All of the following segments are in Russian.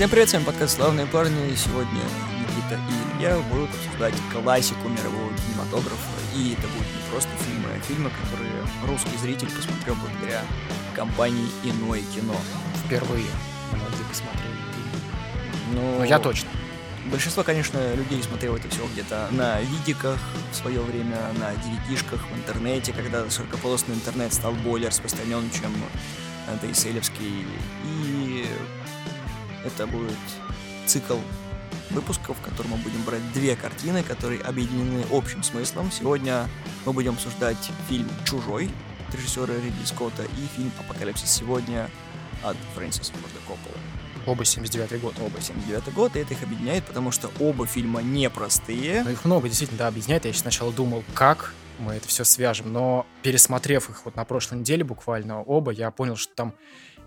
Всем привет, с вами подкаст «Славные парни». Сегодня Никита и Илья будут обсуждать классику мирового кинематографа. И это будут не просто фильмы, а фильмы, которые русский зритель посмотрел благодаря компании «Иное кино». Впервые многие посмотрели. Ну, Ну, я точно. Большинство, конечно, людей смотрело это все где-то на видиках в свое время, на DVD-шках, в интернете, когда широкополосный интернет стал более распространен, чем DSL-овский. И это будет цикл выпусков, в котором мы будем брать две картины, которые объединены общим смыслом. Сегодня мы будем обсуждать фильм «Чужой» от режиссера Ридли Скотта и фильм «Апокалипсис сегодня» от Фрэнсиса Форда Коппола. Оба 79 год. Оба 79 год, и это их объединяет, потому что оба фильма непростые. Но их много действительно, да, объединяет. Я сначала думал, как мы это все свяжем, но пересмотрев их вот на прошлой неделе буквально оба, я понял, что там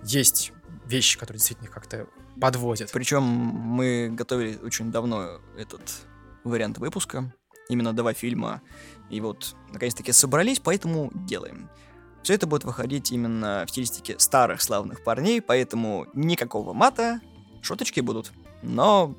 есть вещи, которые действительно как-то подводят. Причем мы готовили очень давно этот вариант выпуска, именно два фильма, и вот наконец-таки собрались, поэтому делаем. Все это будет выходить именно в стилистике старых славных парней, поэтому никакого мата, шуточки будут, но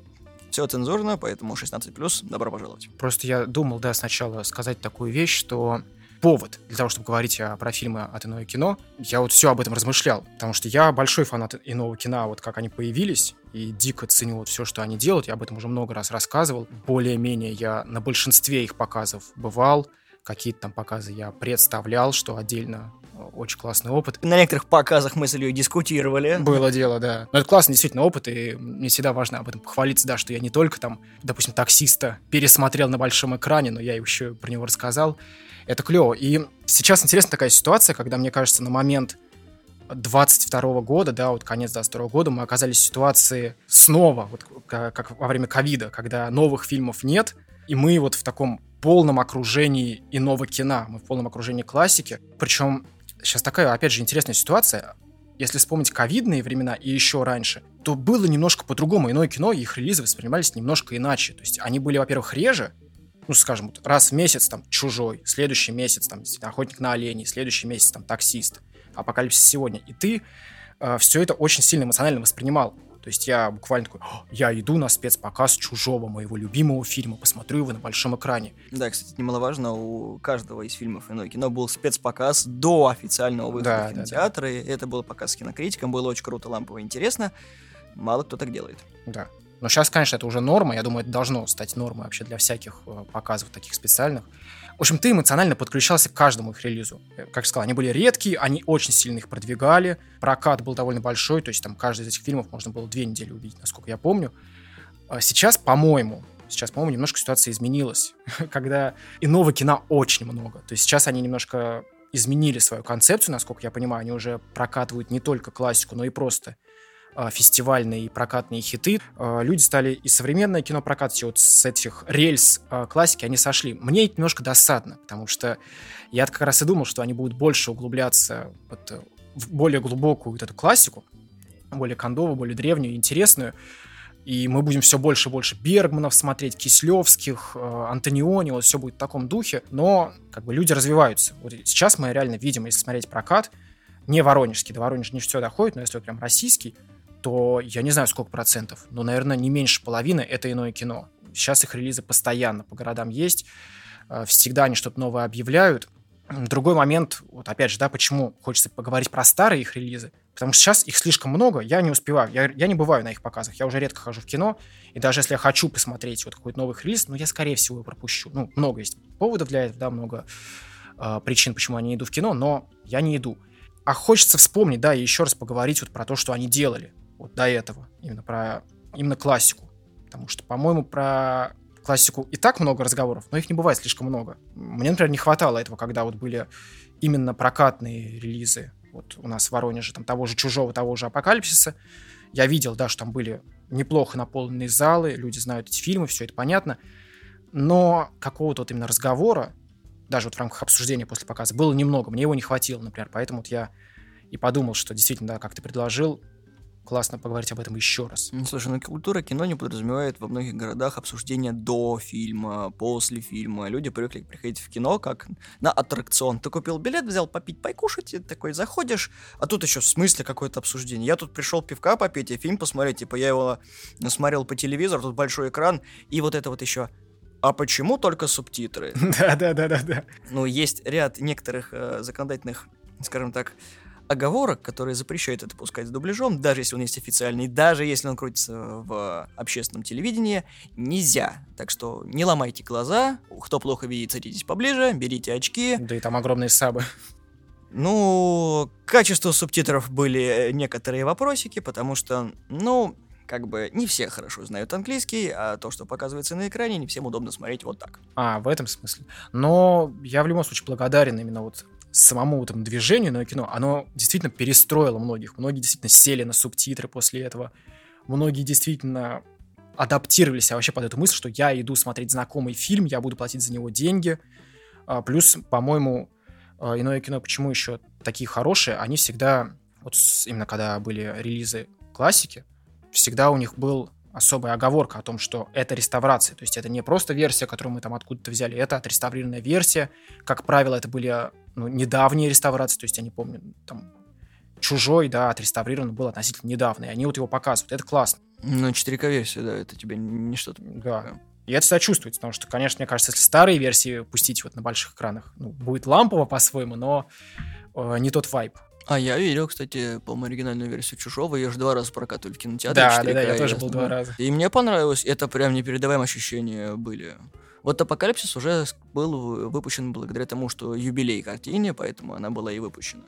все цензурно, поэтому 16+, добро пожаловать. Просто я думал, да, сначала сказать такую вещь, что повод для того, чтобы говорить о, про фильмы от иное кино, я вот все об этом размышлял, потому что я большой фанат иного кино, вот как они появились, и дико ценю вот все, что они делают, я об этом уже много раз рассказывал, более-менее я на большинстве их показов бывал, какие-то там показы я представлял, что отдельно э, очень классный опыт. На некоторых показах мы с Ильей дискутировали. Было дело, да. Но это классный действительно опыт, и мне всегда важно об этом похвалиться, да, что я не только там, допустим, таксиста пересмотрел на большом экране, но я еще про него рассказал. Это клево. И сейчас интересна такая ситуация, когда, мне кажется, на момент 22 года, да, вот конец 22 года, мы оказались в ситуации снова, вот как, во время ковида, когда новых фильмов нет, и мы вот в таком полном окружении иного кино, мы в полном окружении классики. Причем сейчас такая, опять же, интересная ситуация. Если вспомнить ковидные времена и еще раньше, то было немножко по-другому. Иное кино, их релизы воспринимались немножко иначе. То есть они были, во-первых, реже, ну, скажем, вот раз в месяц там «Чужой», следующий месяц там «Охотник на оленей», следующий месяц там «Таксист», «Апокалипсис сегодня». И ты э, все это очень сильно эмоционально воспринимал. То есть я буквально такой, «О, я иду на спецпоказ «Чужого», моего любимого фильма, посмотрю его на большом экране. Да, кстати, немаловажно, у каждого из фильмов «Иное кино» был спецпоказ до официального выхода Да, в да, кинотеатры. Это был показ с кинокритиком, было очень круто, лампово, интересно. Мало кто так делает. Да. Но сейчас, конечно, это уже норма. Я думаю, это должно стать нормой вообще для всяких э, показов таких специальных. В общем, ты эмоционально подключался к каждому их релизу. Э, Как я сказал, они были редкие, они очень сильно их продвигали. Прокат был довольно большой, то есть там каждый из этих фильмов можно было две недели увидеть, насколько я помню. А Сейчас, по-моему, сейчас, по-моему, немножко ситуация изменилась, когда иного кино очень много. То есть сейчас они немножко изменили свою концепцию, насколько я понимаю, они уже прокатывают не только классику, но и просто фестивальные и прокатные хиты. А, Люди стали и современное кино прокатывать, и вот с этих рельс а, классики они сошли. Мне немножко досадно, потому что я как раз и думал, что они будут больше углубляться вот, э, в более глубокую вот эту классику, более кондовую, более древнюю, интересную. И мы будем все больше и больше Бергманов смотреть, Кислевских, э, Антониони, вот все будет в таком духе. Но как бы люди развиваются. Вот сейчас мы реально видим, если смотреть прокат, не воронежский, до Воронежа не все доходит, но если вот прям российский, то я не знаю сколько процентов, но, наверное, не меньше половины это иное кино. Сейчас их релизы постоянно по городам есть, э, всегда они что-то новое объявляют. Другой момент, вот опять же, да, почему хочется поговорить про старые их релизы, потому что сейчас их слишком много, я не успеваю, я, я не бываю на их показах, я уже редко хожу в кино, и даже если я хочу посмотреть вот какой-то новый релиз, ну, я, скорее всего, его пропущу. Ну, много есть поводов для этого, да, много э, причин, почему я не иду в кино, но я не иду. А хочется вспомнить, да, и еще раз поговорить вот про то, что они делали вот до этого, именно про именно классику. Потому что, по-моему, про классику и так много разговоров, но их не бывает слишком много. Мне, например, не хватало этого, когда вот были именно прокатные релизы. Вот у нас в Воронеже там того же «Чужого», того же «Апокалипсиса». Я видел, да, что там были неплохо наполненные залы, люди знают эти фильмы, все это понятно. Но какого-то вот именно разговора, даже вот в рамках обсуждения после показа, было немного. Мне его не хватило, например. Поэтому вот я и подумал, что действительно, да, как ты предложил, классно поговорить об этом еще раз. Слушай, ну культура кино не подразумевает во многих городах обсуждение до фильма, после фильма. Люди привыкли приходить в кино как на аттракцион. Ты купил билет, взял попить, покушать, и такой заходишь, а тут еще в смысле какое-то обсуждение. Я тут пришел пивка попить и фильм посмотреть, типа я его смотрел по телевизору, тут большой экран, и вот это вот еще а почему только субтитры? Да, да, да, да, да. Ну, есть ряд некоторых э, законодательных, скажем так, оговорок, которые запрещают это пускать с дубляжом, даже если он есть официальный, даже если он крутится в общественном телевидении, нельзя. Так что не ломайте глаза, кто плохо видит, садитесь поближе, берите очки. Да и там огромные сабы. Ну, качество субтитров были некоторые вопросики, потому что, ну, как бы не все хорошо знают английский, а то, что показывается на экране, не всем удобно смотреть вот так. А, в этом смысле. Но я в любом случае благодарен именно вот самому этому движению на кино, оно действительно перестроило многих. Многие действительно сели на субтитры после этого. Многие действительно адаптировались а вообще под эту мысль, что я иду смотреть знакомый фильм, я буду платить за него деньги. А, плюс, по-моему, а, иное кино, почему еще такие хорошие, они всегда, вот именно когда были релизы классики, всегда у них был особая оговорка о том, что это реставрация. То есть это не просто версия, которую мы там откуда-то взяли, это отреставрированная версия. Как правило, это были ну, недавние реставрации, то есть я не помню, там чужой, да, отреставрирован был относительно недавно, и они вот его показывают. Это классно. Ну, 4К-версия, да, это тебе не что-то... Да. И это всегда чувствуется, потому что, конечно, мне кажется, если старые версии пустить вот на больших экранах, ну, будет лампово по-своему, но э, не тот вайп. А я видел, кстати, по-моему, оригинальную версию Чужого. Ее же два раза прокатывали в кинотеатре. Да, да, да, я тоже был два раза. И мне понравилось. Это прям непередаваемые ощущения были. Вот Апокалипсис уже был выпущен благодаря тому, что юбилей картине, поэтому она была и выпущена.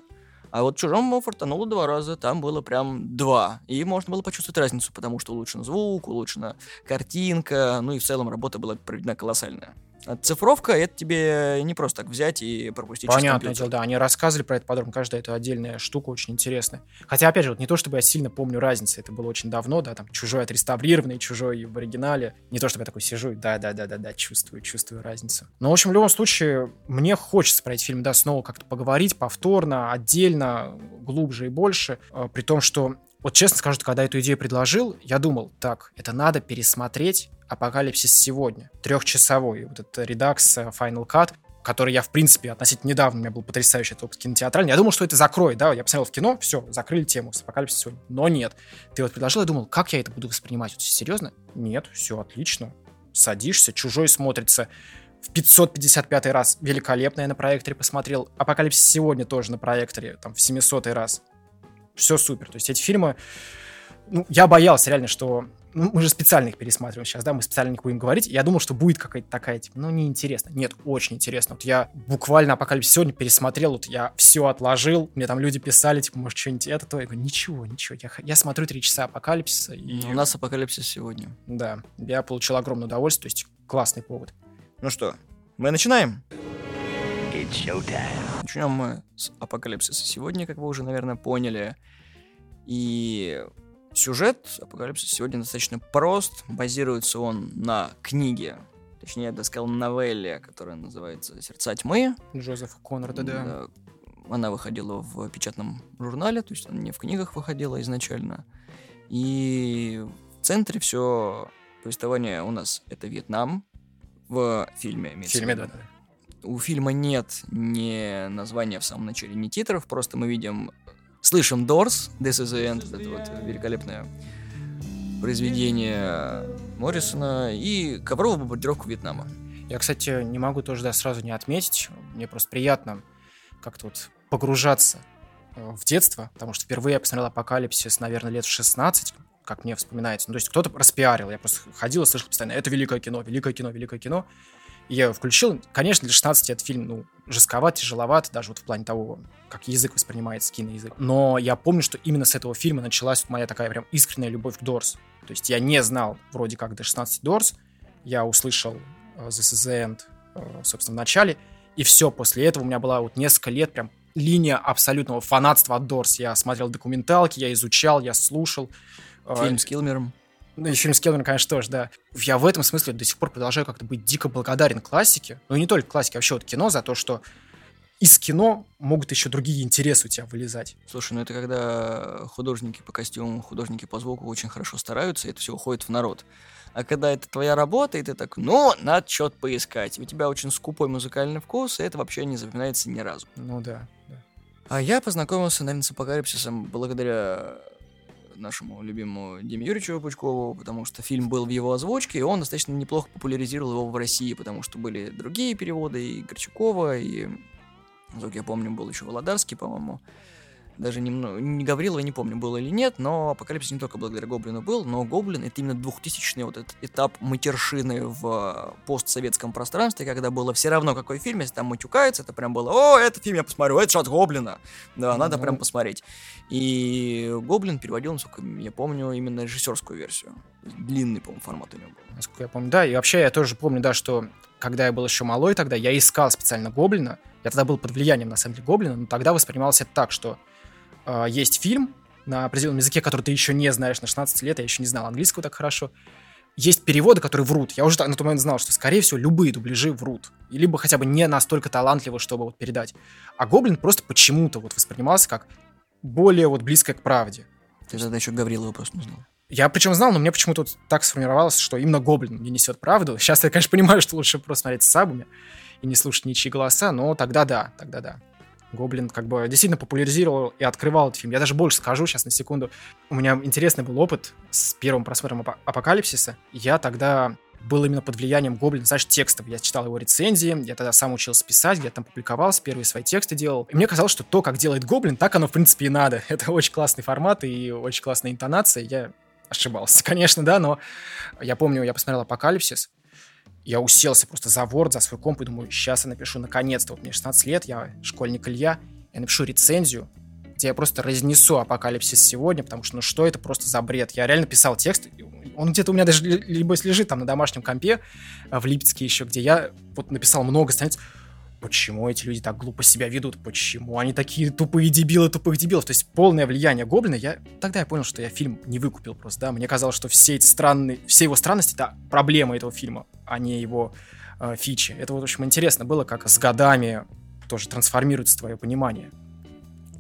А вот Чужому фартануло два раза, там было прям два. И можно было почувствовать разницу, потому что улучшен звук, улучшена картинка, ну и в целом работа была проведена колоссальная. Цифровка это тебе не просто так взять и пропустить Понятное дело, да. Они рассказывали про это подробно. Каждая это отдельная штука, очень интересная. Хотя, опять же, вот не то, чтобы я сильно помню разницу. Это было очень давно, да, там чужой отреставрированный, чужой в оригинале. Не то, чтобы я такой сижу и да-да-да-да-да, чувствую, чувствую разницу. Но, в общем, в любом случае, мне хочется про этот фильм, да, снова как-то поговорить повторно, отдельно, глубже и больше. А, при том, что вот честно скажу, когда эту идею предложил, я думал, так, это надо пересмотреть Апокалипсис сегодня, трехчасовой, вот этот редакс э, Final Cut, который я, в принципе, относительно недавно, у меня был потрясающий этот опыт кинотеатральный. Я думал, что это закроет, да, я посмотрел в кино, все, закрыли тему с апокалипсисом сегодня. Но нет. Ты вот предложил, я думал, как я это буду воспринимать? Вот серьезно? Нет, все отлично. Садишься, чужой смотрится в 555 раз великолепно я на проекторе посмотрел. Апокалипсис сегодня тоже на проекторе, там, в 700 раз. Все супер. То есть эти фильмы... Ну, я боялся реально, что ну, мы же специально их пересматриваем сейчас, да, мы специально не будем говорить. Я думал, что будет какая-то такая, типа, ну, неинтересно. Нет, очень интересно. Вот я буквально Апокалипсис сегодня пересмотрел, вот я все отложил, мне там люди писали, типа, может, что-нибудь это, то. Я говорю, ничего, ничего, я, я смотрю три часа Апокалипсиса. И... У нас Апокалипсис сегодня. Да, я получил огромное удовольствие, то есть классный повод. Ну что, мы начинаем? Начнем мы с Апокалипсиса сегодня, как вы уже, наверное, поняли. И Сюжет Апокалипсиса сегодня достаточно прост. Базируется он на книге, точнее, я бы сказал, новелле, которая называется «Сердца тьмы». Джозефа Конрада, да. Она выходила в печатном журнале, то есть она не в книгах выходила изначально. И в центре все повествование у нас это Вьетнам в фильме. В фильме, да, да. У фильма нет ни названия в самом начале, ни титров, просто мы видим слышим Doors, This is the End, это вот великолепное произведение Моррисона и ковровую бомбардировку Вьетнама. Я, кстати, не могу тоже да, сразу не отметить. Мне просто приятно как-то вот погружаться э, в детство, потому что впервые я посмотрел «Апокалипсис», наверное, лет в 16, как мне вспоминается. Ну, то есть кто-то распиарил, я просто ходил и слышал постоянно, это великое кино, великое кино, великое кино. И я включил. Конечно, для 16 этот фильм, ну, жестковат, тяжеловат, даже вот в плане того, как язык воспринимается, киноязык. Но я помню, что именно с этого фильма началась вот моя такая прям искренняя любовь к Дорс. То есть я не знал вроде как до 16 Дорс, я услышал uh, This is the End, uh, собственно, в начале, и все, после этого у меня была вот несколько лет прям линия абсолютного фанатства от Дорс. Я смотрел документалки, я изучал, я слушал. Фильм с Килмером. Ну, и фильм с Келвином, конечно, тоже, да. Я в этом смысле до сих пор продолжаю как-то быть дико благодарен классике. Ну, и не только классике, а вообще вот кино за то, что из кино могут еще другие интересы у тебя вылезать. Слушай, ну это когда художники по костюму, художники по звуку очень хорошо стараются, и это все уходит в народ. А когда это твоя работа, и ты так, ну, надо что-то поискать. У тебя очень скупой музыкальный вкус, и это вообще не запоминается ни разу. Ну да, да. А я познакомился, наверное, с апокалипсисом благодаря нашему любимому Диме Юрьевичу Пучкову, потому что фильм был в его озвучке, и он достаточно неплохо популяризировал его в России, потому что были другие переводы и Горчакова, и, как я помню, был еще Володарский, по-моему даже немного, не Гаврилова, не помню, было или нет, но Апокалипсис не только благодаря Гоблину был, но Гоблин — это именно 2000-й вот этот этап матершины в постсоветском пространстве, когда было все равно какой фильм, если там матюкается, это прям было, о, этот фильм я посмотрю, это от Гоблина, да, mm-hmm. надо прям посмотреть. И Гоблин переводил, насколько я помню, именно режиссерскую версию. Длинный, по-моему, формат у него был. Насколько я помню, да, и вообще я тоже помню, да, что когда я был еще малой тогда, я искал специально Гоблина, я тогда был под влиянием, на самом деле, Гоблина, но тогда воспринималось это так, что э, есть фильм на определенном языке, который ты еще не знаешь на 16 лет, я еще не знал английского так хорошо. Есть переводы, которые врут. Я уже на тот момент знал, что, скорее всего, любые дубляжи врут. Либо хотя бы не настолько талантливы, чтобы вот передать. А Гоблин просто почему-то вот воспринимался как более вот близкое к правде. Ты тогда еще Гаврилова просто не знал. Я причем знал, но мне почему-то вот так сформировалось, что именно Гоблин не несет правду. Сейчас я, конечно, понимаю, что лучше просто смотреть с сабами и не слушать ничьи голоса, но тогда да, тогда да. Гоблин как бы действительно популяризировал и открывал этот фильм. Я даже больше скажу сейчас на секунду. У меня интересный был опыт с первым просмотром Ап- Апокалипсиса. Я тогда был именно под влиянием Гоблина, знаешь, текстов. Я читал его рецензии, я тогда сам учился писать, где-то там публиковался, первые свои тексты делал. И мне казалось, что то, как делает Гоблин, так оно, в принципе, и надо. Это очень классный формат и очень классная интонация. Я ошибался, конечно, да, но я помню, я посмотрел «Апокалипсис», я уселся просто за Word, за свой комп и думаю, сейчас я напишу наконец-то, вот мне 16 лет, я школьник Илья, я напишу рецензию, где я просто разнесу апокалипсис сегодня, потому что ну что это просто за бред. Я реально писал текст, он где-то у меня даже либо лежит там на домашнем компе в Липецке еще, где я вот написал много страниц, почему эти люди так глупо себя ведут, почему они такие тупые дебилы тупых дебилов. То есть полное влияние Гоблина. Я, тогда я понял, что я фильм не выкупил просто, да. Мне казалось, что все эти странные, все его странности — это проблема этого фильма, а не его э, фичи. Это вот, в общем, интересно было, как с годами тоже трансформируется твое понимание.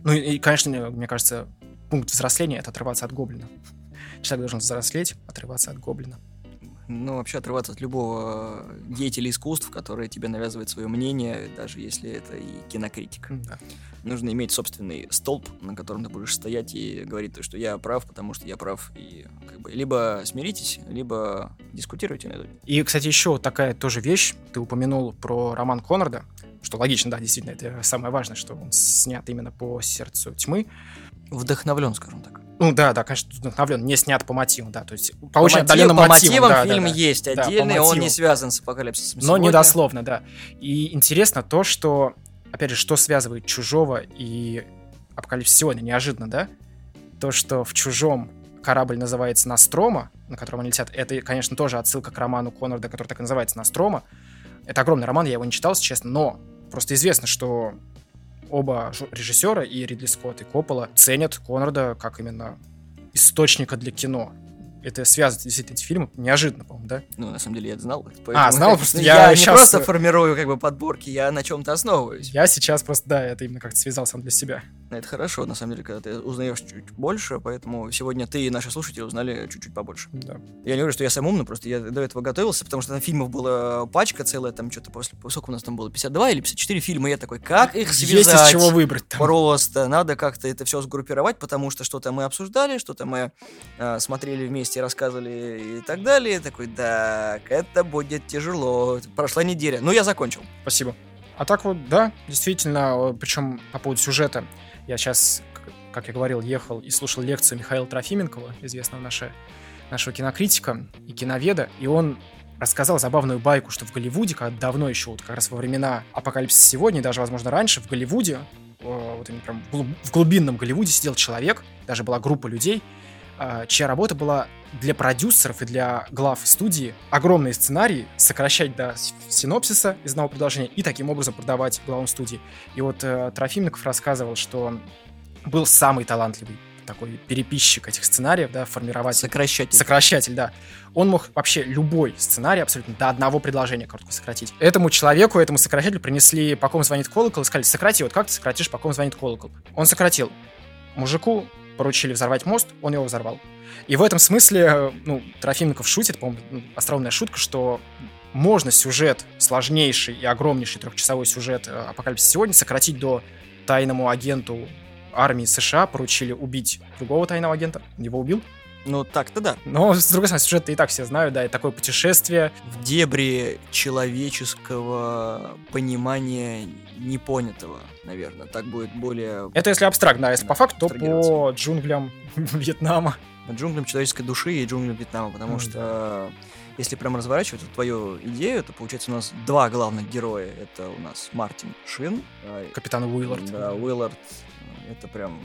Ну и, и конечно, мне кажется, пункт взросления — это отрываться от Гоблина. Человек должен взрослеть, отрываться от Гоблина ну, вообще отрываться от любого деятеля искусств, который тебе навязывает свое мнение, даже если это и кинокритик. Да. Нужно иметь собственный столб, на котором ты будешь стоять и говорить, то, что я прав, потому что я прав. И как бы либо смиритесь, либо дискутируйте на эту И, кстати, еще такая тоже вещь. Ты упомянул про роман Конрада, что логично, да, действительно, это самое важное, что он снят именно по сердцу тьмы. Вдохновлен, скажем так. Ну да, да, конечно, вдохновлен, не снят по мотивам, да, то есть по, по очень отдаленным по мотивам. мотивам да, фильм да, есть отдельный, да, он не связан с апокалипсисом Но не дословно, да. И интересно то, что, опять же, что связывает Чужого и Апокалипсис сегодня, неожиданно, да? То, что в Чужом корабль называется Настрома, на котором они летят, это, конечно, тоже отсылка к роману Конрада, который так и называется Настрома. Это огромный роман, я его не читал, если честно, но просто известно, что оба режиссера, и Ридли Скотт, и Коппола, ценят Конрада как именно источника для кино это связывает действительно эти фильмы неожиданно, по-моему, да? Ну, на самом деле, я это знал. А, знал, как, просто я, я сейчас... не просто формирую как бы подборки, я на чем-то основываюсь. Я сейчас просто, да, это именно как-то связал сам для себя. Это хорошо, на самом деле, когда ты узнаешь чуть больше, поэтому сегодня ты и наши слушатели узнали чуть-чуть побольше. Да. Я не говорю, что я сам умный, просто я до этого готовился, потому что там фильмов была пачка целая, там что-то после... Сколько у нас там было? 52 или 54 фильма? Я такой, как их связать? Есть из чего выбрать. Там. Просто надо как-то это все сгруппировать, потому что что-то мы обсуждали, что-то мы э, смотрели вместе, рассказывали и так далее. Такой, так, это будет тяжело. Прошла неделя. Ну, я закончил. Спасибо. А так вот, да, действительно, причем по поводу сюжета. Я сейчас, как я говорил, ехал и слушал лекцию Михаила Трофименкова, известного нашего, нашего кинокритика и киноведа, и он рассказал забавную байку, что в Голливуде, когда давно еще, вот как раз во времена апокалипсиса сегодня, даже, возможно, раньше, в Голливуде, вот прям в глубинном Голливуде сидел человек, даже была группа людей, чья работа была для продюсеров и для глав студии огромные сценарии сокращать до синопсиса из одного предложения и таким образом продавать главам студии. И вот э, Трофимников рассказывал, что он был самый талантливый такой переписчик этих сценариев, да, формирователь. Сокращатель. Сокращатель, да. Он мог вообще любой сценарий абсолютно до одного предложения коротко сократить. Этому человеку, этому сокращателю принесли «По ком звонит колокол» и сказали, сократи, вот как ты сократишь «По ком звонит колокол». Он сократил. Мужику поручили взорвать мост, он его взорвал. И в этом смысле, ну, Трофименков шутит, по-моему, ну, остроумная шутка, что можно сюжет, сложнейший и огромнейший трехчасовой сюжет э, «Апокалипсис сегодня» сократить до тайному агенту армии США поручили убить другого тайного агента. Его убил. Ну, так-то да. Но, с другой стороны, сюжет и так все знают, да, и такое путешествие. В дебри человеческого понимания непонятого, наверное. Так будет более... Это если абстракт, да, если да, по факту, то по джунглям Вьетнама. Джунглям человеческой души и джунглям Вьетнама, потому mm, что... Да если прям разворачивать твою идею, то получается у нас два главных героя. Это у нас Мартин Шин. А, Капитан Уиллард. Да, Уиллард. Это прям,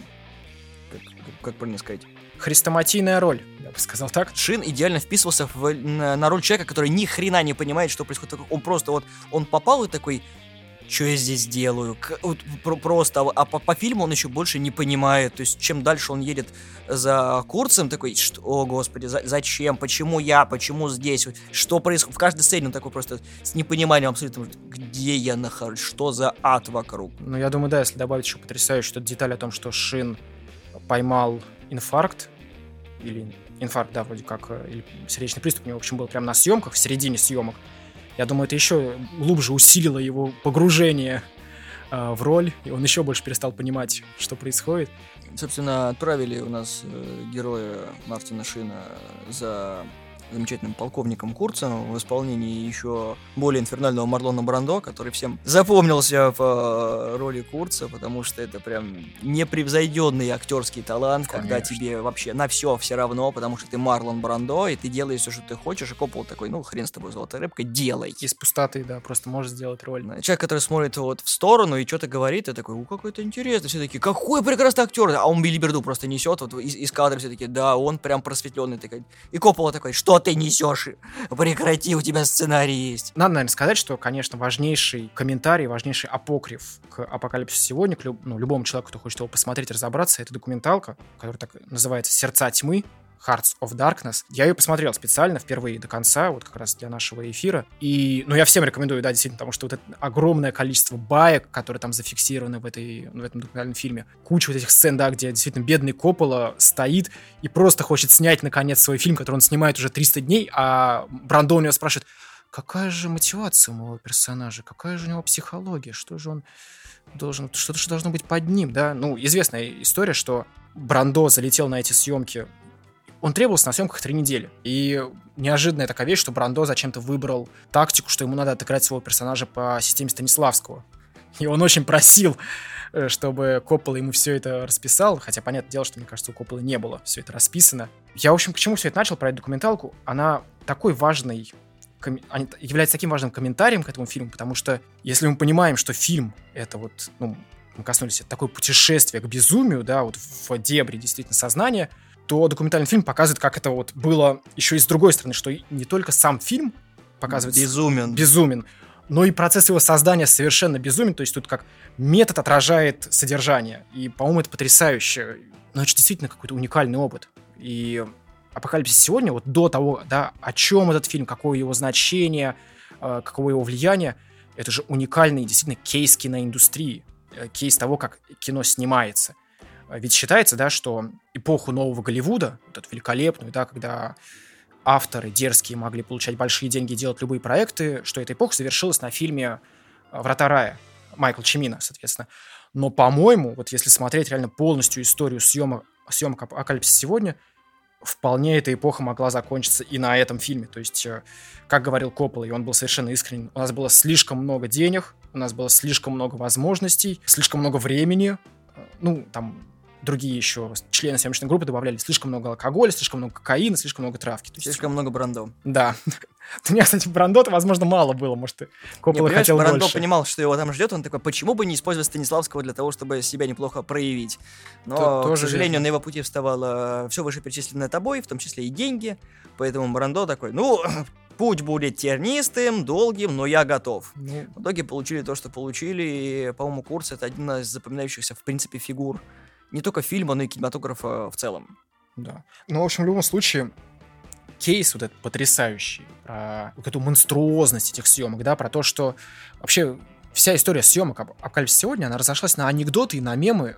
как, как правильно сказать, хрестоматийная роль, я бы сказал так. Шин идеально вписывался в, на, на роль человека, который ни хрена не понимает, что происходит. Он просто вот, он попал и такой, что я здесь делаю? К, вот, про, просто, а, а по, по фильму он еще больше не понимает. То есть, чем дальше он едет за курсом, такой, что, о господи, за, зачем, почему я, почему здесь, что происходит? В каждой сцене он такой просто с непониманием абсолютно, где я нахожусь, что за ад вокруг. Ну, я думаю, да, если добавить еще потрясающую деталь о том, что Шин поймал инфаркт, или инфаркт, да, вроде как, э, или сердечный приступ у него, в общем, был прямо на съемках, в середине съемок, я думаю, это еще глубже усилило его погружение э, в роль, и он еще больше перестал понимать, что происходит. Собственно, отправили у нас э, героя Мартина Шина за замечательным полковником Курцем в исполнении еще более инфернального Марлона Брандо, который всем запомнился в э, роли Курца, потому что это прям непревзойденный актерский талант, Конечно. когда тебе вообще на все все равно, потому что ты Марлон Брандо, и ты делаешь все, что ты хочешь, и Коппол такой, ну, хрен с тобой, золотая рыбка, делай. Из пустоты, да, просто можешь сделать роль. Человек, который смотрит вот в сторону и что-то говорит, и такой, у, какой это интересно, все таки какой прекрасный актер, а он Билли Берду просто несет вот из, из кадра все таки да, он прям просветленный такой. И Коппола такой, что ты несешь? Прекрати, у тебя сценарий есть. Надо, наверное, сказать, что, конечно, важнейший комментарий, важнейший апокриф к апокалипсису сегодня, к люб, ну, любому человеку, кто хочет его посмотреть, разобраться, это документалка, которая так называется «Сердца тьмы», Hearts of Darkness. Я ее посмотрел специально впервые до конца, вот как раз для нашего эфира. И, ну, я всем рекомендую, да, действительно, потому что вот это огромное количество баек, которые там зафиксированы в, этой, в этом документальном фильме. Куча вот этих сцен, да, где действительно бедный Коппола стоит и просто хочет снять, наконец, свой фильм, который он снимает уже 300 дней, а Брандо у него спрашивает, какая же мотивация у моего персонажа, какая же у него психология, что же он должен, что-то же должно быть под ним, да? Ну, известная история, что Брандо залетел на эти съемки он требовался на съемках три недели. И неожиданная такая вещь, что Брандо зачем-то выбрал тактику, что ему надо отыграть своего персонажа по системе Станиславского. И он очень просил, э, чтобы Коппола ему все это расписал, хотя, понятное дело, что, мне кажется, у Копполы не было все это расписано. Я, в общем, к чему все это начал, про эту документалку? Она такой важный является таким важным комментарием к этому фильму, потому что если мы понимаем, что фильм — это вот, ну, мы коснулись такое путешествие к безумию, да, вот в дебри действительно сознания, то документальный фильм показывает, как это вот было еще и с другой стороны, что не только сам фильм показывает... Безумен. Безумен. Но и процесс его создания совершенно безумен. То есть тут как метод отражает содержание. И, по-моему, это потрясающе. Но это действительно какой-то уникальный опыт. И «Апокалипсис сегодня», вот до того, да, о чем этот фильм, какое его значение, э, каково его влияние, это же уникальный действительно кейс киноиндустрии, э, кейс того, как кино снимается. А ведь считается, да, что эпоху нового Голливуда, вот эту великолепную, да, когда авторы дерзкие могли получать большие деньги и делать любые проекты, что эта эпоха завершилась на фильме «Врата рая» Майкла Чемина, соответственно. Но, по-моему, вот если смотреть реально полностью историю съемок, съемок «Апокалипсиса сегодня», вполне эта эпоха могла закончиться и на этом фильме. То есть, э, как говорил Коппола, и он был совершенно искренен, у нас было слишком много денег, у нас было слишком много возможностей, слишком много времени, э, ну, там, другие еще члены съемочной группы добавляли слишком много алкоголя, слишком много кокаина, слишком много травки. То есть... Слишком много брандо. Да. У меня, кстати, брандо возможно, мало было, может, Коппола не, хотел Брандо больше. понимал, что его там ждет, он такой, почему бы не использовать Станиславского для того, чтобы себя неплохо проявить? Но, То, тоже к сожалению, верно. на его пути вставало все вышеперечисленное тобой, в том числе и деньги, поэтому Брандо такой, ну, путь будет тернистым, долгим, но я готов. Ну... В итоге получили то, что получили, и, по-моему, курс — это один из запоминающихся, в принципе, фигур не только фильма, но и кинематографа в целом. Да. Ну, в общем, в любом случае, кейс вот этот потрясающий, про вот эту монструозность этих съемок, да, про то, что вообще вся история съемок «Апокалипсис сегодня», она разошлась на анекдоты и на мемы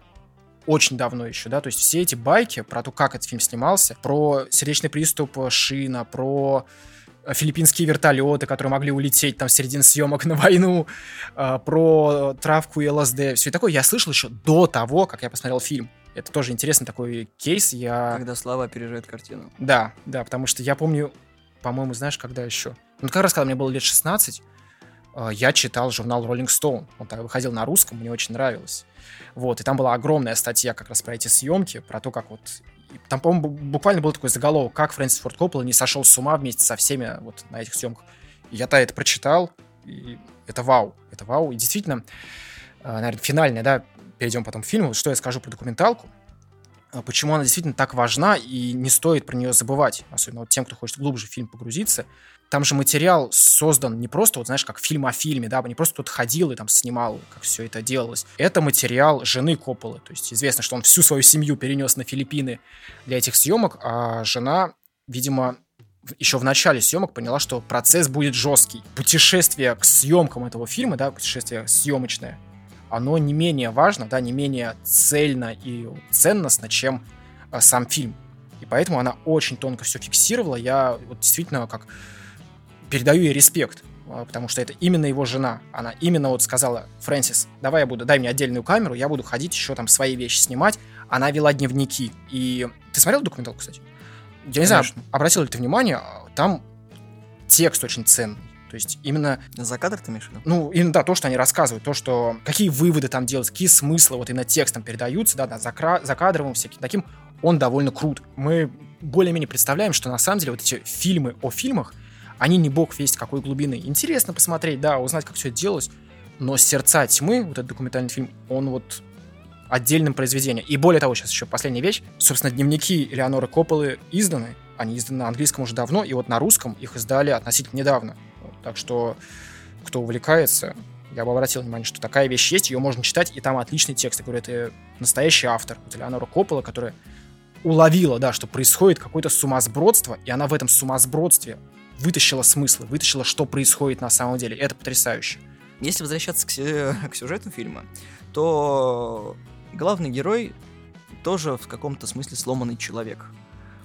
очень давно еще, да, то есть все эти байки про то, как этот фильм снимался, про сердечный приступ Шина, про филиппинские вертолеты, которые могли улететь там в середине съемок на войну, э, про травку и ЛСД, все такое я слышал еще до того, как я посмотрел фильм. Это тоже интересный такой кейс. Я... Когда слава опережает картину. Да, да, потому что я помню, по-моему, знаешь, когда еще? Ну, как раз, когда мне было лет 16, э, я читал журнал Rolling Stone. Он тогда выходил на русском, мне очень нравилось. Вот, и там была огромная статья как раз про эти съемки, про то, как вот там, по-моему, буквально был такой заголовок, как Фрэнсис Форд Коппола не сошел с ума вместе со всеми вот на этих съемках. И я-то это прочитал, и это вау, это вау. И действительно, э, наверное, финальное, да, перейдем потом к фильму, что я скажу про документалку, э, почему она действительно так важна, и не стоит про нее забывать, особенно вот тем, кто хочет глубже в фильм погрузиться. Там же материал создан не просто, вот знаешь, как фильм о фильме, да, не просто тут ходил и там снимал, как все это делалось. Это материал жены Копполы. То есть известно, что он всю свою семью перенес на Филиппины для этих съемок, а жена, видимо, еще в начале съемок поняла, что процесс будет жесткий. Путешествие к съемкам этого фильма, да, путешествие съемочное, оно не менее важно, да, не менее цельно и ценностно, чем а, сам фильм. И поэтому она очень тонко все фиксировала. Я вот действительно как передаю ей респект, а, потому что это именно его жена. Она именно вот сказала, Фрэнсис, давай я буду, дай мне отдельную камеру, я буду ходить еще там свои вещи снимать. Она вела дневники. И ты смотрел документалку, кстати? Я не Конечно. знаю, обратил ли ты внимание, там текст очень ценный. То есть именно... За кадр ты имеешь в виду? Ну, именно, да, то, что они рассказывают, то, что... Какие выводы там делают, какие смыслы вот именно текстом передаются, да, да, за, кра... за кадровым всяким таким, он довольно крут. Мы более-менее представляем, что на самом деле вот эти фильмы о фильмах, они не бог весть какой глубины. Интересно посмотреть, да, узнать, как все это делалось, но «Сердца тьмы», вот этот документальный фильм, он вот отдельным произведением. И более того, сейчас еще последняя вещь. Собственно, дневники Элеоноры Копполы изданы. Они изданы на английском уже давно, и вот на русском их издали относительно недавно. Так что, кто увлекается, я бы обратил внимание, что такая вещь есть, ее можно читать, и там отличный текст. Я говорю, это настоящий автор, вот Элеонора Коппола, которая уловила, да, что происходит какое-то сумасбродство, и она в этом сумасбродстве вытащила смыслы, вытащила, что происходит на самом деле. Это потрясающе. Если возвращаться к, к сюжету фильма, то главный герой тоже в каком-то смысле сломанный человек.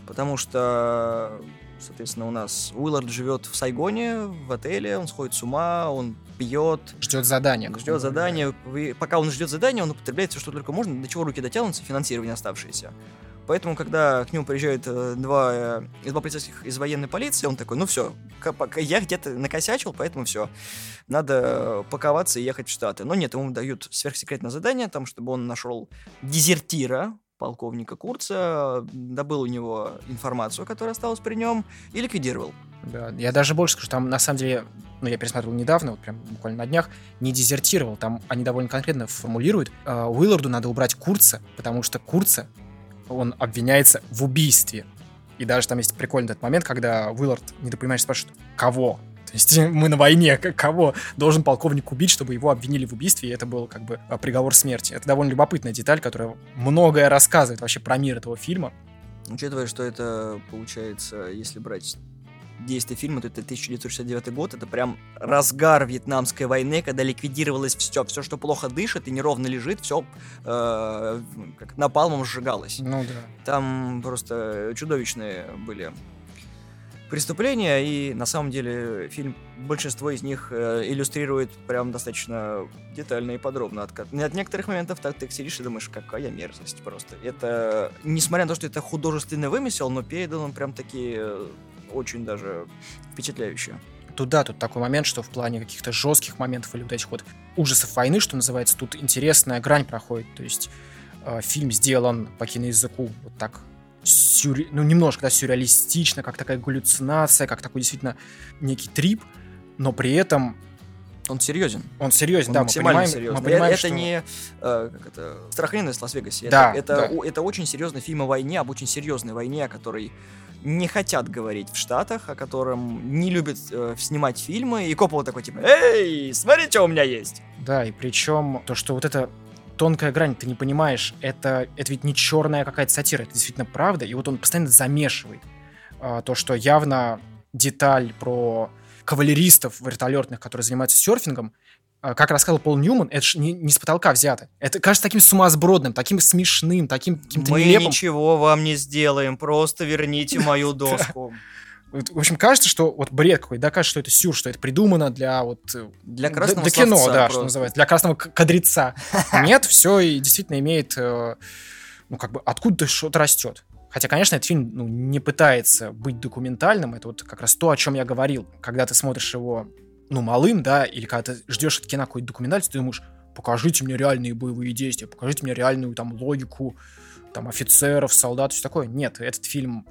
Потому что, соответственно, у нас Уиллард живет в Сайгоне, в отеле, он сходит с ума, он пьет. Ждет задания. Ждет задания. Пока он ждет задания, он употребляет все, что только можно, до чего руки дотянутся, финансирование оставшееся. Поэтому, когда к нему приезжают э, два, э, два полицейских из военной полиции, он такой, ну все, я где-то накосячил, поэтому все, надо паковаться и ехать в Штаты. Но нет, ему дают сверхсекретное задание, там, чтобы он нашел дезертира, полковника Курца, добыл у него информацию, которая осталась при нем, и ликвидировал. Да, я даже больше скажу, там на самом деле, ну я пересмотрел недавно, вот прям буквально на днях, не дезертировал, там они довольно конкретно формулируют, э, Уилларду надо убрать Курца, потому что Курца он обвиняется в убийстве. И даже там есть прикольный этот момент, когда Уиллард недопонимающе спрашивает, кого? То есть мы на войне, кого должен полковник убить, чтобы его обвинили в убийстве, и это был как бы а, приговор смерти. Это довольно любопытная деталь, которая многое рассказывает вообще про мир этого фильма. Учитывая, что это, получается, если брать действия фильма, то это 1969 год, это прям разгар Вьетнамской войны, когда ликвидировалось все, все, что плохо дышит и неровно лежит, все э, как напалмом сжигалось. Ну да. Там просто чудовищные были преступления, и на самом деле фильм, большинство из них э, иллюстрирует прям достаточно детально и подробно. От, от некоторых моментов так ты сидишь и думаешь, какая мерзость просто. Это, несмотря на то, что это художественный вымысел, но передан он прям такие очень даже впечатляюще. Тут да, тут такой момент, что в плане каких-то жестких моментов или вот этих вот ужасов войны, что называется, тут интересная грань проходит. То есть э, фильм сделан по киноязыку вот так сюрре... ну, немножко, да, сюрреалистично, как такая галлюцинация, как такой действительно некий трип, но при этом он серьезен. Он серьезен, он да, максимально мы понимаем, серьезный. Мы понимаем, это что... не э, как это, Страхлина из Лас-Вегасе. Да, это, да. Это, это очень серьезный фильм о войне, об очень серьезной войне, о которой не хотят говорить в Штатах, о котором не любят э, снимать фильмы, и Коппола такой типа, эй, смотри, что у меня есть. Да, и причем то, что вот это тонкая грань, ты не понимаешь, это, это ведь не черная какая-то сатира, это действительно правда, и вот он постоянно замешивает а, то, что явно деталь про кавалеристов вертолетных, которые занимаются серфингом, как рассказал Пол Ньюман, это же не, не с потолка взято. Это кажется таким сумасбродным, таким смешным, таким каким-то Мы нелепым. ничего вам не сделаем, просто верните мою доску. В общем, кажется, что вот бред какой, да, кажется, что это сюр, что это придумано для вот... э, Для красного для кино, да, просто. что называется, для красного кадреца. Нет, все и действительно имеет, э, ну, как бы, откуда что-то растет. Хотя, конечно, этот фильм ну, не пытается быть документальным, это вот как раз то, о чем я говорил. Когда ты смотришь его, ну, малым, да, или когда ты ждешь от кино какой-то документальности, ты думаешь, покажите мне реальные боевые действия, покажите мне реальную там логику, там, офицеров, солдат, все такое. Нет, этот фильм,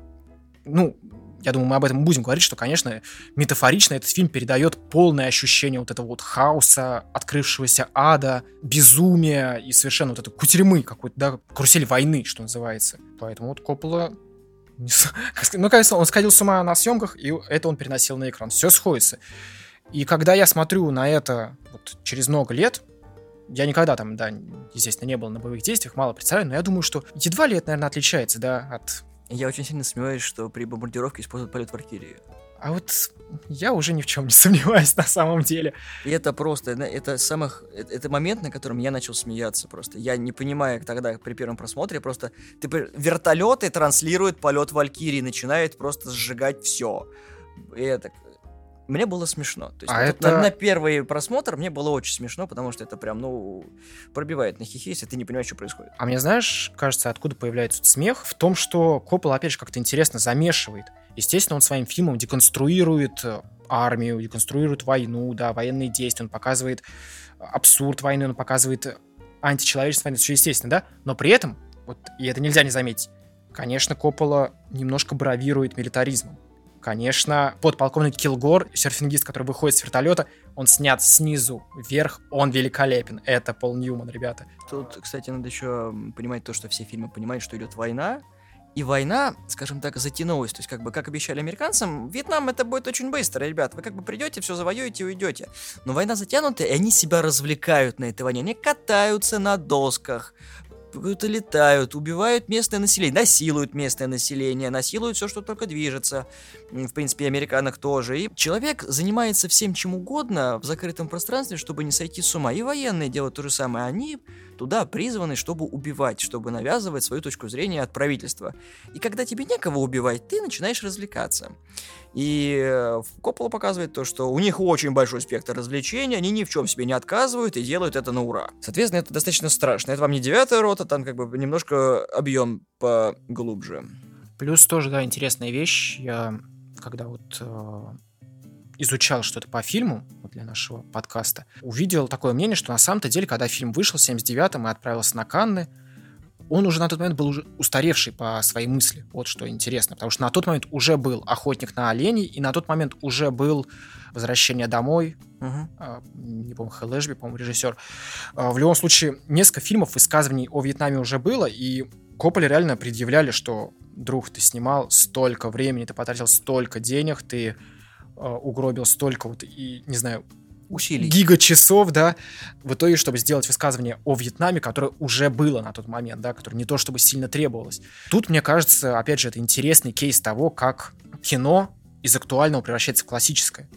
ну, я думаю, мы об этом будем говорить, что, конечно, метафорично этот фильм передает полное ощущение вот этого вот хаоса, открывшегося ада, безумия и совершенно вот этой кутерьмы какой-то, да, карусель войны, что называется. Поэтому вот Коппола ну, конечно, он сходил с ума на съемках, и это он переносил на экран. Все сходится. И когда я смотрю на это вот через много лет, я никогда там, да, естественно, не был на боевых действиях, мало представляю, но я думаю, что едва ли это, наверное, отличается, да, от Я очень сильно сомневаюсь, что при бомбардировке используют полет Валькирии. А вот я уже ни в чем не сомневаюсь на самом деле. И это просто, это самых, это, это момент, на котором я начал смеяться просто. Я не понимаю тогда при первом просмотре, просто ты, вертолеты транслируют полет Валькирии, начинает просто сжигать все. И это, мне было смешно. То есть А это- на, на первый просмотр мне было очень смешно, потому что это прям, ну, пробивает на хихи, если ты не понимаешь, что происходит. А мне, знаешь, кажется, откуда появляется смех? В том, что Коппол, опять же, как-то интересно замешивает. Естественно, он своим фильмом деконструирует э, армию, деконструирует войну, да, военные действия, он показывает абсурд войны, он показывает э, античеловечество войны, все естественно, да? Но при этом, вот, и это нельзя не заметить, конечно, Коппола немножко бравирует милитаризмом. Конечно, подполковник Килгор, серфингист, который выходит с вертолета, он снят снизу вверх, он великолепен. Это Пол Ньюман, ребята. Тут, кстати, надо еще понимать то, что все фильмы понимают, что идет война. И война, скажем так, затянулась. То есть, как бы, как обещали американцам, Вьетнам это будет очень быстро, ребят. Вы как бы придете, все завоюете и уйдете. Но война затянута, и они себя развлекают на этой войне. Они катаются на досках, куда-то летают, убивают местное население, насилуют местное население, насилуют все, что только движется. В принципе, американок тоже. И человек занимается всем чем угодно в закрытом пространстве, чтобы не сойти с ума. И военные делают то же самое. Они туда призваны, чтобы убивать, чтобы навязывать свою точку зрения от правительства. И когда тебе некого убивать, ты начинаешь развлекаться. И э, Коппола показывает то, что у них очень большой спектр развлечений, они ни в чем себе не отказывают и делают это на ура. Соответственно, это достаточно страшно. Это вам не девятая рота, там как бы немножко объем поглубже. Плюс тоже, да, интересная вещь. Я, когда вот э, изучал что-то по фильму для нашего подкаста, увидел такое мнение, что на самом-то деле, когда фильм вышел в 79-м и отправился на Канны, он уже на тот момент был уже устаревший по своей мысли. Вот что интересно. Потому что на тот момент уже был «Охотник на оленей», и на тот момент уже был «Возвращение домой», Мгм. а, не помню, Хэл Эшби, по-моему, режиссер. А, В любом случае, несколько фильмов, высказываний о Вьетнаме уже было, и Копполе реально предъявляли, что, друг, ты снимал столько времени, ты потратил столько денег, ты угробил столько вот, и, не знаю, Усилий. гига часов, да, в итоге, чтобы сделать высказывание о Вьетнаме, которое уже было на тот момент, да, которое не то чтобы сильно требовалось. Тут, мне кажется, опять же, это интересный кейс того, как кино из актуального превращается в классическое.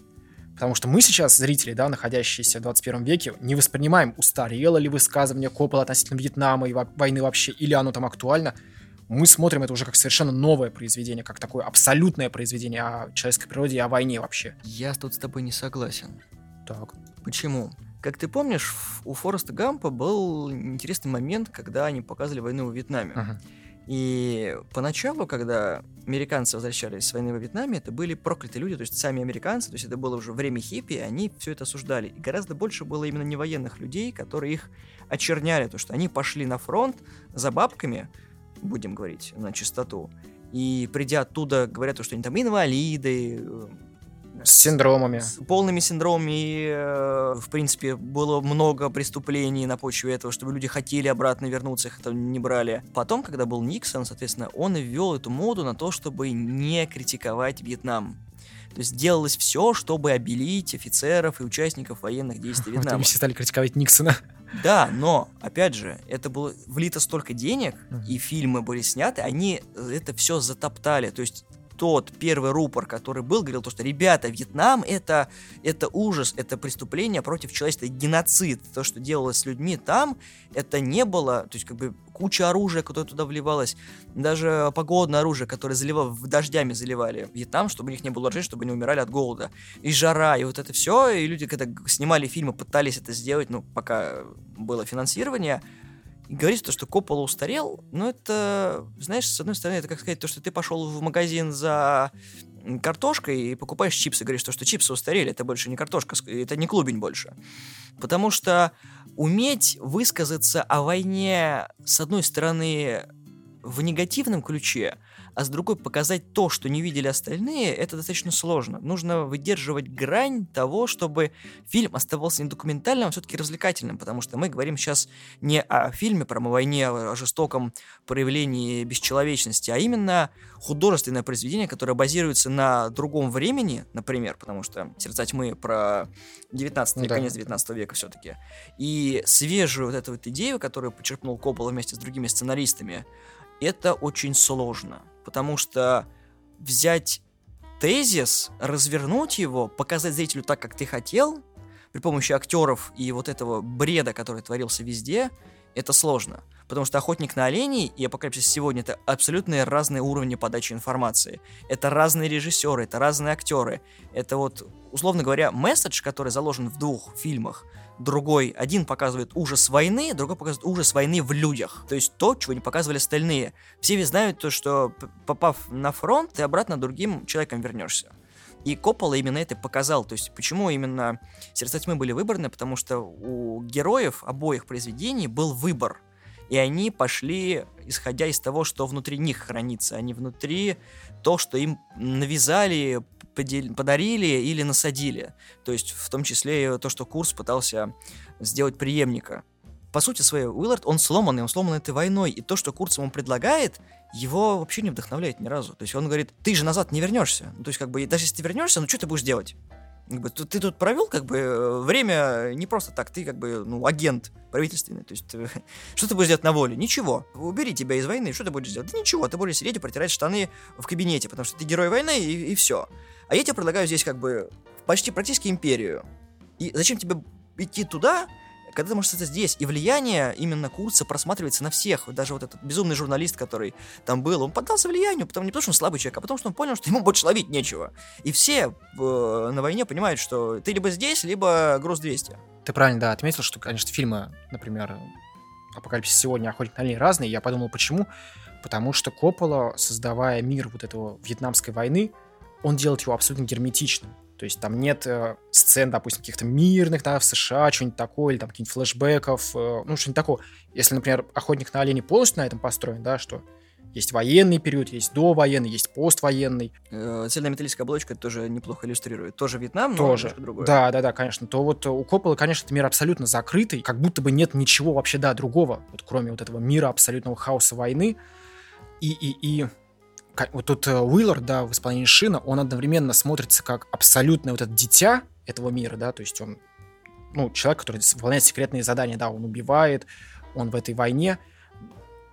Потому что мы сейчас, зрители, да, находящиеся в 21 веке, не воспринимаем, устарело ли высказывание Коппола относительно Вьетнама и во- войны вообще, или оно там актуально. Мы смотрим это уже как совершенно новое произведение, как такое абсолютное произведение о человеческой природе и о войне вообще. Я тут с тобой не согласен. Так. Почему? Как ты помнишь, у Фореста Гампа был интересный момент, когда они показывали войну во Вьетнаме. Мгм. И поначалу, когда американцы возвращались с войны во Вьетнаме, это были проклятые люди, то есть сами американцы, то есть это было уже время хиппи, и они все это осуждали. И гораздо больше было именно не военных людей, которые их очерняли, то что они пошли на фронт за бабками, будем говорить на чистоту, и придя оттуда, говорят, то, что они там инвалиды, э, С синдромами. с полными синдромами, и, э, в принципе, было много преступлений на почве этого, чтобы люди хотели обратно вернуться, их это не брали. Потом, когда был Никсон, соответственно, он ввел эту моду на то, чтобы не критиковать Вьетнам. То есть делалось все, чтобы обелить офицеров и участников военных действий Вот они Вьетнама. все стали критиковать Никсона. Да, но, опять же, это было влито столько денег, и фильмы были сняты, они это все затоптали. То есть тот первый рупор, который был, говорил то, что ребята, Вьетнам это, это ужас, это преступление против человечества, геноцид. То, что делалось с людьми там, это не было, то есть как бы куча оружия, которое туда вливалось, даже погодное оружие, которое заливало, в дождями заливали Вьетнам, чтобы у них не было ржи, чтобы они умирали от голода. И жара, и вот это все, и люди, когда снимали фильмы, пытались это сделать, ну, пока было финансирование, и говорить то, что Коппола устарел, ну, это, знаешь, с одной стороны, это как сказать то, что ты пошел в магазин за картошкой и покупаешь чипсы, говоришь, то, что чипсы устарели, это больше не картошка, это не клубень больше. Потому что уметь высказаться о войне, с одной стороны, в негативном ключе, а с другой показать то, что не видели остальные, это достаточно сложно. Нужно выдерживать грань того, чтобы фильм оставался не документальным, а все-таки развлекательным, потому что мы говорим сейчас не о фильме про войне, о жестоком проявлении бесчеловечности, а именно художественное произведение, которое базируется на другом времени, например, потому что «Сердца тьмы» про 19 Ну да. конец 19 века все-таки, и свежую вот эту вот идею, которую почерпнул Коппола вместе с другими сценаристами, это очень сложно, потому что взять тезис, развернуть его, показать зрителю так, как ты хотел, при помощи актеров и вот этого бреда, который творился везде, это сложно. Потому что «Охотник на оленей» и «Апокалипсис сегодня» — это абсолютно разные уровни подачи информации. Это разные режиссеры, это разные актеры. Это вот, условно говоря, месседж, который заложен в двух фильмах, другой, один показывает ужас войны, другой показывает ужас войны в людях. То есть то, чего не показывали остальные. Все ведь знают то, что попав на фронт, ты обратно другим человеком вернешься. И Коппола именно это показал. То есть почему именно «Сердца тьмы» были выбраны? Потому что у героев обоих произведений был выбор. И они пошли, исходя из того, что внутри них хранится, а не внутри то, что им навязали, подарили или насадили. То есть в том числе и то, что Курс пытался сделать преемника. По сути своей, Уиллард, он сломанный, он сломан этой войной, и то, что Курц ему предлагает, его вообще не вдохновляет ни разу. То есть он говорит, ты же назад не вернешься. Ну, то есть как бы, даже если ты вернешься, ну что ты будешь делать? Как бы, ты, ты тут провел как бы э, время не просто так, ты как бы ну агент правительственный, то есть э, что ты будешь делать на воле? Ничего. Убери тебя из войны, что ты будешь делать? Да ничего, ты будешь сидеть и протирать штаны в кабинете, потому что ты герой войны и, и все. А я тебе предлагаю здесь как бы почти практически империю. И зачем тебе идти туда, когда ты можешь это здесь? И влияние именно Курца просматривается на всех. Даже вот этот безумный журналист, который там был, он поддался влиянию, потому не потому что он слабый человек, а потому что он понял, что ему больше ловить нечего. И все э, на войне понимают, что ты либо здесь, либо груз 200. Ты правильно, да, отметил, что, конечно, фильмы, например, «Апокалипсис сегодня», «Охотник на оленей» разные. Я подумал, почему? Потому что Коппола, создавая мир вот этого вьетнамской войны, он делает его абсолютно герметичным. То есть там нет э, сцен, допустим, каких-то мирных, да, в США, что-нибудь такое, или там каких-нибудь флешбеков, э, ну, что-нибудь такого. Если, например, «Охотник на оленей» полностью на этом построен, да, что есть военный период, есть довоенный, есть поствоенный, Э, Цельная металлическая оболочка это тоже неплохо иллюстрирует. Тоже Вьетнам, но тоже. другое. Да, да, да, конечно. То вот у Коппола, конечно, этот мир абсолютно закрытый, как будто бы нет ничего вообще, да, другого, вот кроме вот этого мира абсолютного хаоса войны. И, и, и вот тут э, Уиллард, да, в исполнении Шина, он одновременно смотрится как абсолютное вот это дитя этого мира, да, то есть он, ну, человек, который выполняет секретные задания, да, он убивает, он в этой войне,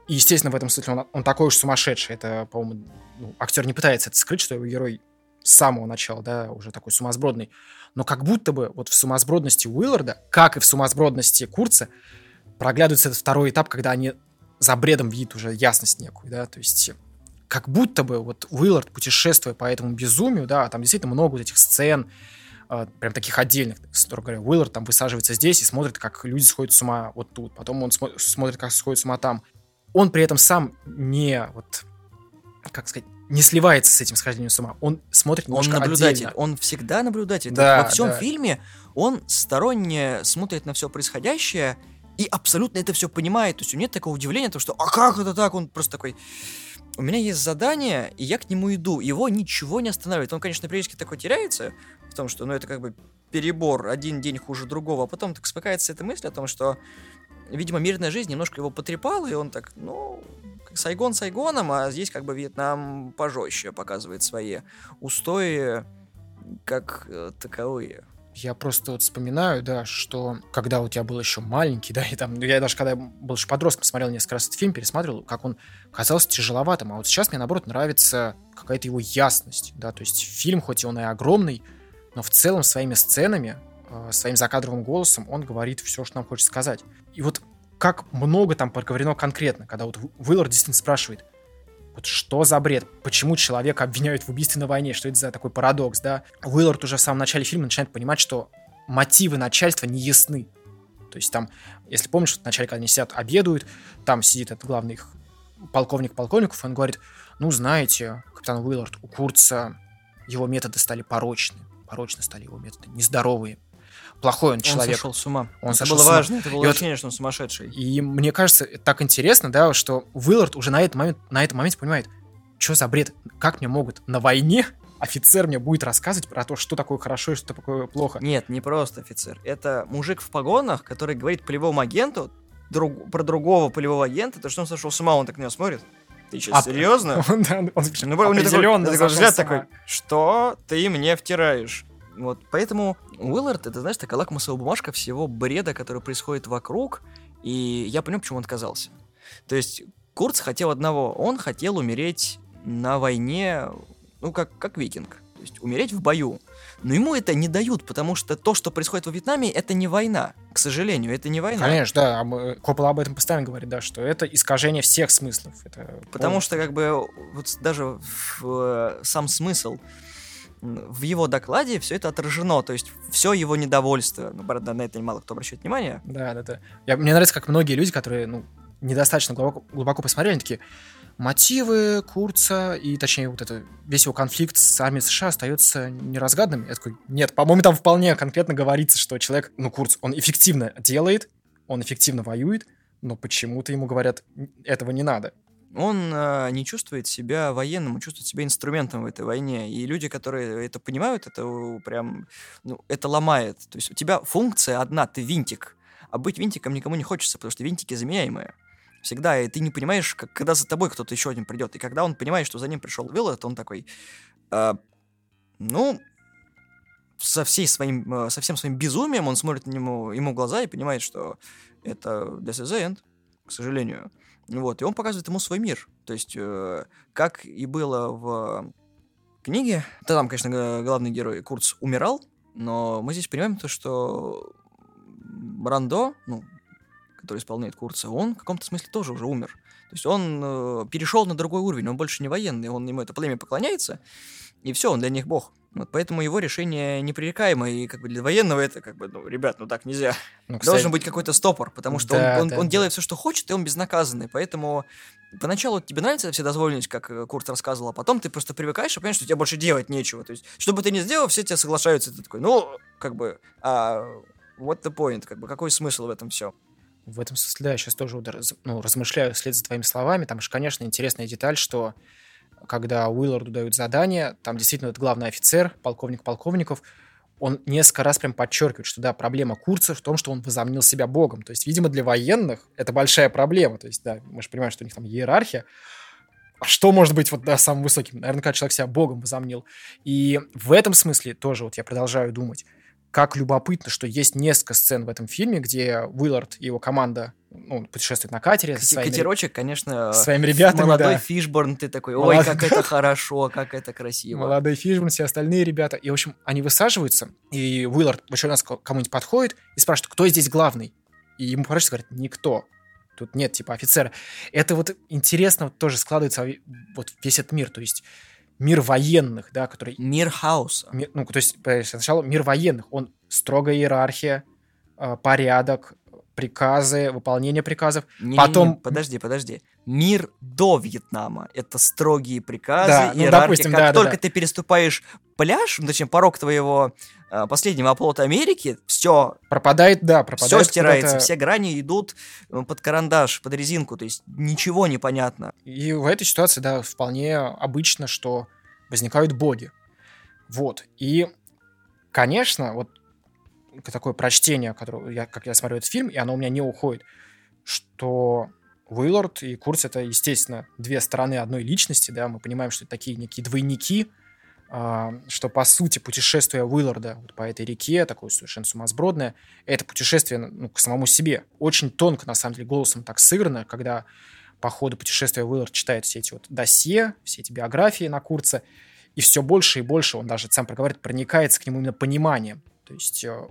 и, естественно, в этом смысле он, он такой уж сумасшедший. Это, по-моему, ну, актер не пытается это скрыть, что его герой с самого начала, да, уже такой сумасбродный. Но как будто бы вот в сумасбродности Уилларда, как и в сумасбродности Курца, проглядывается этот второй этап, когда они за бредом видят уже ясность некую, да, то есть как будто бы вот Уиллард, путешествуя по этому безумию, да, там действительно много вот этих сцен, э, прям таких отдельных, строго говоря, Уиллард там высаживается здесь и смотрит, как люди сходят с ума вот тут, потом он смо- смотрит, как сходят с ума там. Он при этом сам не, вот, как сказать, не сливается с этим схождением с ума. Он смотрит Он немножко наблюдатель, отдельно. он всегда наблюдатель. Да, Во всем да. фильме он сторонне смотрит на все происходящее и абсолютно это все понимает. То есть у него нет такого удивления, то, что «А как это так?» Он просто такой «У меня есть задание, и я к нему иду». Его ничего не останавливает. Он, конечно, периодически такой теряется, в том, что ну, это как бы перебор, один день хуже другого, а потом так смыкается эта мысль о том, что, видимо, мирная жизнь немножко его потрепала, и он так, ну, Сайгон Сайгоном, а здесь как бы Вьетнам пожестче показывает свои устои как э, таковые. Я просто вот вспоминаю, да, что когда вот я был еще маленький, да, и там, ну, я даже когда был еще подростком, смотрел несколько раз этот фильм, пересматривал, как он казался тяжеловатым, а вот сейчас мне, наоборот, нравится какая-то его ясность, да, то есть фильм, хоть и он и огромный, но в целом своими сценами, э, своим закадровым голосом он говорит все, что нам хочет сказать. И вот как много там проговорено конкретно, когда вот Уиллард действительно спрашивает, вот что за бред? Почему человека обвиняют в убийстве на войне? Что это за такой парадокс, да? Уиллард уже в самом начале фильма начинает понимать, что мотивы начальства не ясны. То есть там, если помнишь, в начале, когда они сидят, обедают, там сидит этот главный их полковник полковников, он говорит, ну, знаете, капитан Уиллард, у Курца его методы стали порочны. Порочны стали его методы, нездоровые плохой он человек. Он сошел с ума. Он это сошел было с ума. важно, это было И ощущение, что он сумасшедший. И мне кажется, так интересно, да, что Уиллард уже на этот момент, на этом моменте понимает, что за бред, как мне могут на войне офицер мне будет рассказывать про то, что такое хорошо и что такое плохо. Нет, не просто офицер. Это мужик в погонах, который говорит полевому агенту друг, про другого полевого агента, то что он сошел с ума, он так на него смотрит. Ты что, А- серьезно? Он, да, он Ну, у него такой, такой взгляд такой, что ты мне втираешь? Вот, поэтому Уиллард, это, знаешь, такая лакмусовая бумажка всего бреда, который происходит вокруг, и я понял, почему он отказался. То есть Курц хотел одного, он хотел умереть на войне, ну, как, как викинг, то есть умереть в бою. Но ему это не дают, потому что то, что происходит во Вьетнаме, это не война. К сожалению, это не война. Конечно, да. а Коппола об этом постоянно говорит, да, что это искажение всех смыслов. Это Потому что, как бы, вот даже в, э, сам смысл в его докладе все это отражено, то есть все его недовольство. Ну, правда, на это мало кто обращает внимание. Да, да, да. Я, мне нравится, как многие люди, которые, ну, недостаточно глубоко, глубоко посмотрели, они такие, мотивы Курца и, точнее, вот это, весь его конфликт с армией США остается неразгаданным. Я такой, нет, по-моему, там вполне конкретно говорится, что человек, ну, Курц, он эффективно делает, он эффективно воюет, но почему-то ему говорят, этого не надо. Он э, не чувствует себя военным, он чувствует себя инструментом в этой войне. И люди, которые это понимают, это э, прям, ну, это ломает. То есть у тебя функция одна, ты винтик. А быть винтиком никому не хочется, потому что винтики заменяемые. Всегда, и ты не понимаешь, как, когда за тобой кто-то еще один придет. И когда он понимает, что за ним пришел Виллард, он такой, «А, ну, со, всей своим, э, со всем своим безумием он смотрит на него, ему глаза и понимает, что это this is the end, к сожалению. Вот, и он показывает ему свой мир. То есть, э, как и было в книге, да, там, конечно, главный герой Курц умирал, но мы здесь понимаем то, что Брандо, ну, который исполняет Курца, он в каком-то смысле тоже уже умер. То есть он э, перешел на другой уровень, он больше не военный, он ему это племя поклоняется, и все, он для них бог. Вот поэтому его решение непререкаемо, и как бы для военного это как бы, ну, ребят, ну так нельзя. Ну, Должен кстати, быть какой-то стопор, потому что он- Да, он, да, он да. делает все, что хочет, и он безнаказанный. Поэтому поначалу тебе нравится эта вседозволенность, как э, Курт рассказывал, а потом ты просто привыкаешь и понимаешь, что тебе больше делать нечего. То есть, что бы ты ни сделал, все тебе соглашаются. Ты такой, ну, как бы, а what the point, как бы, какой смысл в этом все? В этом смысле, да, я сейчас тоже ну, размышляю вслед за твоими словами. Там же, конечно, интересная деталь, что когда Уилларду дают задание, там действительно этот главный офицер, полковник полковников, он несколько раз прям подчеркивает, что да, проблема Курца в том, что он возомнил себя богом. То есть, видимо, для военных это большая проблема. То есть, да, мы же понимаем, что у них там иерархия. А что может быть вот да, самым высоким? Наверное, когда человек себя богом возомнил. И в этом смысле тоже вот я продолжаю думать, как любопытно, что есть несколько сцен в этом фильме, где Уиллард и его команда ну, путешествуют на катере Кати- своими, Катерочек, конечно, со своими ребятами, молодой да. Фишборн, ты такой, ой, Молодой- как это хорошо, как это красиво. Молодой Фишборн, все остальные ребята. И, в общем, они высаживаются, и Уиллард в очередной раз к кому-нибудь подходит и спрашивает, кто здесь главный? И ему поворачивается говорит, никто. Тут нет, типа, офицера. Это вот интересно вот тоже складывается во- вот весь этот мир. То есть мир военных, да, который... Мир хаоса. ми- Ну, то есть, сначала мир военных. Он строгая иерархия, э, порядок, приказы, выполнение приказов. Не-не-не, Потом- Подожди, подожди. Мир до Вьетнама. Это строгие приказы, Да, ну, иерархия. допустим, как да, да, только да. ты переступаешь пляж, ну, точнее, порог твоего а, последнего оплота Америки, все, Пропадает, да, все пропадает стирается, куда-то. все грани идут э, под карандаш, под резинку, то есть ничего не понятно. И в этой ситуации, да, вполне обычно, что возникают боги. Вот. И, конечно, вот такое прочтение, которое я, как я смотрю этот фильм, и оно у меня не уходит, что Уиллард и Курц это, естественно, две стороны одной личности, да, мы понимаем, что это такие некие двойники, что, по сути, путешествие Уилларда вот по этой реке, такое совершенно сумасбродное, это путешествие ну, к самому себе. Очень тонко, на самом деле, голосом так сыграно, когда по ходу путешествия Уиллард читает все эти вот досье, все эти биографии на Курце, и все больше и больше он даже сам проговорит, проникается к нему именно пониманием. То есть э,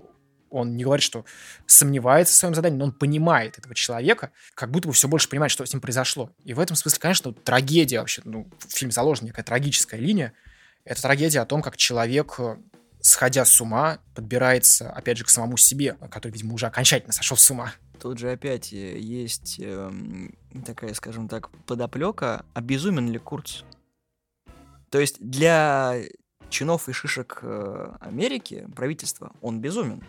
он не говорит, что сомневается в своем задании, но он понимает этого человека, как будто бы все больше понимает, что с ним произошло. И в этом смысле, конечно, трагедия вообще, ну, в фильме заложена некая трагическая линия. Это трагедия о том, как человек, э, сходя с ума, подбирается, опять же, к самому себе, который, видимо, уже окончательно сошел с ума. Тут же опять э, есть э, такая, скажем так, подоплека, обезумен ли Курц? То есть для чинов и шишек э, Америки, правительства, он безумен.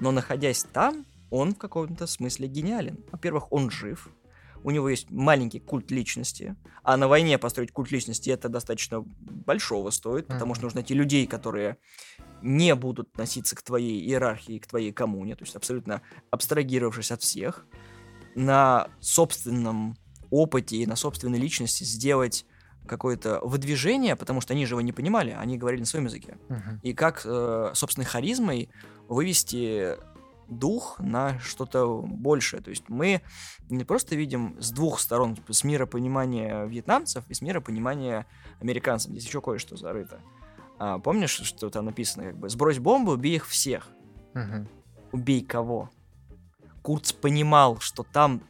Но находясь там, он в каком-то смысле гениален. Во-первых, он жив, у него есть маленький культ личности, а на войне построить культ личности это достаточно большого стоит, потому mm-hmm. что нужно найти людей, которые не будут относиться к твоей иерархии, к твоей коммуне, то есть абсолютно абстрагировавшись от всех, на собственном опыте и на собственной личности сделать какое-то выдвижение, потому что они же его не понимали, они говорили на своем языке. Uh-huh. И как э, собственной харизмой вывести дух на что-то большее. То есть мы не просто видим с двух сторон, с мира понимания вьетнамцев и с мира понимания американцев. Здесь еще кое-что зарыто. А, помнишь, что там написано, как бы, сбрось бомбу, убей их всех. Uh-huh. Убей кого? Курц понимал, что там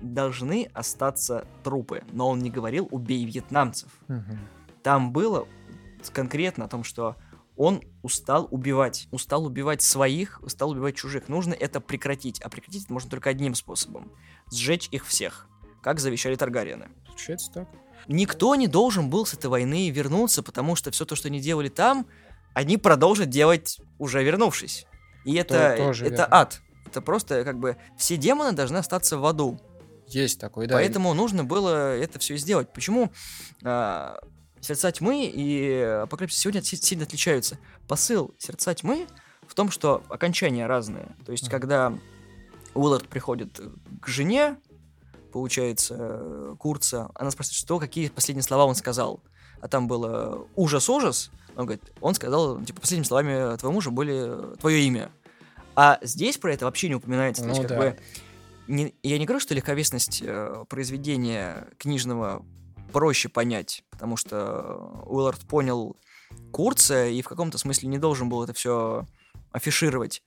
должны остаться трупы. Но он не говорил «убей вьетнамцев». Угу. Там было конкретно о том, что он устал убивать. Устал убивать своих, устал убивать чужих. Нужно это прекратить. А прекратить это можно только одним способом. Сжечь их всех. Как завещали Таргариены. Случается так. Никто не должен был с этой войны вернуться, потому что все то, что они делали там, они продолжат делать уже вернувшись. И это, то, это верно. ад. Это просто как бы все демоны должны остаться в аду. Есть такой, да. Поэтому нужно было это все сделать. Почему а, сердца тьмы и апокалипсис сегодня сильно отличаются? Посыл сердца тьмы в том, что окончания разные. То есть, когда Уиллард приходит к жене, получается, Курца, она спрашивает, что, какие последние слова он сказал. А там было ужас-ужас. Он говорит, он сказал, типа, последними словами твоего мужа были твое имя. А здесь про это вообще не упоминается. Ну, То есть, да. как бы, не, я не говорю, что легковесность э, произведения книжного проще понять, потому что Уиллард понял Курца и в каком-то смысле не должен был это все афишировать.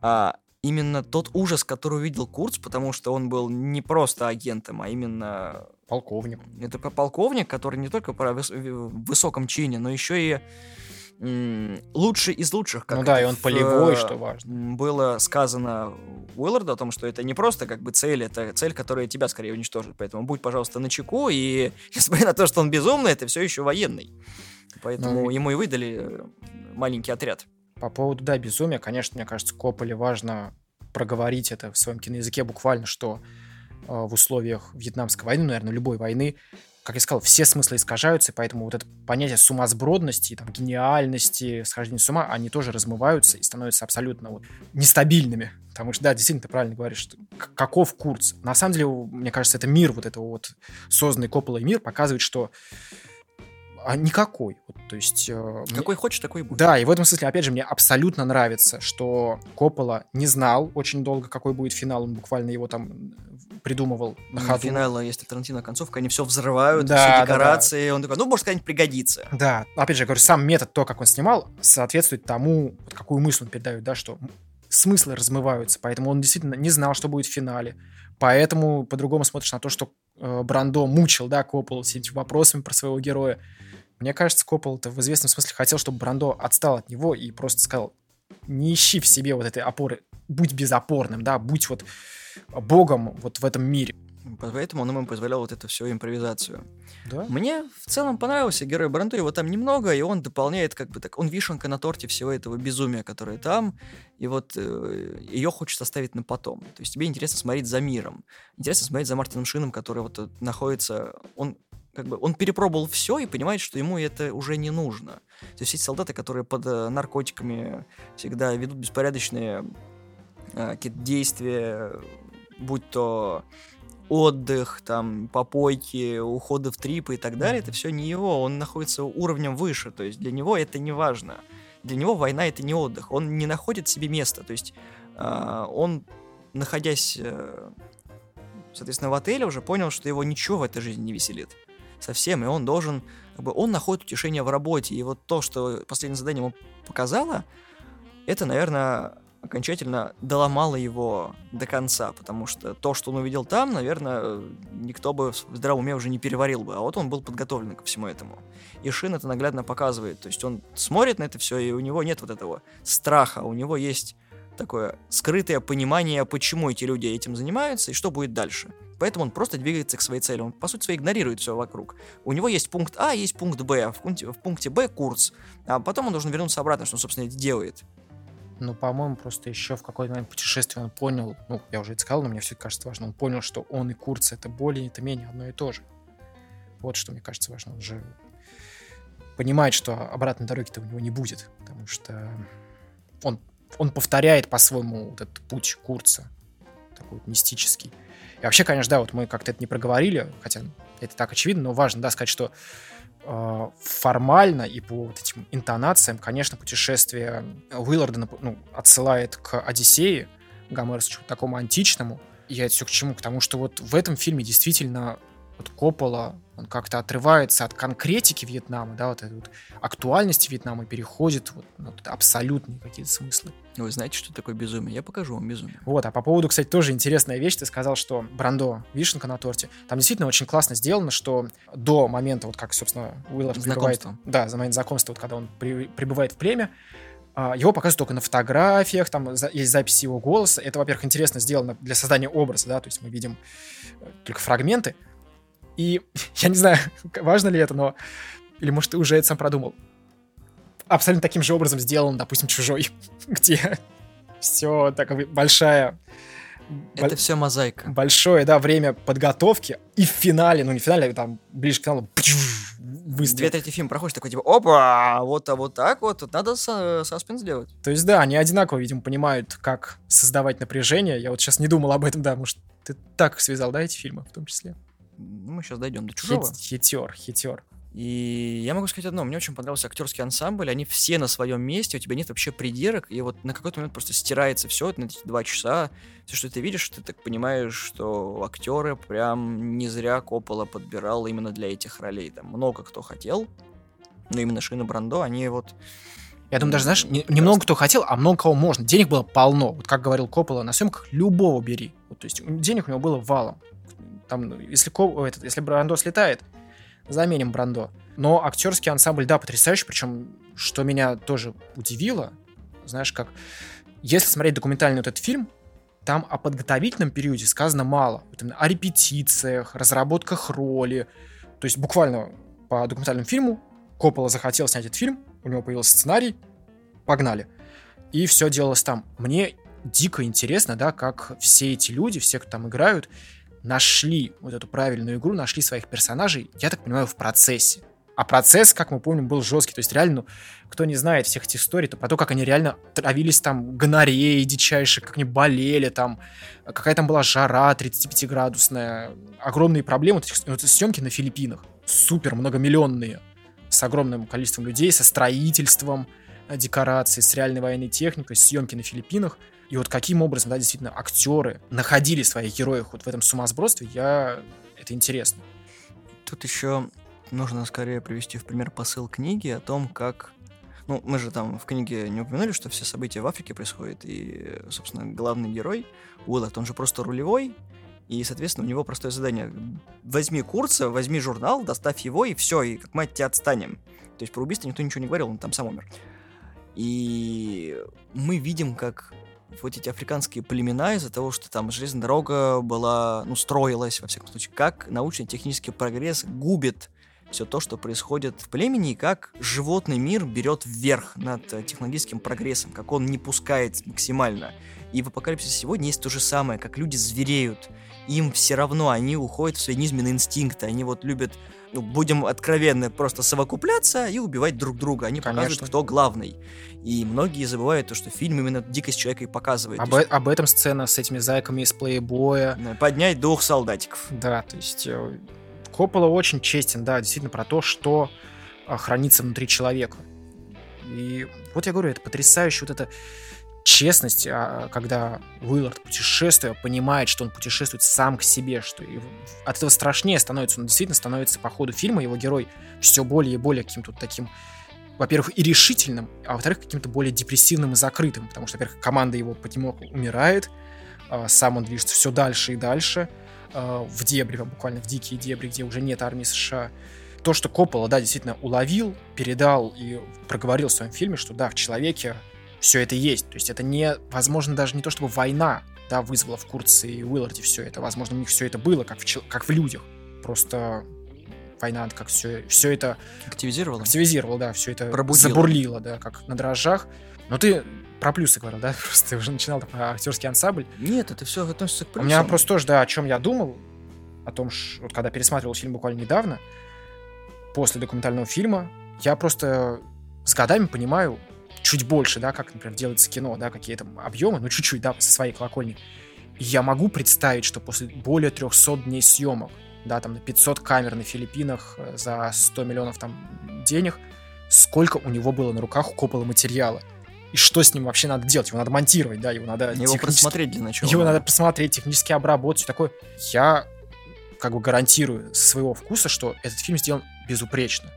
А именно тот ужас, который увидел Курц, потому что он был не просто агентом, а именно... Полковник. Это полковник, который не только по выс- высоком чине, но еще и лучший из лучших. Как ну да, и он в, полевой, что важно. Было сказано Уилларду о том, что это не просто как бы цель, это цель, которая тебя скорее уничтожит. Поэтому будь, пожалуйста, на чеку, и несмотря на то, что он безумный, это все еще военный. Поэтому ну, ему и выдали э, маленький отряд. По поводу, да, безумия, конечно, мне кажется, Копполе важно проговорить это в своем киноязыке буквально, что э, в условиях вьетнамской войны, наверное, любой войны, как я сказал, все смыслы искажаются, и поэтому вот это понятие сумасбродности, там, гениальности, схождения с ума, они тоже размываются и становятся абсолютно вот нестабильными. Потому что, да, действительно, ты правильно говоришь, каков курс. На самом деле, мне кажется, это мир, вот этого вот созданный Копполой мир показывает, что а никакой. Вот, то есть... Э, Какой мне... хочешь, такой будет. Да, и в этом смысле, опять же, мне абсолютно нравится, что Коппола не знал очень долго, какой будет финал. Он буквально его там придумывал на ходу. Финала есть Тарантино концовка, они все взрывают, да, все декорации. Да, да. Он такой, ну, может, когда-нибудь пригодится. Да, опять же, я говорю, сам метод, то, как он снимал, соответствует тому, вот какую мысль он передает, да, что смыслы размываются, поэтому он действительно не знал, что будет в финале. Поэтому по-другому смотришь на то, что э, Брандо мучил, да, Копполу с этими вопросами про своего героя. Мне кажется, Коппол-то в известном смысле хотел, чтобы Брандо отстал от него и просто сказал, не ищи в себе вот этой опоры, будь безопорным, да, будь вот богом вот в этом мире. Поэтому он ему позволял вот эту всю импровизацию. Да? Мне в целом понравился герой Брандо, его там немного, и он дополняет как бы так, он вишенка на торте всего этого безумия, которое там, и вот э, ее хочется оставить на потом. То есть тебе интересно смотреть за миром, интересно смотреть за Мартином Шином, который вот э, находится, он как бы он перепробовал все и понимает, что ему это уже не нужно. То есть эти солдаты, которые под э, наркотиками всегда ведут беспорядочные э, какие-то действия, будь то отдых, там, попойки, уходы в трипы и так далее, это все не его, он находится уровнем выше, то есть для него это не важно. Для него война это не отдых, он не находит себе места, то есть э, он, находясь, э, соответственно, в отеле, уже понял, что его ничего в этой жизни не веселит совсем, и он должен, как бы, он находит утешение в работе, и вот то, что последнее задание ему показало, это, наверное, окончательно доломало его до конца, потому что то, что он увидел там, наверное, никто бы в здравом уме уже не переварил бы, а вот он был подготовлен ко всему этому. И Шин это наглядно показывает, то есть он смотрит на это все, и у него нет вот этого страха, у него есть такое скрытое понимание, почему эти люди этим занимаются и что будет дальше. Поэтому он просто двигается к своей цели. Он, по сути, своей игнорирует все вокруг. У него есть пункт А, есть пункт Б. В пункте, в пункте Б курс. А потом он должен вернуться обратно, что он, собственно, это делает. Ну, по-моему, просто еще в какой-то момент путешествия он понял, ну, я уже это сказал, но мне все кажется важно, он понял, что он и Курц это более, это менее одно и то же. Вот что мне кажется важно. Он же понимает, что обратной дороги-то у него не будет, потому что он, он повторяет по-своему вот этот путь Курца, такой вот мистический. И вообще, конечно, да, вот мы как-то это не проговорили, хотя это так очевидно, но важно, да, сказать, что э, формально и по вот этим интонациям, конечно, путешествие Уилларда ну, отсылает к Одиссее, Гомерсу, такому античному. И это все к чему? К тому, что вот в этом фильме действительно вот Коппола, он как-то отрывается от конкретики Вьетнама, да, вот этой вот актуальности Вьетнама, переходит вот, вот абсолютные какие-то смыслы. Вы знаете, что такое безумие? Я покажу вам безумие. Вот, а по поводу, кстати, тоже интересная вещь. Ты сказал, что Брандо, вишенка на торте. Там действительно очень классно сделано, что до момента, вот как, собственно, Уиллард прибывает... Да, за момент знакомства, вот когда он при, прибывает в племя, а, его показывают только на фотографиях, там есть записи его голоса. Это, во-первых, интересно сделано для создания образа, да, то есть мы видим э, только фрагменты. И я не знаю, важно ли это, но... Или, может, ты уже это сам продумал. Абсолютно таким же образом сделан, допустим, «Чужой», где все такая большая... Это бол... все мозаика. Большое, да, время подготовки. И в финале, ну не в финале, а там ближе к финалу, выстрел. Две трети фильма проходишь такой, типа, опа, вот, а вот так вот, тут надо саспенс делать. То есть, да, они одинаково, видимо, понимают, как создавать напряжение. Я вот сейчас не думал об этом, да, может, ты так связал, да, эти фильмы в том числе? Ну, мы сейчас дойдем до чужого. Хитер, хитер. И я могу сказать одно, мне очень понравился актерский ансамбль, они все на своем месте, у тебя нет вообще придирок, и вот на какой-то момент просто стирается все, на эти два часа, все, что ты видишь, ты так понимаешь, что актеры прям не зря Коппола подбирал именно для этих ролей, там много кто хотел, но именно Шина Брандо, они вот я думаю, даже, знаешь, не, немного кто хотел, а много кого можно. Денег было полно. Вот как говорил Коппола, на съемках любого бери. Вот, то есть денег у него было валом. Там, ну, если, этот, если Брандо слетает, заменим Брандо. Но актерский ансамбль, да, потрясающий, причем, что меня тоже удивило, знаешь, как, если смотреть документальный вот этот фильм, там о подготовительном периоде сказано мало. О репетициях, разработках роли. То есть буквально по документальному фильму Коппола захотел снять этот фильм, у него появился сценарий, погнали. И все делалось там. Мне дико интересно, да, как все эти люди, все, кто там играют, нашли вот эту правильную игру, нашли своих персонажей, я так понимаю, в процессе. А процесс, как мы помним, был жесткий. То есть реально, ну, кто не знает всех этих историй, то про то, как они реально травились там гонореей дичайшей, как они болели там, какая там была жара 35-градусная, огромные проблемы. Вот, этих, вот съемки на Филиппинах, супер многомиллионные, с огромным количеством людей, со строительством э, декораций, с реальной военной техникой, съемки на Филиппинах – и вот каким образом, да, действительно, актеры находили своих героев вот в этом сумасбродстве, я... это интересно. Тут еще нужно скорее привести в пример посыл книги о том, как ну, мы же там в книге не упомянули, что все события в Африке происходят, и, собственно, главный герой, Уиллард, он же просто рулевой, и, соответственно, у него простое задание. Возьми Курца, возьми журнал, доставь его, и все, и как мы от тебя отстанем. То есть про убийство никто ничего не говорил, он там сам умер. И мы видим, как вот эти африканские племена из-за того, что там железная дорога была, ну, строилась, во всяком случае, как научно-технический прогресс губит все то, что происходит в племени, и как животный мир берет вверх над технологическим прогрессом, как он не пускает максимально. И в «Апокалипсисе сегодня» есть то же самое, как люди звереют. Им все равно, они уходят в свои низменные инстинкты. Они вот любят, ну, будем откровенны, просто совокупляться и убивать друг друга. Они Конечно. показывают, кто главный. И многие забывают то, что фильм именно дикость человека и показывает. Об, есть, э- об этом сцена с этими зайками из плейбоя. Поднять двух солдатиков. Да, то есть э, Коппола очень честен, да, действительно про то, что а, хранится внутри человека. И вот я говорю, это потрясающе вот эта честность, а, когда Уиллард, путешествуя, понимает, что он путешествует сам к себе, что от этого страшнее становится. Он действительно становится по ходу фильма, его герой, все более и более каким-то таким во-первых, и решительным, а во-вторых, каким-то более депрессивным и закрытым, потому что, во-первых, команда его потихоньку умирает, а, сам он движется все дальше и дальше, а, в дебри, буквально в дикие дебри, где уже нет армии США. То, что Коппола, да, действительно уловил, передал и проговорил в своем фильме, что да, в человеке все это есть. То есть это не, возможно, даже не то, чтобы война, да, вызвала в Курце и Уилларде все это. Возможно, у них все это было, как в, как в людях. Просто война как все, все это Активизировал? активизировал, да, все это Пробудило. забурлило, да, как на дрожжах. Но ты про плюсы говорил, да, просто ты уже начинал про актерский ансамбль. Нет, это все относится к У плюсам. меня просто тоже, да, о чем я думал, о том, ш- вот когда пересматривал фильм буквально недавно, после документального фильма, я просто с годами понимаю чуть больше, да, как, например, делается кино, да, какие там объемы, ну, чуть-чуть, да, со своей колокольни. Я могу представить, что после более 300 дней съемок, да, там на 500 камер на Филиппинах э, за 100 миллионов там денег, сколько у него было на руках у Коппола материала. И что с ним вообще надо делать? Его надо монтировать, да, его надо Его просмотреть для начала. его надо посмотреть, технически обработать, все такое. Я как бы гарантирую со своего вкуса, что этот фильм сделан безупречно.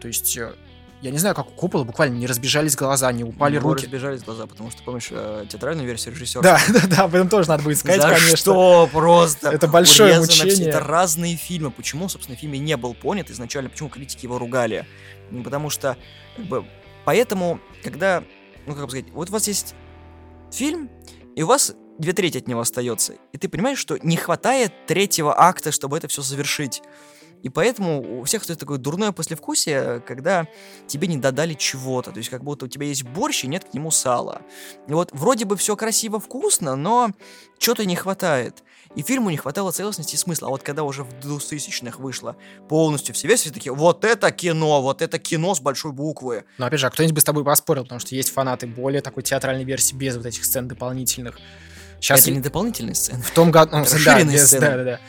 То есть, э, я не знаю, как у Коппола буквально не разбежались глаза, не упали него руки. разбежались глаза, потому что, помнишь, э, театральную версию режиссера? Да, да, да, об этом тоже надо будет сказать, За конечно. что просто? Это большое урезано все. мучение. Это разные фильмы. Почему, собственно, в фильме не был понят изначально? Почему критики его ругали? Ну, Потому что, как бы, поэтому, когда, ну, как бы сказать, вот у вас есть фильм, и у вас две трети от него остается, и ты понимаешь, что не хватает третьего акта, чтобы это все завершить. И поэтому у всех остается такое дурное послевкусие, когда тебе не додали чего-то. То есть как будто у тебя есть борщ и нет к нему сала. И вот вроде бы все красиво, вкусно, но чего-то не хватает. И фильму не хватало целостности и смысла. А вот когда уже в 2000-х вышло полностью все версии, такие, вот это кино, вот это кино с большой буквы. Но опять же, а кто-нибудь бы с тобой поспорил, потому что есть фанаты более такой театральной версии без вот этих сцен дополнительных. Сейчас это не дополнительные сцены. в том году... ну, да, без- сцены. да, да, да.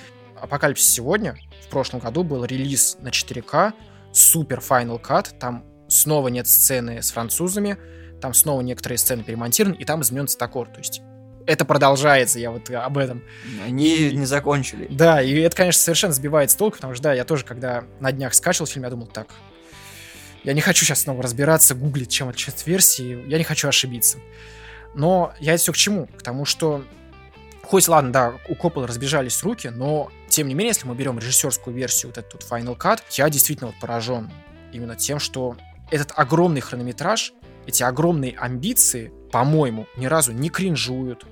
Апокалипсис сегодня, в прошлом году был релиз на 4К, супер Final Cut, там снова нет сцены с французами, там снова некоторые сцены перемонтированы, и там изменен цветокор, то есть это продолжается, я вот об этом. Они не закончили. Да, и это, конечно, совершенно сбивает с толку, потому что, да, я тоже, когда на днях скачивал фильм, я думал, так, я не хочу сейчас снова разбираться, гуглить, чем отличается версии, я не хочу ошибиться. Но я это все к чему? К тому, что хоть, ладно, да, у Коппола разбежались руки, но, тем не менее, если мы берем режиссерскую версию, вот этот Final Cut, я действительно вот поражен именно тем, что этот огромный хронометраж, эти огромные амбиции, по-моему, ни разу не кринжуют,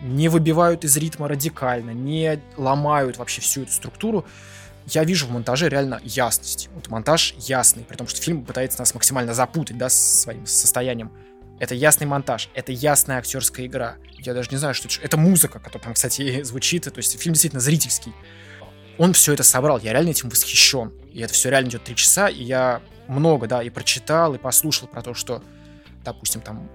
не выбивают из ритма радикально, не ломают вообще всю эту структуру. Я вижу в монтаже реально ясность. Вот монтаж ясный, при том, что фильм пытается нас максимально запутать, да, с своим состоянием. Это ясный монтаж, это ясная актерская игра. Я даже не знаю, что это. Это музыка, которая там, кстати, звучит. То есть фильм действительно зрительский. Он все это собрал. Я реально этим восхищен. И это все реально идет три часа. И я много, да, и прочитал, и послушал про то, что, допустим, там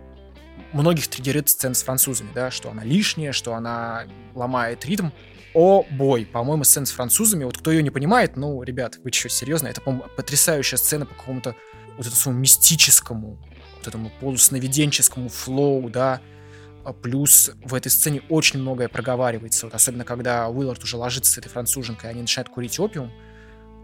многих триггерит сцен с французами, да, что она лишняя, что она ломает ритм. О, бой, по-моему, сцена с французами, вот кто ее не понимает, ну, ребят, вы что, серьезно? Это, по-моему, потрясающая сцена по какому-то вот этому мистическому, вот этому полусновиденческому флоу, да, А плюс в этой сцене очень многое проговаривается, вот особенно когда Уиллард уже ложится с этой француженкой, они начинают курить опиум,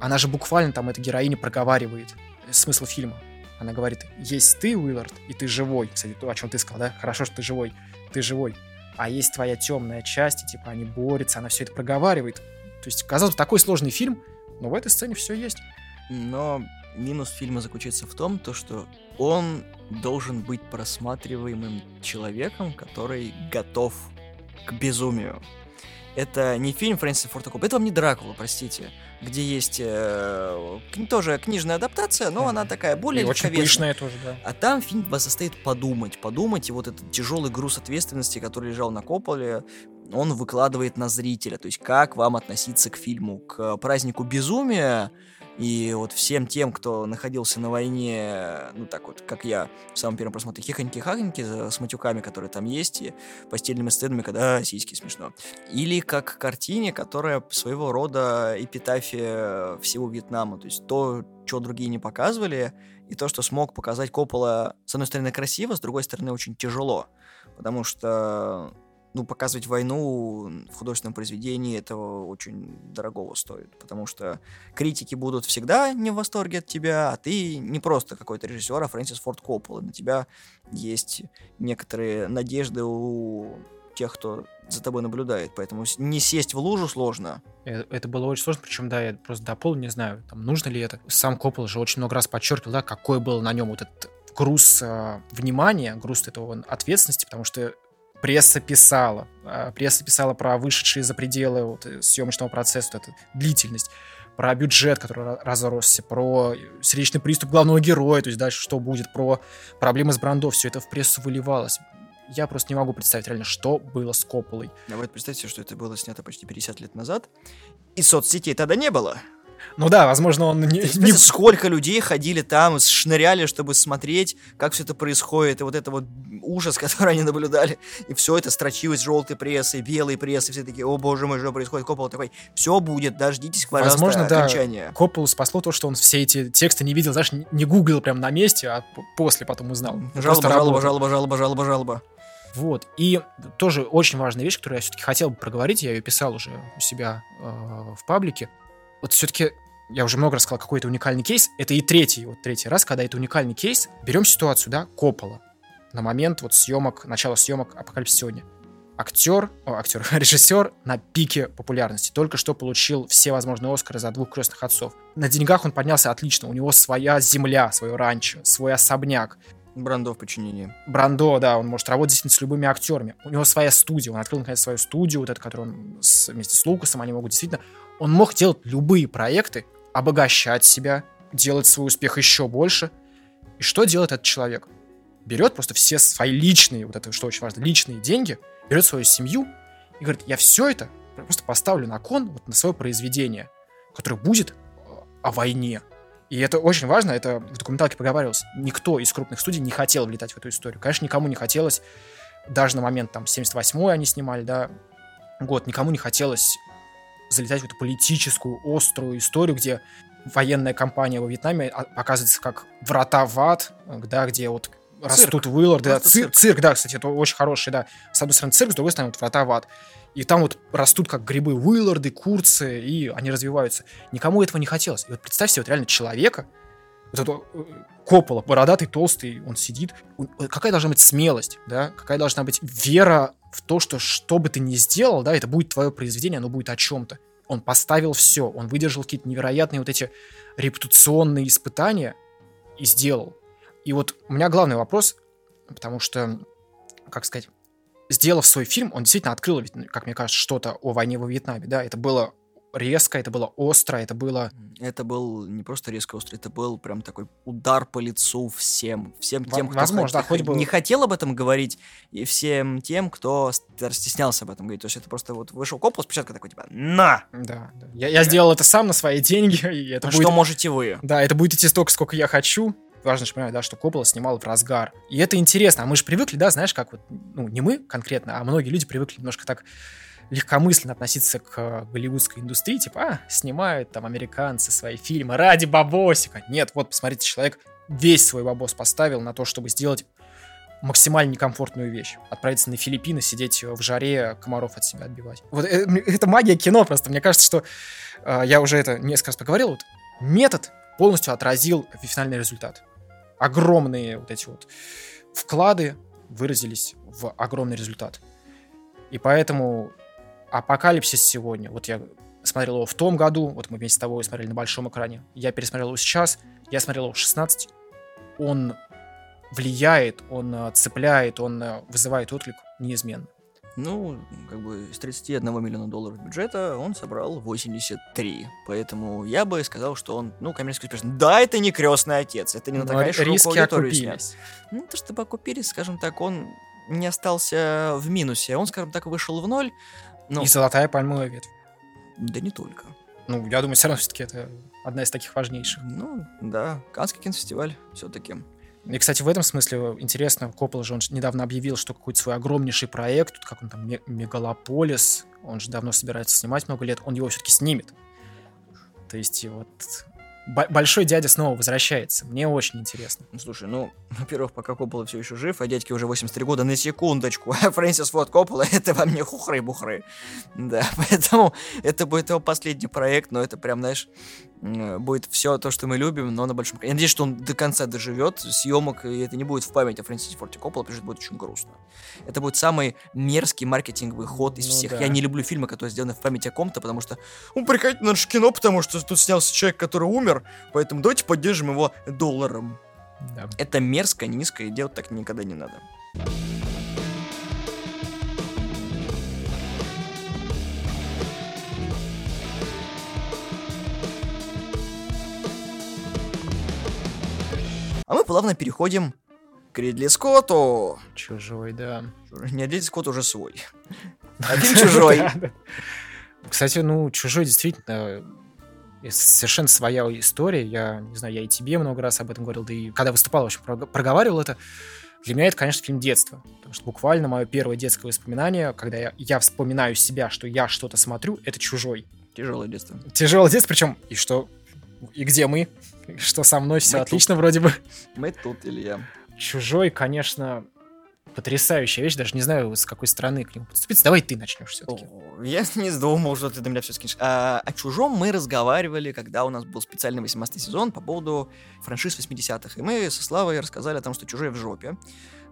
она же буквально там, эта героиня проговаривает смысл фильма. Она говорит, есть ты, Уиллард, и ты живой. Кстати, то, о чем ты сказал, да? Хорошо, что ты живой. Ты живой. А есть твоя темная часть, и типа они борются, она все это проговаривает. То есть, казалось бы, такой сложный фильм, но в этой сцене все есть. Но минус фильма заключается в том, то, что он должен быть просматриваемым человеком, который готов к безумию. это не фильм Фрэнсиса Форда Коппола, это вам не Дракула, простите, где есть э, тоже книжная адаптация, но она такая более И очень пышная тоже, да. А там фильм вас заставит подумать, подумать, и вот этот тяжелый груз ответственности, который лежал на Копполе, он выкладывает на зрителя, то есть как вам относиться к фильму, к празднику безумия, и вот всем тем, кто находился на войне, ну так вот, как я, в самом первом просмотре, хихоньки-хахоньки с матюками, которые там есть, и постельными сценами, когда а, сиськи смешно. Или как картине, которая своего рода эпитафия всего Вьетнама. То есть то, что другие не показывали, и то, что смог показать Коппола, с одной стороны, красиво, с другой стороны, очень тяжело. Потому что ну, показывать войну в художественном произведении этого очень дорогого стоит, потому что критики будут всегда не в восторге от тебя, а ты не просто какой-то режиссер, а Фрэнсис Форд Коппола. На тебя есть некоторые надежды у тех, кто за тобой наблюдает, поэтому не сесть в лужу сложно. Э, это было очень сложно, причем, да, я просто дополню, не знаю, там, нужно ли это. Сам Коппол же очень много раз подчеркивал, да, какой был на нем вот этот груз э, внимания, груз этого ответственности, потому что пресса писала. А, пресса писала про вышедшие за пределы вот, э, съемочного процесса, вот эту длительность, про бюджет, который разросся, про сердечный приступ главного героя, то есть дальше что будет, про проблемы с брендов, все это в прессу выливалось. Я просто не могу представить реально, что было с Копполой. Вот представьте, что это было снято почти 50 лет назад, и соцсетей тогда не было. Ну да, возможно, он не... не... Сколько людей ходили там, шныряли, чтобы смотреть, как все это происходит, и вот это вот ужас, который они наблюдали, и все это строчилось желтой прессой, белой прессой, все такие, о боже мой, что происходит, Коппола такой, все будет, дождитесь, пожалуйста, Возможно, окончания. да, Копполу спасло то, что он все эти тексты не видел, знаешь, не гуглил прям на месте, а после потом узнал. Жалоба, жалоба, жалоба, жалоба, жалоба, жалоба. Вот. И тоже очень важная вещь, которую я все-таки хотел бы проговорить, я ее писал уже у себя э, в паблике. Вот все-таки я уже много раз сказал, какой-то уникальный кейс. Это и третий, вот третий раз, когда это уникальный кейс. Берем ситуацию, да, Коппола. На момент вот съемок, начала съемок «Апокалипсис сегодня». Актер, о, актер, режиссер на пике популярности. Только что получил все возможные Оскары за двух крестных отцов. На деньгах он поднялся отлично. У него своя земля, свое ранчо, свой особняк. Брандо в подчинении. Брандо, да, он может работать действительно с любыми актерами. У него своя студия, он открыл, наконец, свою студию, вот эту, которую он с, вместе с Лукасом, они могут действительно... Он мог делать любые проекты, обогащать себя, делать свой успех еще больше. И что делает этот человек? Берет просто все свои личные, вот это что очень важно, личные деньги, берет свою семью и говорит, я все это просто поставлю на кон, вот на свое произведение, которое будет э, о войне. И это очень важно, это в документалке проговаривалось. Никто из крупных студий не хотел влетать в эту историю. Конечно, никому не хотелось, даже на момент там 78-й они снимали, да, год, никому не хотелось залетать в эту политическую, острую историю, где военная кампания во Вьетнаме показывается как врата в ад, да, где вот растут Уилларды. Да, цирк. цирк, да, кстати, это очень хороший, да. С одной стороны цирк, с другой стороны вот врата в ад. И там вот растут как грибы Уилларды, курцы, и они развиваются. Никому этого не хотелось. И вот представь себе вот реально человека, вот это э, Коппола, бородатый, толстый, он сидит. Какая должна быть смелость, да? Какая должна быть вера в то, что что бы ты ни сделал, да, это будет твое произведение, оно будет о чем-то. Он поставил все, он выдержал какие-то невероятные вот эти репутационные испытания и сделал. И вот у меня главный вопрос, потому что, как сказать, сделав свой фильм, он действительно открыл, как мне кажется, что-то о войне во Вьетнаме, да, это было резко, это было остро, это было... Это был не просто резко остро, это был прям такой удар по лицу всем. Всем тем, кто Возможно, хоть, хоть бы... не хотел об этом говорить, и всем тем, кто стеснялся об этом говорить. То есть это просто вот вышел Коппола, спочатку такой, типа, на! Да, да. Я, я сделал это сам на свои деньги, и это а будет... Что можете вы? Да, это будет идти столько, сколько я хочу. Важно же понимать, да, что Коппола снимал в разгар. И это интересно. А мы же привыкли, да, знаешь, как вот, ну, не мы конкретно, а многие люди привыкли немножко так легкомысленно относиться к голливудской индустрии, типа, а, снимают там американцы свои фильмы ради бабосика. Нет, вот, посмотрите, человек весь свой бабос поставил на то, чтобы сделать максимально некомфортную вещь. Отправиться на Филиппины, сидеть в жаре, комаров от себя отбивать. Вот это, это магия кино просто. Мне кажется, что э, я уже это несколько раз поговорил. Вот, метод полностью отразил финальный результат. Огромные вот эти вот вклады выразились в огромный результат. И поэтому Апокалипсис сегодня, вот я смотрел его в том году, вот мы вместе с тобой смотрели на большом экране, я пересмотрел его сейчас, я смотрел его в 16, он влияет, он э, цепляет, он э, вызывает отклик неизменно. Ну, как бы с 31 миллиона долларов бюджета он собрал 83. Поэтому я бы сказал, что он, ну, коммерчески успешный. Да, это не крестный отец, это не на такая широкую риски аудиторию снят. Ну, то, чтобы окупились, скажем так, он не остался в минусе. Он, скажем так, вышел в ноль. Ну, И золотая пальмовая ветвь. да не только. Ну, я думаю, все равно все-таки это одна из таких важнейших. Ну, да, Канский кинофестиваль все-таки. И, кстати, в этом смысле интересно, Коппола же он ж недавно объявил, что какой-то свой огромнейший проект, тут как он там, Ме- Мегалополис, он же давно собирается снимать много лет, он его все-таки снимет. То есть вот большой дядя снова возвращается. Мне очень интересно. Ну, слушай, ну, во-первых, пока Коппола все еще жив, а дядьке уже 83 года, на секундочку, а Фрэнсис Форд Коппола, это во мне хухры-бухры. Да, поэтому это будет его последний проект, но это прям, знаешь, будет все то, что мы любим, но на большом... Я надеюсь, что он до конца доживет съемок, и это не будет в память о Фрэнсисе Форте Коппола, потому что это будет очень грустно. Это будет самый мерзкий маркетинговый ход из Ну всех. да. Я не люблю фильмы, которые сделаны в память о ком-то, потому что, ну, приходите на наше кино, потому что тут снялся человек, который умер, поэтому давайте поддержим его долларом. Да. Это мерзко, низко, и делать так никогда не надо. А мы плавно переходим к Ридли Скотту. Чужой, да. Не, Ридли Скотт уже свой. Один чужой. Кстати, ну, чужой действительно совершенно своя история. Я не знаю, я и тебе много раз об этом говорил, да и когда выступал, в общем, прог- проговаривал это. Для меня это, конечно, фильм детства. Потому что буквально мое первое детское воспоминание, когда я, я вспоминаю себя, что я что-то смотрю, это чужой. Тяжелое детство. Тяжелое детство, причем и что, и где мы, И что со мной, все Мы отлично вроде бы. Мы тут, Илья. Чужой, конечно, потрясающая вещь, даже не знаю, с какой стороны к нему подступиться. Давай ты начнешь все-таки. Я не думал, что ты до меня все скинешь. А, о чужом мы разговаривали, когда у нас был специальный 18 сезон по поводу франшиз 80-х. И мы со Славой рассказали о том, что чужой в жопе.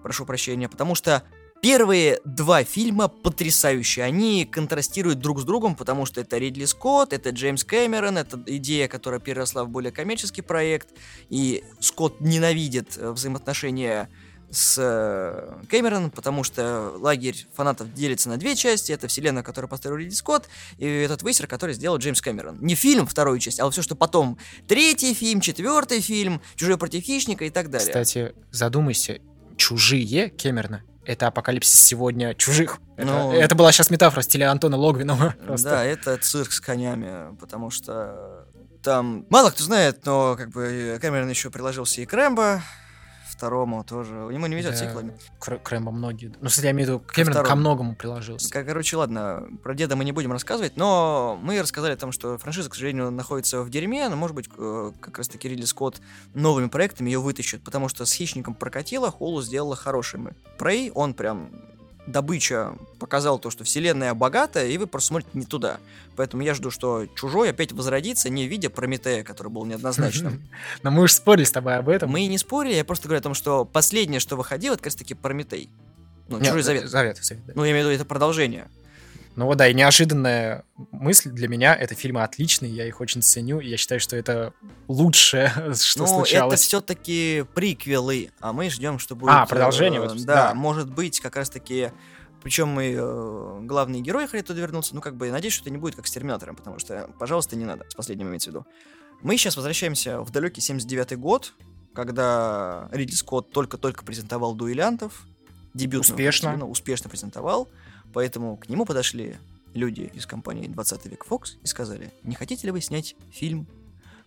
Прошу прощения, потому что Первые два фильма потрясающие. Они контрастируют друг с другом, потому что это Ридли Скотт, это Джеймс Кэмерон, это идея, которая переросла в более коммерческий проект. И Скотт ненавидит э, взаимоотношения с э, Кэмероном, потому что лагерь фанатов делится на две части. Это вселенная, которую построил Ридли Скотт, и этот высер, который сделал Джеймс Кэмерон. Не фильм, вторую часть, а все, что потом. Третий фильм, четвертый фильм, Чужой против хищника и так далее. Кстати, задумайся, чужие Кэмерона это апокалипсис сегодня чужих. Это, Ну, это была сейчас метафора в стиле Антона Логвинова. Просто. Да, это цирк с конями, потому что там мало кто знает, но как бы Кэмерон еще приложился и к Рэмбо, второму тоже. Ему не везет Да, сиквелами. Кр- Крэмбо многие. Ну, кстати, я имею в виду, Кэмерон ко многому приложился. Как, короче, ладно, про деда мы не будем рассказывать, но мы рассказали о том, что франшиза, к сожалению, находится в дерьме, но, может быть, как раз-таки Ридли Скотт новыми проектами ее вытащит, потому что с «Хищником» прокатило, Холу сделала хорошими. Прей, он прям добыча показал то, что вселенная богатая, и вы просто смотрите не туда. Поэтому я жду, что Чужой опять возродится, не видя Прометея, который был неоднозначным. Но мы уже спорили с тобой об этом. Мы и не спорили, я просто говорю о том, что последнее, что выходило, это как раз-таки Прометей. Ну, Нет, Чужой завет. Завет, завет, да. Ну, я имею в виду, это продолжение. Ну вот да, и неожиданная мысль для меня. Это фильмы отличные, я их очень ценю, и я считаю, что это лучшее, что ну, случалось. это все-таки приквелы, а мы ждем, что будет... А, продолжение, э, вот, да, да. может быть, как раз-таки... Причем и э, главные герои хотят туда вернуться. Ну, как бы, надеюсь, что это не будет как с Терминатором, потому что, пожалуйста, не надо, с последним имеется в виду. Мы сейчас возвращаемся в далекий 79-й год, когда Ридли Скотт только-только презентовал «Дуэлянтов», дебютную Успешно. успешно презентовал, поэтому к нему подошли люди из компании 20 век Fox и сказали, не хотите ли вы снять фильм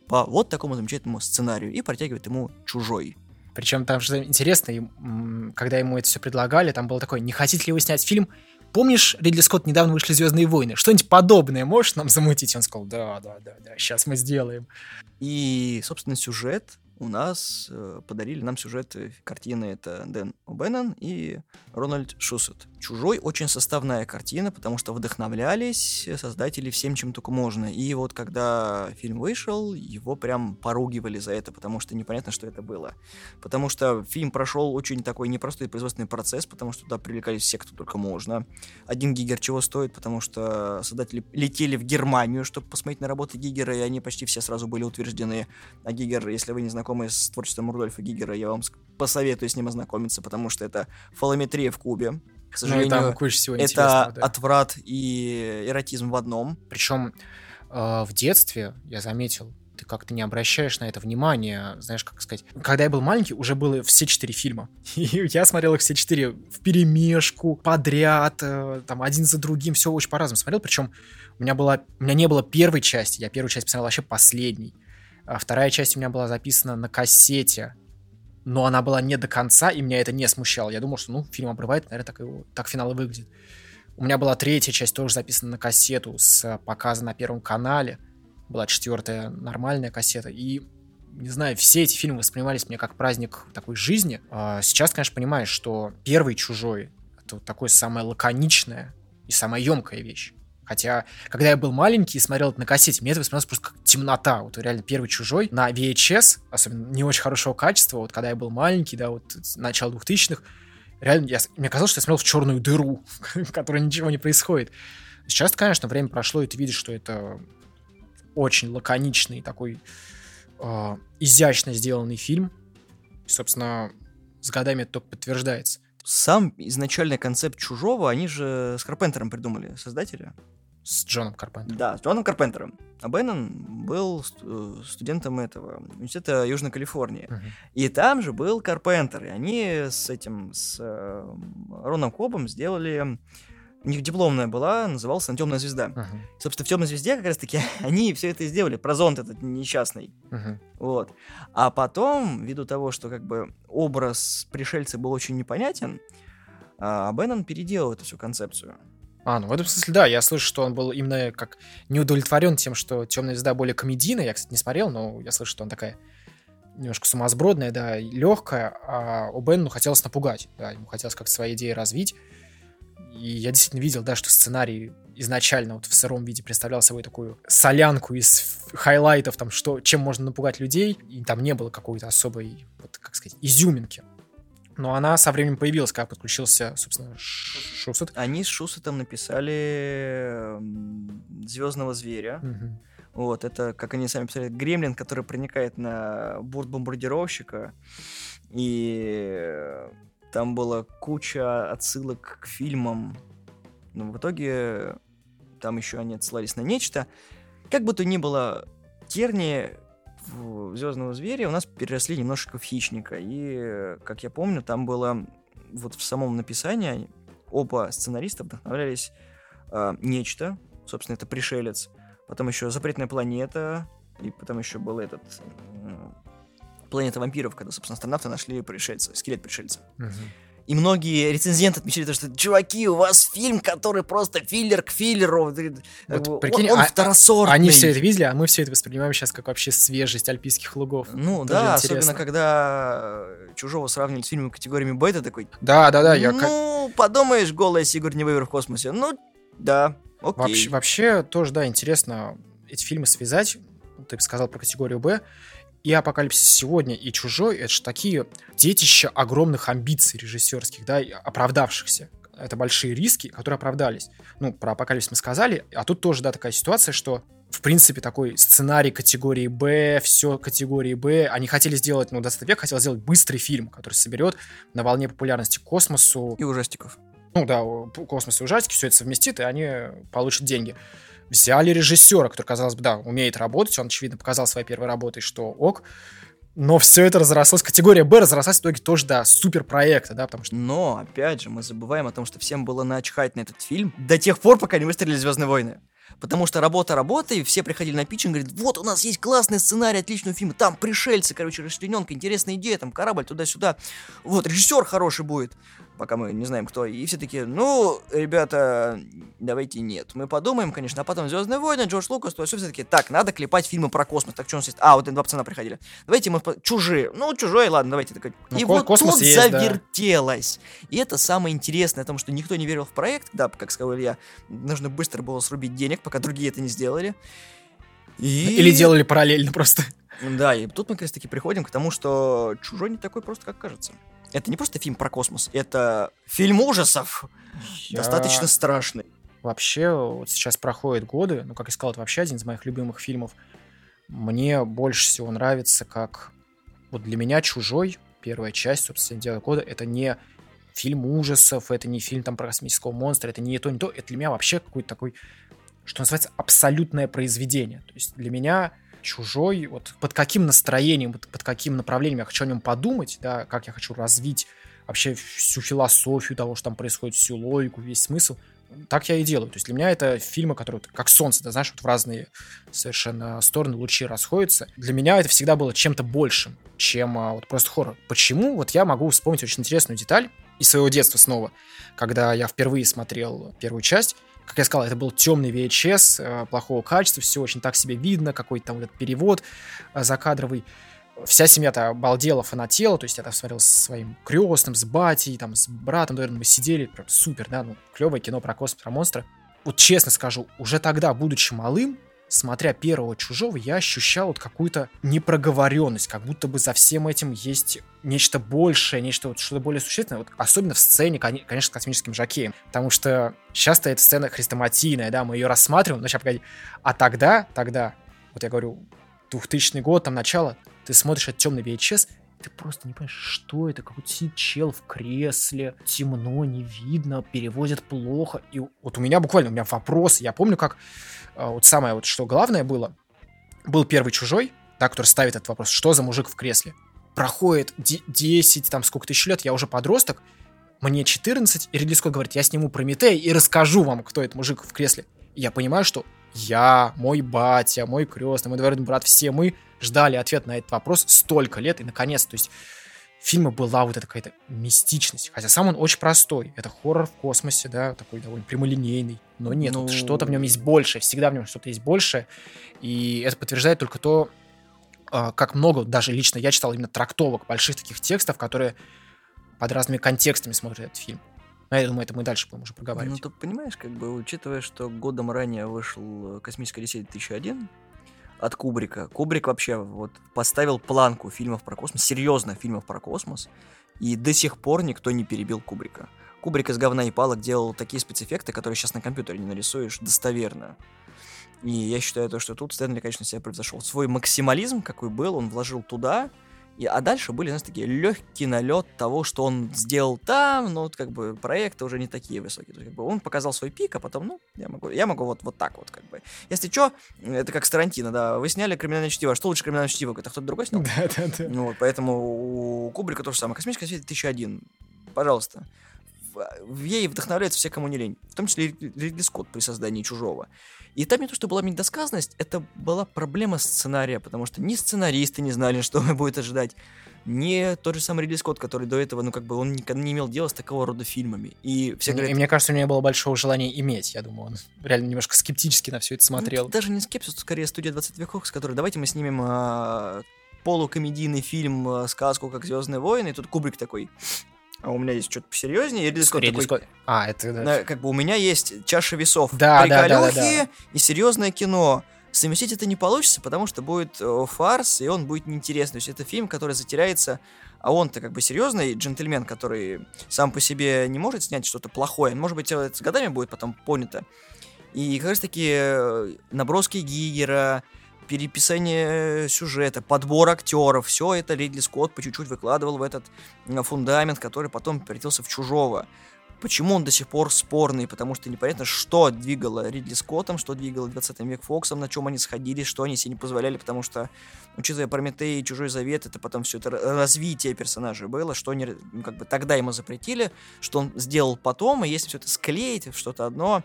по вот такому замечательному сценарию и протягивает ему чужой. Причем там же интересно, когда ему это все предлагали, там было такое, не хотите ли вы снять фильм? Помнишь, Ридли Скотт недавно вышли «Звездные войны»? Что-нибудь подобное можешь нам замутить? Он сказал, да, да, да, да, сейчас мы сделаем. И, собственно, сюжет у нас э, подарили нам сюжет э, картины это Дэн О'Беннон и Рональд Шусет. Чужой очень составная картина, потому что вдохновлялись создатели всем, чем только можно. И вот когда фильм вышел, его прям поругивали за это, потому что непонятно, что это было. Потому что фильм прошел очень такой непростой производственный процесс, потому что туда привлекались все, кто только можно. Один гигер чего стоит, потому что создатели летели в Германию, чтобы посмотреть на работы Гигера, и они почти все сразу были утверждены. А Гигер, если вы не знакомы с творчеством Рудольфа Гигера, я вам посоветую с ним ознакомиться, потому что это фалометрия в кубе. К сожалению, ну, там куча всего это да. отврат и эротизм в одном. Причем э, в детстве, я заметил, ты как-то не обращаешь на это внимания, знаешь, как сказать. Когда я был маленький, уже было все четыре фильма. И я смотрел их все четыре в перемешку, подряд, э, там, один за другим, все очень по-разному смотрел. Причем у меня, была, у меня не было первой части, я первую часть посмотрел вообще последней. А вторая часть у меня была записана на кассете, но она была не до конца, и меня это не смущало. Я думал, что, ну, фильм обрывает, наверное, так, его, так финал и выглядит. У меня была третья часть, тоже записана на кассету, с показа на Первом канале — была четвертая нормальная кассета, и не знаю, все эти фильмы воспринимались мне как праздник такой жизни. А сейчас, конечно, понимаешь, что первый «Чужой» — это вот такое самое лаконичное и самая емкая вещь. Хотя, когда я был маленький и смотрел это на кассете, мне это воспринималось просто как темнота. Вот реально первый «Чужой» на VHS, особенно не очень хорошего качества, вот когда я был маленький, да, вот начало 2000-х, реально, я, мне казалось, что я смотрел в черную дыру, в которой ничего не происходит. Сейчас, конечно, время прошло, и ты видишь, что это очень лаконичный, такой э, изящно сделанный фильм. И, собственно, с годами это только подтверждается. Сам изначальный концепт «Чужого» они же с Карпентером придумали, создатели. С Джоном Карпентером. Да, с Джоном Карпентером. А Беннон был э, студентом этого университета Южной Калифорнии. Uh-huh. И там же был Карпентер. И они с этим, с э, Роном Кобом сделали у них дипломная была, называлась она Темная звезда. Uh-huh. Собственно, в Темной звезде как раз-таки они все это и сделали, про зонт этот несчастный. Uh-huh. Вот. А потом, ввиду того, что как бы образ пришельца был очень непонятен, О'Беннон переделал эту всю концепцию. А, ну в этом смысле, да, я слышу, что он был именно как не удовлетворен тем, что Темная звезда более комедийная. Я, кстати, не смотрел, но я слышу, что он такая немножко сумасбродная, да, легкая, а О'Беннону хотелось напугать, да, ему хотелось как-то свои идеи развить. И я действительно видел, да, что сценарий изначально вот в сыром виде представлял собой такую солянку из хайлайтов, там, что, чем можно напугать людей, и там не было какой-то особой, вот, как сказать, изюминки. Но она со временем появилась, когда подключился, собственно, Шусет. Они с Шусетом написали Звездного зверя. Угу. Вот, это, как они сами писали, гремлин, который проникает на борт бомбардировщика. И там была куча отсылок к фильмам. Но в итоге там еще они отсылались на нечто. Как бы то ни было, терни в Звездного зверя у нас переросли немножечко в хищника. И, как я помню, там было вот в самом написании оба сценариста вдохновлялись э, нечто, собственно, это пришелец. Потом еще запретная планета, и потом еще был этот Планета вампиров, когда, собственно, астронавты нашли пришельца, скелет пришельца. Угу. И многие рецензенты отмечали то, что, чуваки, у вас фильм, который просто филлер к филлеру. Вот, прикинь, он, он а, второсортный. Они все это видели, а мы все это воспринимаем сейчас как вообще свежесть альпийских лугов. Ну Тоже да, интересно. особенно когда Чужого сравнивали с фильмами категориями бета, такой... Да, да, да. Я ну, как... подумаешь, голая Сигурни Вейвер в космосе. Ну, да, окей. Вообще, вообще тоже, да, интересно эти фильмы связать. Ты сказал про категорию Б и «Апокалипсис сегодня», и «Чужой» — это же такие детища огромных амбиций режиссерских, да, оправдавшихся. Это большие риски, которые оправдались. Ну, про «Апокалипсис» мы сказали, а тут тоже, да, такая ситуация, что в принципе, такой сценарий категории Б, все категории Б. Они хотели сделать, ну, 20 век хотел сделать быстрый фильм, который соберет на волне популярности космосу. И ужастиков. Ну да, космос и ужастики, все это совместит, и они получат деньги взяли режиссера, который, казалось бы, да, умеет работать, он, очевидно, показал своей первой работой, что ок, но все это разрослось, категория Б разрослась в итоге тоже до суперпроекта, да, потому что... Но, опять же, мы забываем о том, что всем было начхать на этот фильм до тех пор, пока не выстрелили «Звездные войны». Потому что работа работой, все приходили на питчинг, говорят, вот у нас есть классный сценарий отличного фильма, там пришельцы, короче, расчлененка, интересная идея, там корабль туда-сюда. Вот, режиссер хороший будет пока мы не знаем кто. И все таки ну, ребята, давайте нет. Мы подумаем, конечно, а потом Звездные войны, Джордж Лукас, то все таки так, надо клепать фильмы про космос. Так что у нас есть? А, вот два пацана приходили. Давайте мы... Чужие. Ну, чужой, ладно, давайте. Так... Ну, и вот тут есть, завертелось. Да. И это самое интересное, потому что никто не верил в проект. Да, как сказал Илья, нужно быстро было срубить денег, пока другие это не сделали. И... Или делали параллельно просто. Да, и тут мы как раз таки приходим к тому, что чужой не такой просто, как кажется. Это не просто фильм про космос, это фильм ужасов. Я... Достаточно страшный. Вообще, вот сейчас проходят годы, ну, как я сказал, это вообще один из моих любимых фильмов. Мне больше всего нравится, как вот для меня «Чужой», первая часть, собственно, «Дело года», это не фильм ужасов, это не фильм там про космического монстра, это не то, не то. Это для меня вообще какой-то такой, что называется, абсолютное произведение. То есть для меня чужой, вот под каким настроением, под, каким направлением я хочу о нем подумать, да, как я хочу развить вообще всю философию того, что там происходит, всю логику, весь смысл, так я и делаю. То есть для меня это фильмы, которые как солнце, ты знаешь, вот в разные совершенно стороны лучи расходятся. Для меня это всегда было чем-то большим, чем а, вот просто хоррор. Почему? Вот я могу вспомнить очень интересную деталь из своего детства снова, когда я впервые смотрел первую часть. Как я сказал, это был темный VHS, э, плохого качества, все очень так себе видно, какой-то там этот перевод э, закадровый вся семья-то обалдела, фанатела, то есть я там смотрел со своим крестным, с батей, там, с братом, наверное, мы сидели, прям супер, да, ну, клевое кино про космос, про монстра. Вот честно скажу, уже тогда, будучи малым, смотря первого чужого, я ощущал вот какую-то непроговоренность, как будто бы за всем этим есть нечто большее, нечто вот что-то более существенное, вот особенно в сцене, конечно, с космическим жакеем, потому что часто эта сцена хрестоматийная, да, мы ее рассматриваем, но сейчас погоди, а тогда, тогда, вот я говорю, 2000 год, там начало, ты смотришь этот темный VHS, ты просто не понимаешь, что это, какой-то сидит чел в кресле, темно, не видно, переводят плохо. И вот у меня буквально, у меня вопрос, я помню, как а, вот самое вот, что главное было, был первый чужой, да, который ставит этот вопрос, что за мужик в кресле. Проходит 10, там, сколько тысяч лет, я уже подросток, мне 14, и Ридли Скотт говорит, я сниму Прометей и расскажу вам, кто этот мужик в кресле. Я понимаю, что я, мой батя, мой крестный, мой двоюродный брат, все мы ждали ответ на этот вопрос столько лет, и наконец, то есть в фильме была вот эта какая-то мистичность. Хотя сам он очень простой. Это хоррор в космосе, да, такой довольно прямолинейный. Но нет, ну... вот что-то в нем есть больше. Всегда в нем что-то есть больше. И это подтверждает только то, а, как много, даже лично я читал именно трактовок больших таких текстов, которые под разными контекстами смотрят этот фильм. Но я думаю, это мы дальше будем уже проговаривать. Ну, ты понимаешь, как бы, учитывая, что годом ранее вышел э, «Космическая Одиссея 2001», от Кубрика. Кубрик вообще вот поставил планку фильмов про космос, серьезно фильмов про космос, и до сих пор никто не перебил Кубрика. Кубрик из говна и палок делал такие спецэффекты, которые сейчас на компьютере не нарисуешь достоверно. И я считаю то, что тут Стэнли, конечно, себя превзошел. Свой максимализм, какой был, он вложил туда, и, а дальше были, знаешь, такие легкий налет того, что он сделал там, но вот как бы проекты уже не такие высокие. То есть, как бы он показал свой пик, а потом, ну, я могу, я могу вот, вот так вот, как бы. Если что, это как с Тарантино, да, вы сняли криминальное чтиво, а что лучше криминальное чтиво? Это кто-то другой снял? Да, да, да. Ну, вот, поэтому у Кубрика то же самое. Космическая свет 1001. Пожалуйста. В ей вдохновляются все, кому не лень. В том числе и Ридли Скотт при создании «Чужого». И там не то, что была недосказанность, это была проблема сценария, потому что ни сценаристы не знали, что будет ожидать, ни тот же самый Ридли Скотт, который до этого, ну, как бы, он никогда не имел дела с такого рода фильмами. И, все говорят, и мне кажется, у него не было большого желания иметь, я думаю, он реально немножко скептически на все это смотрел. Ну, даже не скепсис, скорее студия 20 веков, с которой давайте мы снимем а, полукомедийный фильм, а, сказку, как Звездные войны, и тут Кубрик такой, а у меня есть что-то посерьезнее. И Ридли Скотт такой, Скотт. А, это... Да. Как бы у меня есть чаша весов. Да, да, да, да, да. и серьезное кино. Совместить это не получится, потому что будет э, фарс, и он будет неинтересный. То есть это фильм, который затеряется, а он-то как бы серьезный джентльмен, который сам по себе не может снять что-то плохое. Может быть, это с годами будет потом понято. И как раз таки э, наброски Гигера, переписание сюжета, подбор актеров, все это Ридли Скотт по чуть-чуть выкладывал в этот фундамент, который потом превратился в чужого. Почему он до сих пор спорный? Потому что непонятно, что двигало Ридли Скоттом, что двигало 20 век Фоксом, на чем они сходились, что они себе не позволяли, потому что, учитывая Прометей и Чужой Завет, это потом все это развитие персонажа было, что они ну, как бы тогда ему запретили, что он сделал потом, и если все это склеить что-то одно,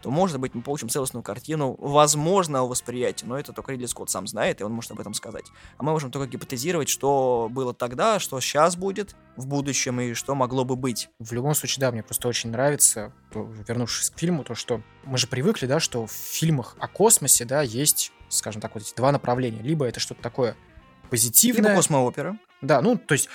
то, может быть, мы получим целостную картину возможного восприятия, но это только Ридли Скотт сам знает, и он может об этом сказать. А мы можем только гипотезировать, что было тогда, что сейчас будет в будущем и что могло бы быть. В любом случае, да, мне просто очень нравится, вернувшись к фильму, то, что мы же привыкли, да, что в фильмах о космосе, да, есть, скажем так, вот эти два направления. Либо это что-то такое позитивное. Либо космоопера. Да, ну, то есть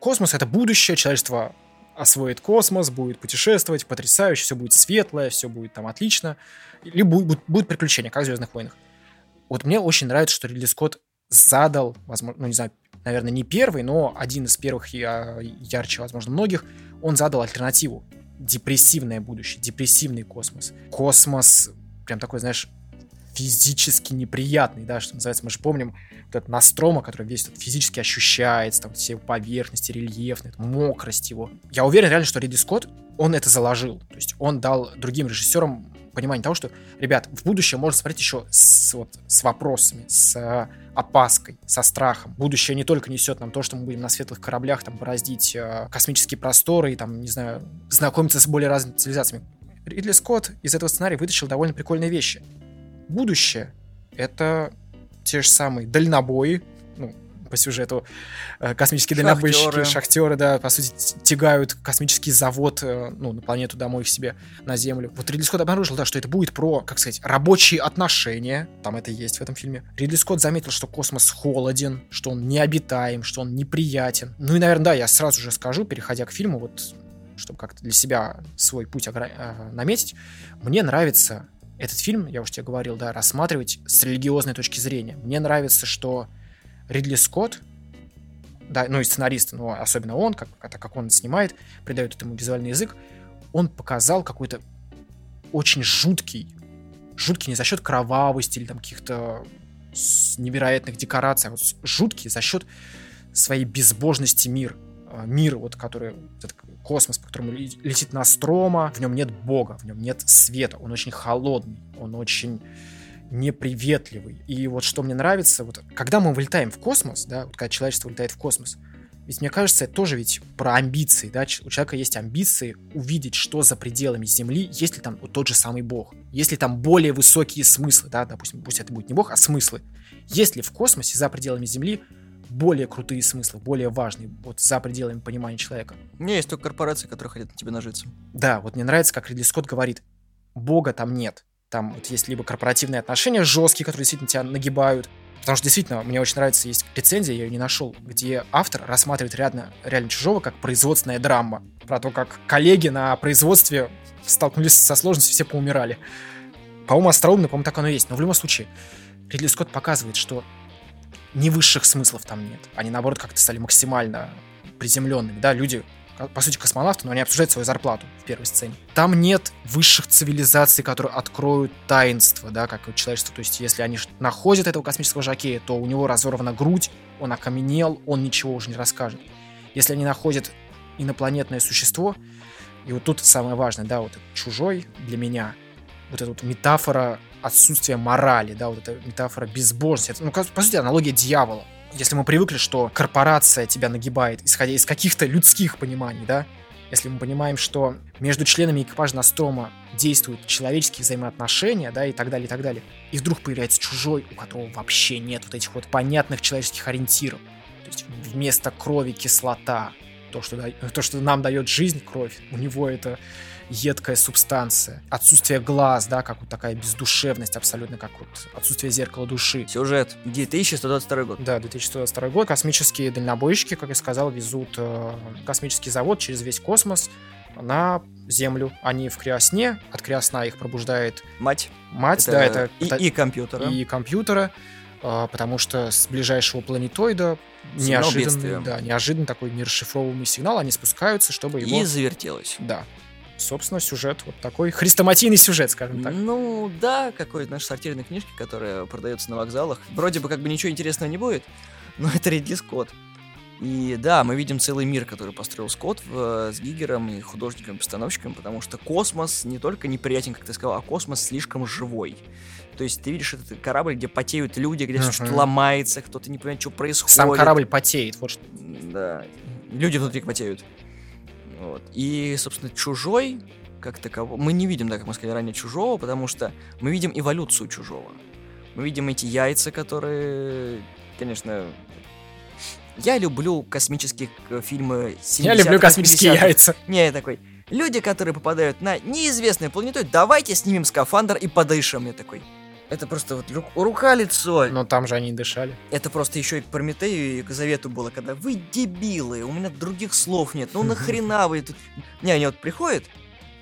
космос — это будущее, человечество освоит космос, будет путешествовать, потрясающе, все будет светлое, все будет там отлично. Или будет, будет приключения, как в Звездных войнах. Вот мне очень нравится, что Ридли Скотт задал, возможно, ну не знаю, наверное, не первый, но один из первых я, ярче, возможно, многих, он задал альтернативу. Депрессивное будущее, депрессивный космос. Космос, прям такой, знаешь, физически неприятный, да, что называется. Мы же помним вот этот Настрома, который весь тут физически ощущается, там все поверхности, рельефность, мокрость его. Я уверен реально, что Ридли Скотт, он это заложил. То есть он дал другим режиссерам понимание того, что, ребят, в будущее можно смотреть еще с, вот, с вопросами, с э, опаской, со страхом. Будущее не только несет нам то, что мы будем на светлых кораблях там бороздить э, космические просторы и там, не знаю, знакомиться с более разными цивилизациями. Ридли Скотт из этого сценария вытащил довольно прикольные вещи. Будущее — это те же самые дальнобои, ну, по сюжету э, космические Шахтеры. дальнобойщики, шахтеры, да, по сути, тягают космический завод, э, ну, на планету домой к себе, на Землю. Вот Ридли Скотт обнаружил, да, что это будет про, как сказать, рабочие отношения, там это есть в этом фильме. Ридли Скотт заметил, что космос холоден, что он необитаем, что он неприятен. Ну и, наверное, да, я сразу же скажу, переходя к фильму, вот, чтобы как-то для себя свой путь огра- э, наметить, мне нравится этот фильм, я уже тебе говорил, да, рассматривать с религиозной точки зрения. Мне нравится, что Ридли Скотт, да, ну и сценарист, ну особенно он, как, это как он снимает, придает этому визуальный язык, он показал какой-то очень жуткий, жуткий не за счет кровавости или там каких-то невероятных декораций, а вот жуткий за счет своей безбожности мир. А, Мир, вот который, космос, по которому ле- летит Настрома, в нем нет бога, в нем нет света, он очень холодный, он очень неприветливый. И вот что мне нравится, вот когда мы вылетаем в космос, да, вот когда человечество улетает в космос, ведь мне кажется, это тоже ведь про амбиции, да, у человека есть амбиции увидеть, что за пределами Земли, есть ли там вот тот же самый Бог, есть ли там более высокие смыслы, да, допустим, пусть это будет не Бог, а смыслы. Есть ли в космосе за пределами Земли более крутые смыслы, более важные, вот за пределами понимания человека. У меня есть только корпорации, которые хотят на тебе нажиться. Да, вот мне нравится, как Ридли Скотт говорит, Бога там нет. Там вот есть либо корпоративные отношения жесткие, которые действительно тебя нагибают. Потому что действительно, мне очень нравится, есть рецензия, я ее не нашел, где автор рассматривает реально, реально чужого как производственная драма. Про то, как коллеги на производстве столкнулись со сложностью, все поумирали. По-моему, остроумно, по-моему, так оно и есть. Но в любом случае, Ридли Скотт показывает, что ни высших смыслов там нет. Они, наоборот, как-то стали максимально приземленными. Да, люди, по сути, космонавты, но они обсуждают свою зарплату в первой сцене. Там нет высших цивилизаций, которые откроют таинство, да, как у человечества. То есть, если они находят этого космического жакея, то у него разорвана грудь, он окаменел, он ничего уже не расскажет. Если они находят инопланетное существо, и вот тут самое важное, да, вот чужой для меня, вот эта вот метафора отсутствия морали, да, вот эта метафора безбожности. Это, ну, по сути, аналогия дьявола. Если мы привыкли, что корпорация тебя нагибает, исходя из каких-то людских пониманий, да, если мы понимаем, что между членами экипажа Настрома действуют человеческие взаимоотношения, да, и так далее, и так далее, и вдруг появляется чужой, у которого вообще нет вот этих вот понятных человеческих ориентиров. То есть вместо крови кислота, то, что, да- то, что нам дает жизнь, кровь, у него это едкая субстанция. Отсутствие глаз, да, как вот такая бездушевность абсолютно, как вот отсутствие зеркала души. Сюжет. 2122 год. Да, 2022 год. Космические дальнобойщики, как я сказал, везут э, космический завод через весь космос на Землю. Они в криосне, от криосна их пробуждает Мать. мать, да, это и, и компьютера. и компьютера, э, потому что с ближайшего планетоида Сигнал бедствия. да, неожиданно такой нерасшифровываемый сигнал, они спускаются, чтобы его... И завертелось. Да. Собственно, сюжет вот такой хрестоматийный сюжет, скажем так. Ну, да, какой-то наш сортирной книжки, которая продается на вокзалах. Вроде бы как бы ничего интересного не будет, но это Ридли Скотт. И да, мы видим целый мир, который построил Скотт в- с Гигером и художником-постановщиком, потому что космос не только неприятен, как ты сказал, а космос слишком живой. То есть ты видишь этот корабль, где потеют люди, где Мгм. что-то ломается, кто-то не понимает, что происходит. Сам корабль потеет, вот что. Да. Люди внутри потеют. Вот. И, собственно, чужой, как таково, мы не видим, да, как мы сказали ранее, чужого, потому что мы видим эволюцию чужого. Мы видим эти яйца, которые, конечно... Я люблю космические э, фильмы 70-х, Я люблю космические 80-х. яйца. Не, я такой, люди, которые попадают на неизвестную планету, давайте снимем скафандр и подышим. Я такой, это просто вот ру- рука-лицо. Но там же они дышали. Это просто еще и к Прометею и к Завету было, когда вы дебилы, у меня других слов нет, ну нахрена вы тут... Не, они вот приходят,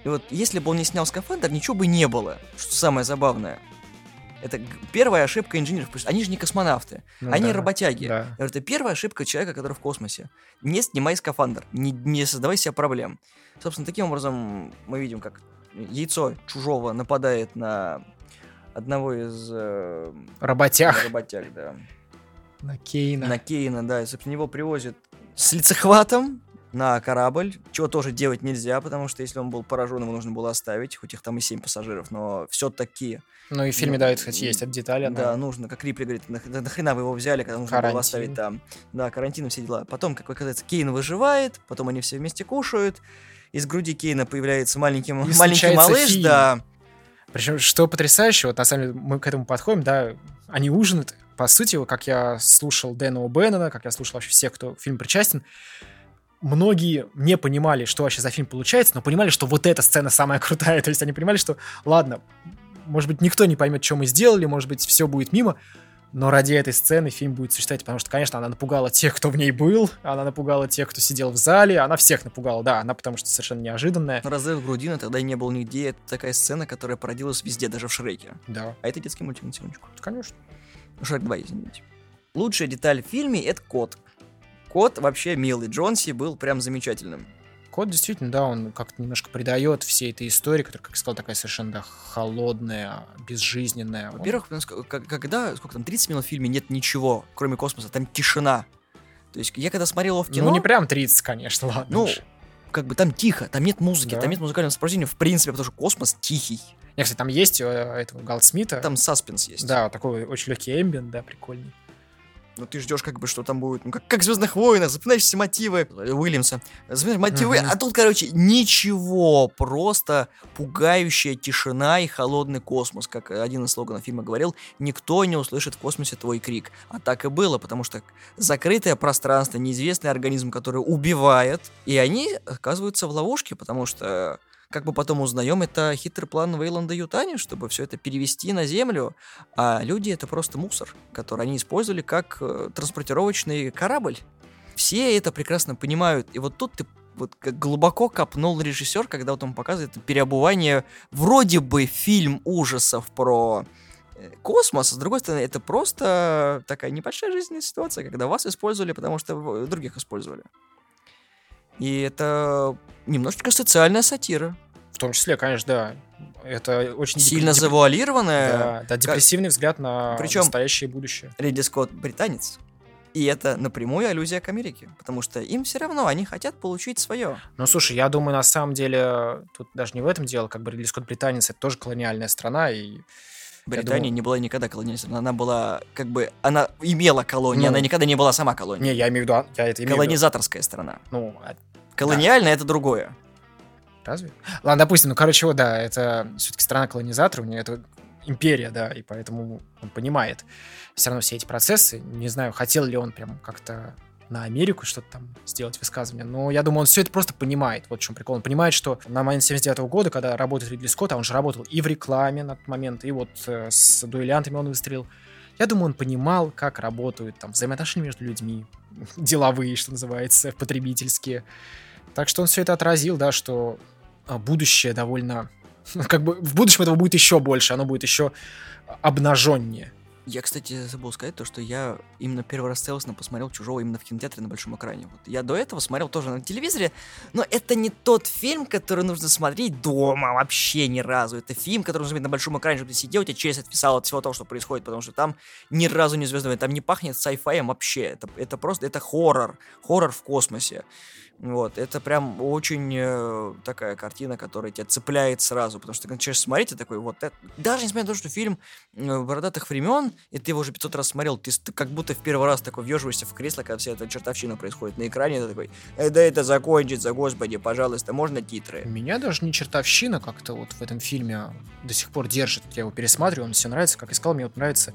и вот если бы он не снял скафандр, ничего бы не было, что самое забавное. Это первая ошибка инженеров, они же не космонавты, Ну они да, работяги. Да. Это первая ошибка человека, который в космосе. Не снимай скафандр, не, не создавай себе проблем. Собственно, таким образом мы видим, как яйцо чужого нападает на одного из э, Работяг. работяг, да. На Кейна. На Кейна, да, и, собственно, его привозят с лицехватом на корабль, чего тоже делать нельзя, потому что если он был поражен, его нужно было оставить, хоть их там и семь пассажиров, но все-таки, Ну и в фильме, да, это, кстати, есть эта деталь. она- да, нужно, как Рипли говорит, «Нах- да нахрена вы его взяли, когда нужно было Карантин. оставить там. Да, карантин все дела. Потом, как оказывается, Кейн выживает, потом они все вместе кушают, из груди Кейна появляется маленький, И маленький малыш, фильм. да, Причем, что потрясающе, вот на самом деле мы к этому подходим, да, они ужинают, по сути, как я слушал Дэна О'Беннона, как я слушал вообще всех, кто к фильму причастен, многие не понимали, что вообще за фильм получается, но понимали, что вот эта сцена самая крутая, то есть они понимали, что, ладно, может быть, никто не поймет, что мы сделали, может быть, все будет мимо, но ради этой сцены фильм будет существовать, потому что, конечно, она напугала тех, кто в ней был, она напугала тех, кто сидел в зале, она всех напугала, да, она потому что совершенно неожиданная, разрыв грудины тогда и не был нигде, это такая сцена, которая породилась везде, даже в Шреке. да, А это детский мультик на секундочку. конечно. Шрек 2, извините. Лучшая деталь в фильме — это кот. Кот вообще милый. Джонси был прям замечательным. Код действительно, да, он как-то немножко придает всей этой истории, которая, как я сказал, такая совершенно холодная, безжизненная. Он- Во-первых, к- когда, сколько там, 30 минут в фильме нет ничего, кроме космоса, там тишина. То есть я когда смотрел его в кино, ну не прям 30, конечно, ладно. ну, уж. как бы там тихо, там нет музыки, Да. там нет музыкального сопровождения в принципе, потому что космос тихий. Не, кстати, там есть э, этого Галдсмита. Там саспенс есть. Да, такой очень легкий эмбиент, да, прикольный. Ну ты ждешь, как бы, что там будет, ну как, как Звездных войнах, запоминаешь все мотивы Уильямса. Запоминаешь мотивы, Мгм. а тут, короче, ничего, просто пугающая тишина и холодный космос, как один из слоганов фильма говорил, никто не услышит в космосе твой крик. А так и было, потому что закрытое пространство, неизвестный организм, который убивает, и они оказываются в ловушке, потому что как бы потом узнаем, это хитрый план Вейланда Ютани, чтобы все это перевести на Землю, а люди это просто мусор, который они использовали как э, транспортировочный корабль. Все это прекрасно понимают. И вот тут ты вот как глубоко копнул режиссер, когда вот он показывает переобувание вроде бы фильм ужасов про э, космос, а с другой стороны, это просто такая небольшая жизненная ситуация, когда вас использовали, потому что других использовали. И это немножечко социальная сатира. В том числе, конечно, да. Это очень Сильно деп- завуалированная. Да, да, депрессивный взгляд на Причем- настоящее будущее. Ридли Скотт британец. И это напрямую аллюзия к Америке, потому что им все равно, они хотят получить свое. Ну, слушай, я думаю, на самом деле, тут даже не в этом дело, как бы Ридли Скотт британец, это тоже колониальная страна, и Британия думаю- не была никогда страной, она была как бы, она имела колонии, Ну. она никогда не была сама колонией. Не, я имею в виду, а, я это имею в виду. Колонизаторская страна. Ну, а Колониальная это другое. разве? Ладно, допустим, ну, короче, вот, да, это все-таки страна колонизатора, у нее это империя, да, и поэтому он понимает все равно все эти процессы. Не знаю, хотел ли он прям как-то на Америку что-то там сделать высказывание, но я думаю, он все это просто понимает. Вот в чем прикол. Он понимает, что на момент 79 года, когда работает Ридли Скотт, а он же работал и в рекламе на тот момент, и вот э, с дуэлянтами он выстрелил. Я думаю, он понимал, как работают там взаимоотношения между людьми, деловые, что называется, потребительские. Так что он все это отразил, да, что а, будущее довольно... Как бы в будущем этого будет еще больше, оно будет еще обнаженнее. Я, кстати, забыл сказать то, что я именно первый раз целостно посмотрел «Чужого» именно в кинотеатре на большом экране. Вот. Я до этого смотрел тоже на телевизоре, но это не тот фильм, который нужно смотреть дома вообще ни разу. Это фильм, который нужно смотреть на большом экране, чтобы ты сидел, у тебя челюсть отписала от всего того, что происходит, потому что там ни разу не звездный, там не пахнет сайфаем вообще. Это, это просто, это хоррор. Хоррор в космосе. Вот, это прям очень э, такая картина, которая тебя цепляет сразу, потому что ты начинаешь смотреть, и такой, вот это... Даже несмотря на то, что фильм э, бородатых времен, и ты его уже 500 раз смотрел, ты, ты как будто в первый раз такой въеживаешься в кресло, когда вся эта чертовщина происходит на экране, и ты такой, э, да это закончится, господи, пожалуйста, можно титры? Меня даже не чертовщина как-то вот в этом фильме до сих пор держит. Я его пересматриваю, он все нравится. Как и сказал, мне вот нравится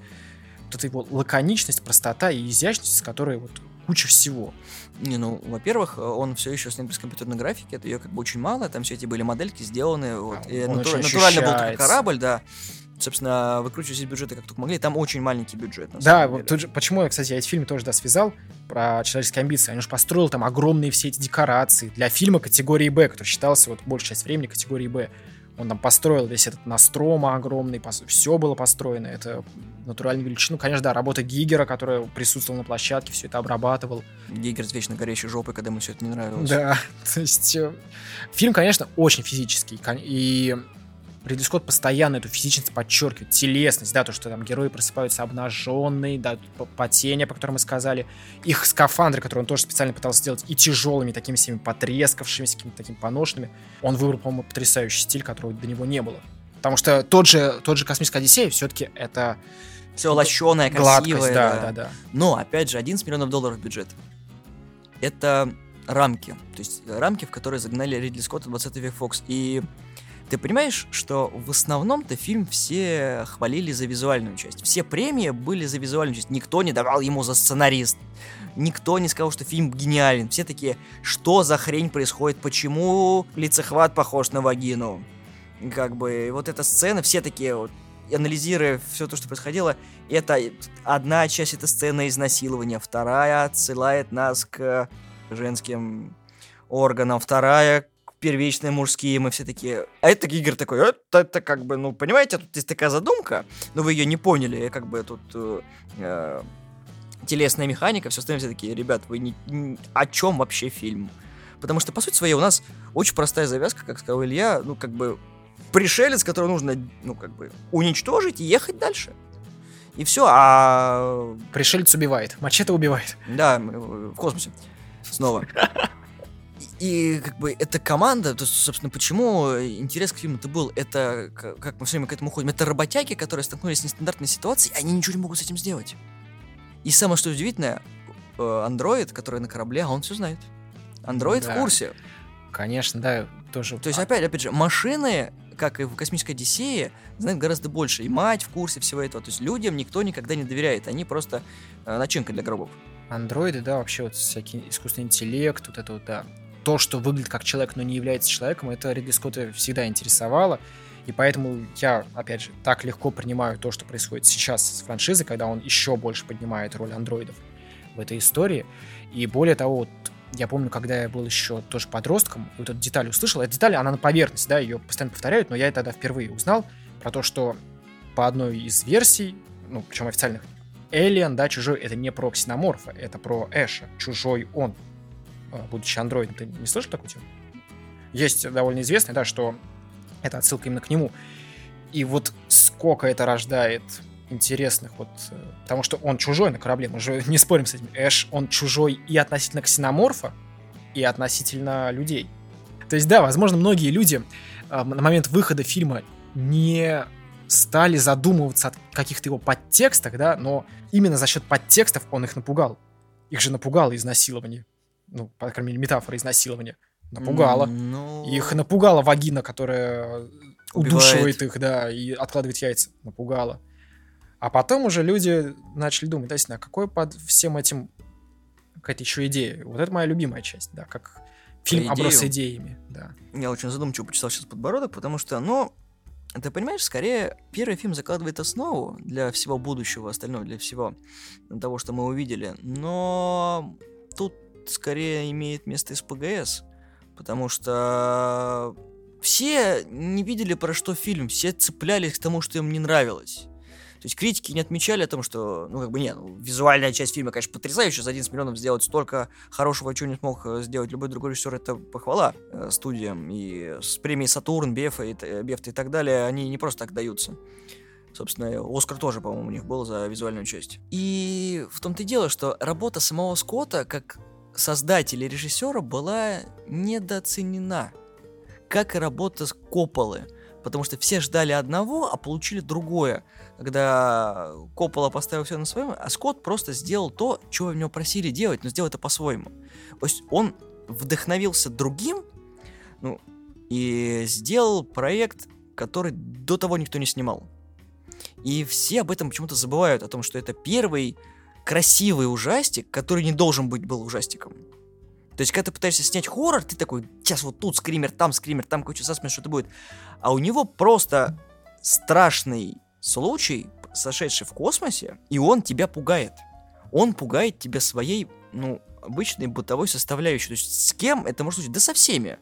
вот эта его лаконичность, простота и изящность, с которой вот куча всего. Не, ну, во-первых, э, он все еще снят без компьютерной графики, это ее как бы очень мало, там все эти были модельки сделаны, вот, А, и очень натурально был такой корабль, да, собственно, выкручивались из бюджета как только могли, там очень маленький бюджет, Да, вот тут же, почему я, кстати, я эти фильмы тоже да, связал про человеческие амбиции. Он же построил там огромные все эти декорации для фильма категории Б, который считался вот большую часть времени категорией Б. Он там построил весь этот Настрома огромный, все было построено, это натуральную величину. Конечно, да, работа Гигера, которая присутствовала на площадке, все это обрабатывал. Гейгер с вечно горящей жопой, когда ему все это не нравилось. Да, то есть э, фильм, конечно, очень физический. И Ридли Скотт постоянно эту физичность подчеркивает, телесность, да, то, что там герои просыпаются обнаженные, да, потения, по которым мы сказали, их скафандры, которые он тоже специально пытался сделать, и тяжелыми, такими всеми потрескавшимися, какими-то такими поношенными. Он выбрал, по-моему, потрясающий стиль, которого до него не было. Потому что тот же, тот же «Космическая Одиссея» все-таки это... Все лощеное, красивое. да, да, да, да. Но, опять же, 11 миллионов долларов бюджет. Это рамки. То есть рамки, в которые загнали Ридли Скотта 20 век Фокс. И ты понимаешь, что в основном-то фильм все хвалили за визуальную часть. Все премии были за визуальную часть. Никто не давал ему за сценарист. Никто не сказал, что фильм гениален. Все такие, что за хрень происходит, почему лицехват похож на вагину. Как бы, вот эта сцена, все такие вот, анализируя все то, что происходило, это одна часть этой сцены изнасилования, вторая отсылает нас к женским органам, вторая первичные мужские, мы все такие... А это Гигер такой, это, это как бы, ну, понимаете, тут есть такая задумка, но вы ее не поняли, как бы тут э, э, телесная механика, все остальное все такие, ребят, вы не, не... О чем вообще фильм? Потому что, по сути своей, у нас очень простая завязка, как сказал Илья, ну, как бы, пришелец, которого нужно, ну, как бы, уничтожить и ехать дальше. И все, а... Пришелец убивает, мачете убивает. Да, в космосе. Снова. И как бы эта команда, то есть, собственно, почему интерес к фильму-то был, это, как мы все время к этому уходим, это работяги, которые столкнулись с нестандартной ситуацией, они ничего не могут с этим сделать. И самое что удивительное, э, андроид, который на корабле, а он все знает. Андроид да. в курсе. Конечно, да, тоже. То есть, опять, опять же, машины, как и в космической Одиссее, знают гораздо больше. И мать в курсе всего этого. То есть людям никто никогда не доверяет. Они просто э, начинка для гробов. Андроиды, да, вообще вот всякий искусственный интеллект, вот это вот, да, то, что выглядит как человек, но не является человеком, это Ридли Скотта всегда интересовало. И поэтому я, опять же, так легко принимаю то, что происходит сейчас с франшизой, когда он еще больше поднимает роль андроидов в этой истории. И более того, вот я помню, когда я был еще тоже подростком, вот эту деталь услышал. Эта деталь, она на поверхности, да, ее постоянно повторяют, но я тогда впервые узнал про то, что по одной из версий, ну, причем официальных, Alien, да, чужой, это не про ксеноморфа, это про Эша, чужой он. А, будучи андроидом. Ты не слышал такую тему? Есть довольно известный, да, что это отсылка именно к нему. И вот сколько это рождает интересных вот... Э, потому что он чужой на корабле, мы же не спорим с этим. Эш, он чужой и относительно ксеноморфа, и относительно людей. То есть, да, возможно, многие люди э, на момент выхода фильма не стали задумываться о каких-то его подтекстах, да, но именно за счет подтекстов он их напугал. Их же напугало изнасилование ну, по крайней мере, метафора изнасилования, напугала. Ну... Их напугала вагина, которая Убивает. удушивает их, да, и откладывает яйца. Напугала. А потом уже люди начали думать, действительно, а какой под всем этим какая-то еще идея? Вот это моя любимая часть, да, как фильм идею. оброс идеями, да. Я очень задумчиво почесал сейчас подбородок, потому что, ну, ты понимаешь, скорее, первый фильм закладывает основу для всего будущего, остального, для всего того, что мы увидели. Но тут скорее имеет место СПГС, потому что все не видели про что фильм, все цеплялись к тому, что им не нравилось. То есть критики не отмечали о том, что, ну, как бы, нет, ну, визуальная часть фильма, конечно, потрясающая, за 11 миллионов сделать столько хорошего, чего не смог э, сделать любой другой режиссер, это похвала э, студиям. И с премией Сатурн, Бефа и, Бефта и так далее, они не просто так даются. Собственно, Оскар тоже, по-моему, у них был за визуальную часть. И в том-то и дело, что работа самого Скотта, как создателя и режиссера была недооценена, как и работа с Копполы. Потому что все ждали одного, а получили другое. Когда Коппола поставил все на своем, а Скотт просто сделал то, чего него просили делать, но сделал это по-своему. То есть он вдохновился другим, ну, и сделал проект, который до того никто не снимал. И все об этом почему-то забывают, о том, что это первый красивый ужастик, который не должен быть был ужастиком. То есть, когда ты пытаешься снять хоррор, ты такой, сейчас вот тут скример, там скример, там какой-то саспенс, что-то будет. А у него просто страшный случай, сошедший в космосе, и он тебя пугает. Он пугает тебя своей, ну, обычной бытовой составляющей. То есть, с кем это может случиться? Да со всеми.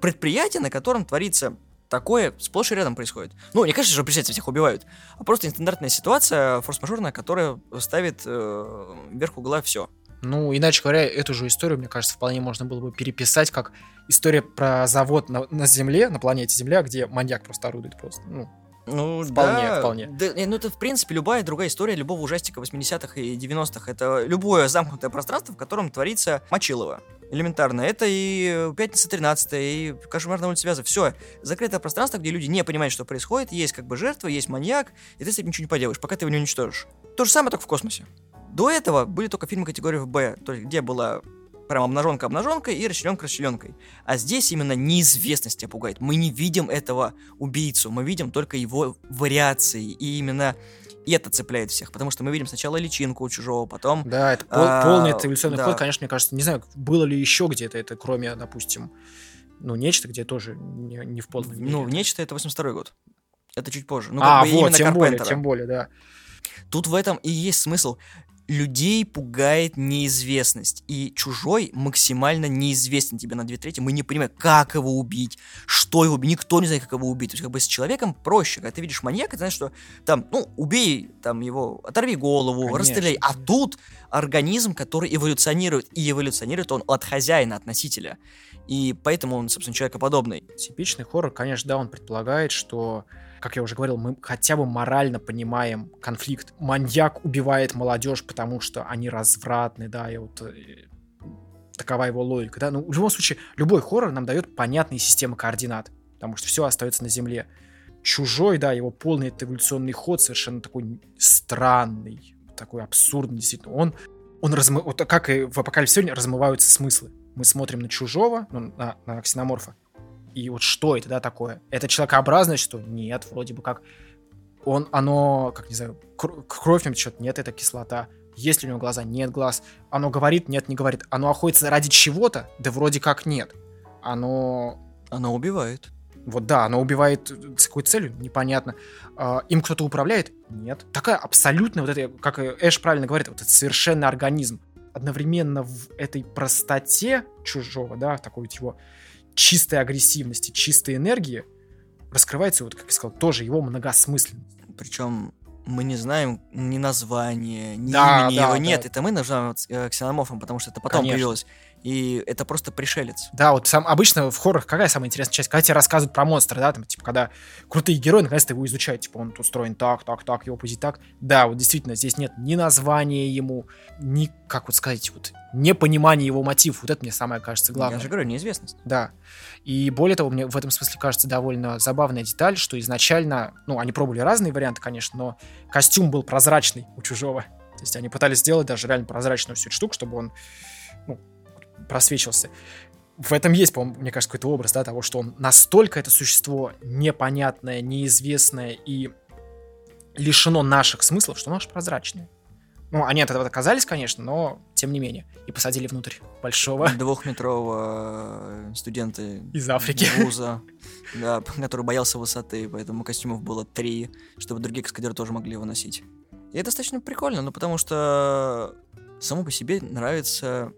Предприятие, на котором творится Такое сплошь и рядом происходит. Ну, не кажется, что представьте, всех убивают, а просто нестандартная ситуация, форс-мажорная, которая ставит э, вверх угла все. Ну, иначе говоря, эту же историю, мне кажется, вполне можно было бы переписать как история про завод на, на Земле, на планете Земля, где маньяк просто орудует просто. Ну, Ну, Вполне, да. вполне. Да, ну, это, в принципе, любая другая история любого ужастика 80-х и 90-х. Это любое замкнутое пространство, в котором творится мочилово. Элементарно. Это и «Пятница 13 и «Кошмар на улице Вязов». Все. Закрытое пространство, где люди не понимают, что происходит. Есть как бы жертва, есть маньяк, и ты с этим ничего не поделаешь, пока ты его не уничтожишь. То же самое, только в космосе. До этого были только фильмы категории «Б», то есть где была прям обнаженка обнаженкой и расчлененка расчлененкой. А здесь именно неизвестность тебя пугает. Мы не видим этого убийцу, мы видим только его вариации. И именно это цепляет всех, потому что мы видим сначала личинку у чужого, потом... да, это пол- А, полный эволюционный да. ход, конечно, мне кажется, не знаю, было ли еще где-то это, кроме, допустим, ну, нечто, где тоже не, не в полном мере. Ну, нечто это 82 год. Это чуть позже. Ну, а, как бы вот, именно тем более, Карпентера. тем более, да. Тут в этом и есть смысл. Людей пугает неизвестность, и чужой максимально неизвестен тебе на две трети. Мы не понимаем, как его убить, что его убить, никто не знает, как его убить. То есть, как бы с человеком проще, когда ты видишь маньяка, ты знаешь, что там, ну, убей, там, его, оторви голову, Конечно, расстреляй. А тут организм, который эволюционирует, и эволюционирует он от хозяина, от носителя. И поэтому он, собственно, человекоподобный. Типичный хоррор, конечно, да, он предполагает, что, как я уже говорил, мы хотя бы морально понимаем конфликт. Маньяк убивает молодежь, потому что они развратны, да, и вот э, такова его логика, да. Ну, в любом случае, любой хоррор нам дает понятные системы координат, потому что все остается на земле. Чужой, да, его полный эволюционный ход совершенно такой странный, такой абсурдный, действительно. Он, он размы... вот как и в Апокалипсе сегодня размываются смыслы. Мы смотрим на чужого, ну, на, на ксеноморфа, и вот что это, да, такое? Это человекообразное что? Нет, вроде бы как. Он, оно, как не знаю, кр- кровь нем течет? Нет, это кислота. Есть ли у него глаза? Нет глаз. Оно говорит? Нет, не говорит. Оно охотится ради чего-то? Да вроде как нет. Оно Она убивает. вот да, оно убивает э, с какой целью, непонятно. А, им кто-то управляет? Нет. Такая абсолютно, вот это, как Эш правильно говорит, вот это совершенный организм. Одновременно в этой простоте чужого, да, такой вот его чистой агрессивности, чистой энергии раскрывается, вот как я сказал, тоже его многосмысленность. Причем мы не знаем ни названия, ни Да, имени да, его да. нет. Это мы называем э, ксеноморфом, потому что это потом Конечно. появилось. И это просто пришелец. Да, вот сам, обычно в хоррорах какая самая интересная часть? Когда тебе рассказывают про монстра, да, там, типа, когда крутые герои наконец-то его изучают, типа, он устроен так, так, так, его позить так. Да, вот действительно, здесь нет ни названия ему, ни, как вот сказать, вот, непонимания его мотивов. Вот это мне самое кажется главное. Я же говорю, неизвестность. Да. И более того, мне в этом смысле кажется довольно забавная деталь, что изначально, ну, они пробовали разные варианты, конечно, но костюм был прозрачный у чужого. То есть они пытались сделать даже реально прозрачную всю эту штуку, чтобы он, ну, просвечивался. В этом есть, по-моему, мне кажется, какой-то образ, да, того, что он настолько это существо непонятное, неизвестное и лишено наших смыслов, что оно аж прозрачное. Ну, они от этого отказались, конечно, но тем не менее. И посадили внутрь большого Двухметрового студента из Африки. вуза, да, который боялся высоты, поэтому костюмов было три, чтобы другие каскадеры тоже могли его носить. И это достаточно прикольно, ну потому что само по себе нравится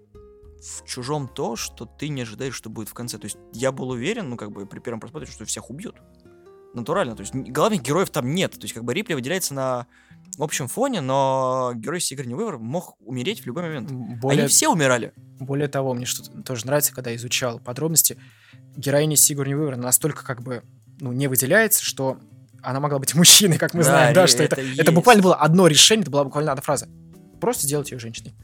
в чужом то, что ты не ожидаешь, что будет в конце. То есть я был уверен, ну как бы при первом просмотре, что всех убьют. Натурально. То есть главных героев там нет. То есть как бы Рипли выделяется на общем фоне, но герой Сигарни Уивер мог умереть в любой момент. Более, Они все умирали. более того, мне что-то тоже нравится, когда изучал подробности. Героиня Сигурни Уивер настолько как бы ну, не выделяется, что она могла быть мужчиной, как мы Да, знаем, да, что это, это это, буквально было одно решение, это была буквально одна фраза. Просто сделать ее женщиной.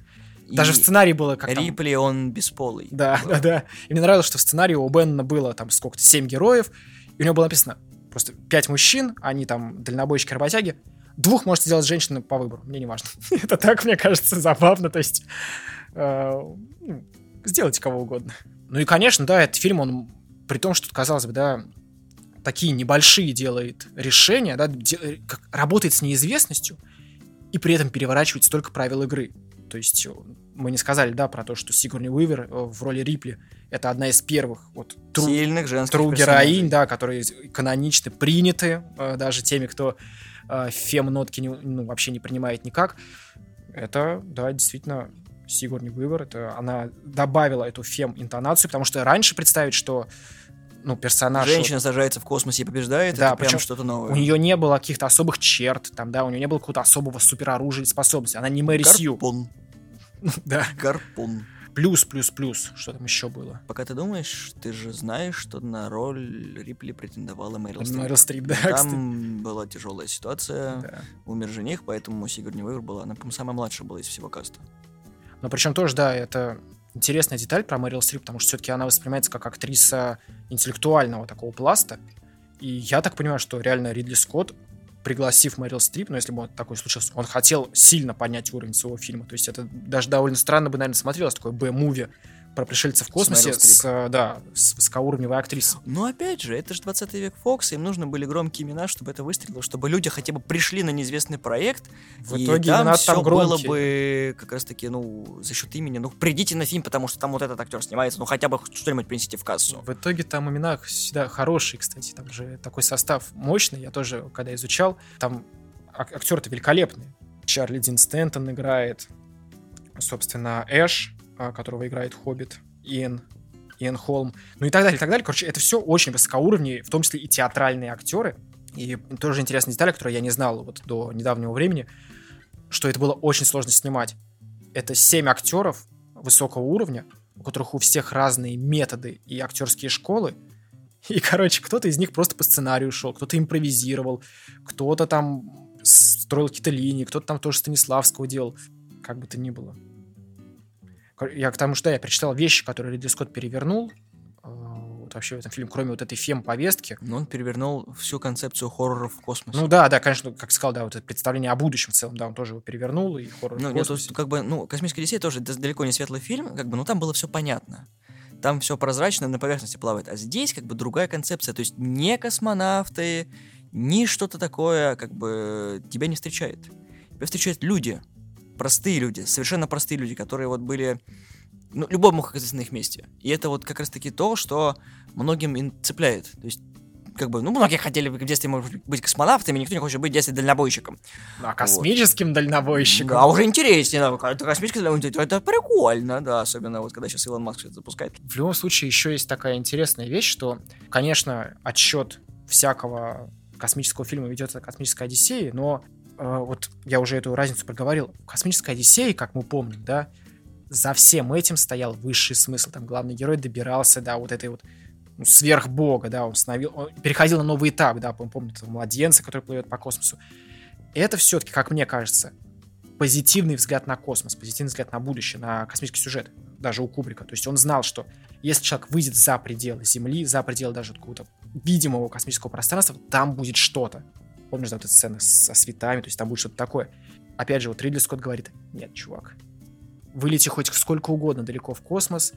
Даже в сценарии было как там- Рипли, он бесполый. Да, Был. да, да. И мне нравилось, что в сценарии у Беннона было там сколько-то, семь героев, и у него было написано просто пять мужчин, они там дальнобойщики-работяги, двух можете сделать женщины по выбору, мне не важно. Это так, мне кажется, забавно, то есть э, ну, сделайте кого угодно. Ну и, конечно, да, этот фильм, он, при том, что, казалось бы, да, такие небольшие делает решения, да, де- как, работает с неизвестностью, и при этом переворачивает столько правил игры. То есть э, мы не сказали, да, про то, что Сигурни Уивер э, в роли Рипли это одна из первых вот тру, Сильных женских тру героинь, да, которые канонично приняты э, даже теми, кто фем-нотки не- ну, вообще не принимает никак. Это, да, действительно Сигурни Уивер, это она добавила эту фем-интонацию, потому что раньше представить, что ну, персонаж... Женщина сажается в космосе и побеждает, Да, это прям что-то новое. У нее не было каких-то особых черт, там, да, у нее не было какого-то особого супероружия или способности. Она не Мэри Сью. Да. Гарпун. Плюс, плюс, плюс. Что там еще было? Пока ты думаешь, ты же знаешь, что на роль Рипли претендовала Мэрил Стрип. Мэрил Стрип, да, Там была тяжелая ситуация, Да. умер жених, поэтому Сигурни Уивер была, она, по-моему, самая младшая была из всего каста. Но причем тоже, да, это интересная деталь про Мэрил Стрип, потому что все-таки она воспринимается как актриса интеллектуального такого пласта. И я так понимаю, что реально Ридли Скотт, пригласив Мэрил Стрип, ну, если бы вот такое случилось, он хотел сильно поднять уровень своего фильма. То есть это даже довольно странно бы, наверное, смотрелось, такое Б-муви про пришельцев в космосе с, да, с высокоуровневой актрисой. Но опять же, это же 20 век Фокс, им нужны были громкие имена, чтобы это выстрелило, чтобы люди хотя бы пришли на неизвестный проект, В и итоге там имена все там было бы как раз таки, ну, за счет имени, ну, придите на фильм, потому что там вот этот актер снимается, ну, хотя бы что-нибудь принесите в кассу. В итоге там имена всегда хорошие, кстати. Там же такой состав мощный. Я тоже, когда изучал, там ак- актеры-то великолепные. Чарли Дин Стэнтон играет, собственно, Эш, которого играет Хоббит, Иэн, Иэн Холм, ну и так далее, и так далее. Короче, это все очень высокоуровневые, в том числе и театральные актеры. И тоже интересная деталь, которую я не знал вот до недавнего времени, что это было очень сложно снимать. Это семь актеров высокого уровня, у которых у всех разные методы и актерские школы. И, короче, кто-то из них просто по сценарию шел, кто-то импровизировал, кто-то там строил какие-то линии, кто-то там тоже Станиславского делал. Как бы то ни было. Я к тому, что да, я прочитал вещи, которые Ридли Скотт перевернул э, вот вообще в этом фильме, кроме вот этой фем-повестки. Но он перевернул всю концепцию хорроров в космосе. Ну да, да, конечно, как сказал, да, вот это представление о будущем в целом, да, он тоже его перевернул, и хоррор Ну, в нет, космосе. тут как бы, ну, «Космическая Одиссея» тоже далеко не светлый фильм, как бы, но там было все понятно. Там все прозрачно, на поверхности плавает. А здесь как бы другая концепция. То есть не космонавты, ни что-то такое, как бы, тебя не встречает. Тебя встречают люди, простые люди, совершенно простые люди, которые вот были... Ну, любой мог оказаться на их месте. И это вот как раз-таки то, что многим и цепляет. То есть как бы, ну, многие хотели бы в детстве, может быть, космонавтами, никто не хочет быть в детстве дальнобойщиком. А космическим дальнобойщиком. Да, уже интереснее, да, это космический дальнобойщик, это прикольно, да, особенно вот когда сейчас Илон Маск все это запускает. В любом случае, еще есть такая интересная вещь, что, конечно, отсчет всякого космического фильма ведется космической Одиссеи, но вот я уже эту разницу проговорил. В космической Одиссее, как мы помним, да, за всем этим стоял высший смысл. Там главный герой добирался до вот этой вот ну, сверхбога, да, он, становил, он переходил на новый этап, да, помните, этого младенца, который плывет по космосу. Это все-таки, как мне кажется, позитивный взгляд на космос, позитивный взгляд на будущее, на космический сюжет, даже у Кубрика. То есть он знал, что если человек выйдет за пределы Земли, за пределы даже какого-то видимого космического пространства, там будет что-то. Помнишь, да, вот эта сцена со светами, то есть там будет что-то такое. Опять же, вот Ридли Скотт говорит, нет, чувак, вылети хоть сколько угодно далеко в космос,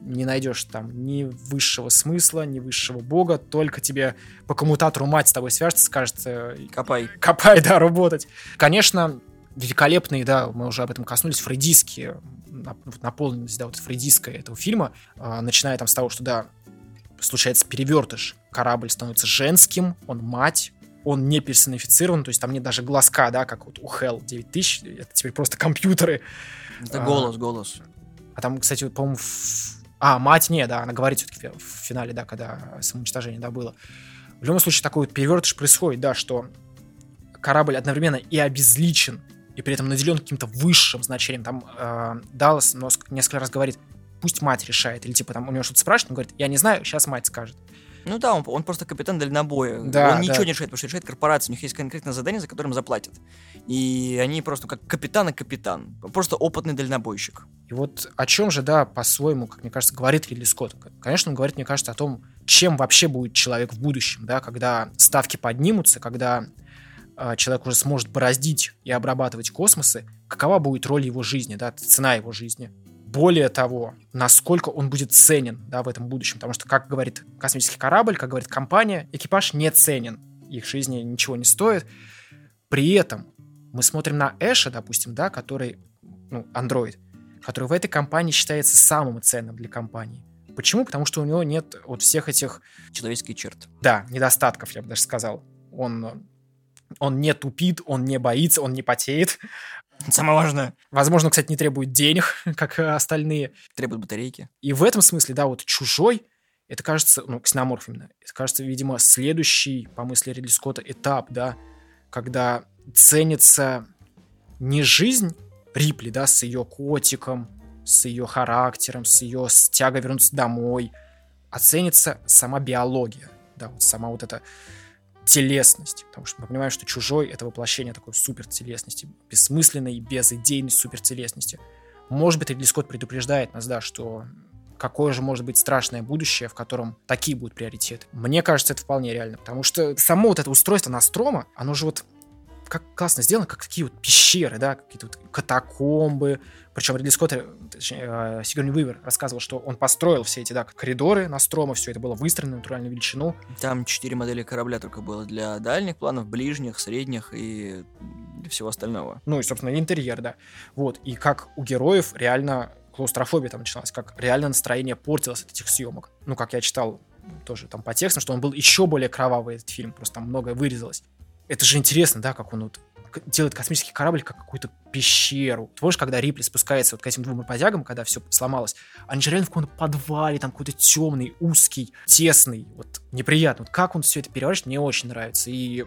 не найдешь там ни высшего смысла, ни высшего бога, только тебе по коммутатору мать с тобой свяжется, скажет, э, Копай. копай, да, работать. Конечно, великолепные, да, мы уже об этом коснулись, фрейдистские, наполненность, да, вот фрейдистская этого фильма, а, начиная там с того, что, да, случается перевертыш, корабль становится женским, он мать, он не персонифицирован, то есть там нет даже глазка, да, как вот у Hell 9000, это теперь просто компьютеры. Это А. голос, голос. А там, кстати, вот, по-моему, в- а, мать не, да, она говорит все-таки в финале, да, когда самоуничтожение, да, было. В любом случае, такой вот перевертыш происходит, да, что корабль одновременно и обезличен, и при этом наделен каким-то высшим значением. Там э, Даллас несколько раз говорит, пусть мать решает, или типа там у него что-то спрашивают, он говорит, я не знаю, сейчас мать скажет. Ну да, он, он просто капитан дальнобоя. Да, он ничего да. не решает, потому что решает корпорация. У них есть конкретное задание, за которым заплатят. И они просто как капитан и капитан. Просто опытный дальнобойщик. И вот о чем же, да, по-своему, как мне кажется, говорит Ридли Скотт. Конечно, он говорит, мне кажется, о том, чем вообще будет человек в будущем, да, когда ставки поднимутся, когда э, человек уже сможет бороздить и обрабатывать космосы, какова будет роль его жизни, да, цена его жизни. Более того, насколько он будет ценен, да, в этом будущем, потому что, как говорит космический корабль, как говорит компания, экипаж не ценен, их жизни ничего не стоит. При этом мы смотрим на Эша, допустим, да, который, ну, андроид, который в этой компании считается самым ценным для компании. Почему? Потому что у него нет вот всех этих, Человеческий черт. да, недостатков, я бы даже сказал. Он, он не тупит, он не боится, он не потеет. Самое важное. Возможно, кстати, не требует денег, как э, остальные. Требует батарейки. И в этом смысле, да, вот чужой, это кажется, ну, ксеноморф именно, это кажется, видимо, следующий, по мысли Ридли Скотта, этап, да, когда ценится не жизнь Рипли, да, с ее котиком, с ее характером, с ее тягой вернуться домой, оценится сама биология, да, вот сама вот эта телесность, потому что мы понимаем, что чужой — это воплощение такой супертелесности, бессмысленной, безидейной супертелесности. Может быть, Ридли Скотт предупреждает нас, да, что какое же может быть страшное будущее, в котором такие будут приоритеты. Мне кажется, это вполне реально, потому что само вот это устройство Настрома, оно же вот как классно сделано, как такие вот пещеры, да, какие-то вот катакомбы. Причем Ридли Скотт, э, точнее, э, Сигурни Уивер рассказывал, что он построил все эти, да, коридоры Настрома, все это было выстроено на натуральную величину. Там четыре модели корабля только было для дальних планов, ближних, средних и всего остального. Ну и, собственно, интерьер, да. Вот, и как у героев реально клаустрофобия там началась, как реально настроение портилось от этих съемок. Ну, как я читал тоже там по текстам, что он был еще более кровавый, этот фильм, просто там многое вырезалось это же интересно, да, как он вот делает космический корабль как какую-то пещеру. Ты помнишь, когда Рипли спускается вот к этим двум бродягам, когда все сломалось, они же реально в каком-то подвале, там какой-то темный, узкий, тесный, вот неприятно. Вот как он все это переворачивает, мне очень нравится. И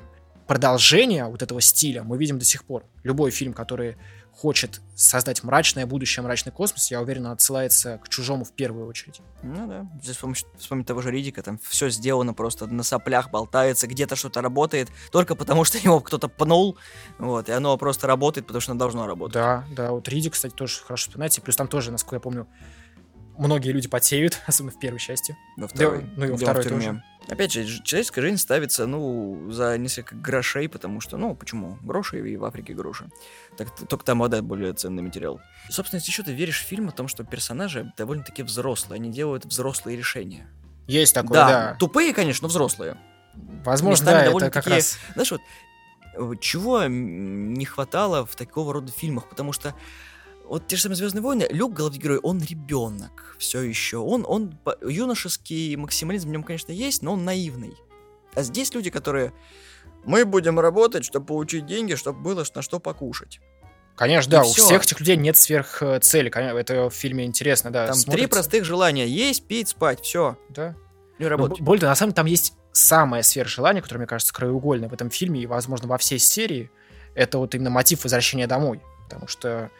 продолжение вот этого стиля мы видим до сих пор. Любой фильм, который хочет создать мрачное будущее, мрачный космос, я уверен, отсылается к чужому в первую очередь. Ну да, здесь вспомнить, того же Ридика, там все сделано просто на соплях, болтается, где-то что-то работает, только потому что его кто-то пнул, вот, и оно просто работает, потому что оно должно работать. Да, да, вот Ридик, кстати, тоже хорошо вспоминается, плюс там тоже, насколько я помню, многие люди потеют, особенно в первой части. Во второй. Да, ну и во второй тоже. Опять же, человеческая жизнь ставится, ну, за несколько грошей, потому что, ну, почему? Гроши и в Африке гроши. Так, только там вода более ценный материал. И, собственно, если еще ты веришь в фильм о том, что персонажи довольно-таки взрослые, они делают взрослые решения. Есть такое, да. да. Тупые, конечно, но взрослые. Возможно, да, это как раз... Знаешь, вот, э, чего не хватало в такого рода фильмах, потому что вот те же самые Звездные войны, Люк, главный герой, он ребенок все еще. Он, он юношеский максимализм в нем, конечно, есть, но он наивный. А здесь люди, которые мы будем работать, чтобы получить деньги, чтобы было на что покушать. Конечно, да, и у все. всех этих людей нет сверх цели. Это в фильме интересно, да. Там смотрится. три простых желания: есть, пить, спать, все. Да. И работать. Более того, на самом деле там есть самое сверхжелание, которое, мне кажется, краеугольное в этом фильме и, возможно, во всей серии. Это вот именно мотив возвращения домой. Потому что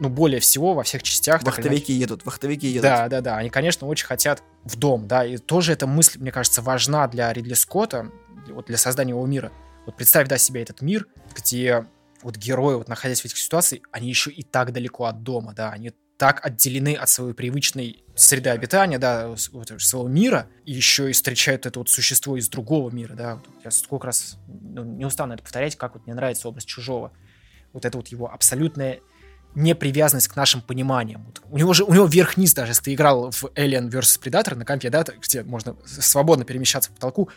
ну, более всего во всех частях. Вахтовики иначе... едут, вахтовики едут. Да, да, да. Они, конечно, очень хотят в дом, да. И тоже эта мысль, мне кажется, важна для Ридли Скотта, вот для создания его мира. Вот представь, да, себе этот мир, где вот герои, вот находясь в этих ситуациях, они еще и так далеко от дома, да, они так отделены от своей привычной среды обитания, да, вот, своего мира, и еще и встречают это вот существо из другого мира, да. Я сколько раз ну, не устану это повторять, как вот мне нравится образ чужого. Вот это вот его абсолютная непривязанность к нашим пониманиям. Вот у него же у него вверх-вниз даже, если ты играл в Alien vs Predator на компе, да, где можно свободно перемещаться по потолку,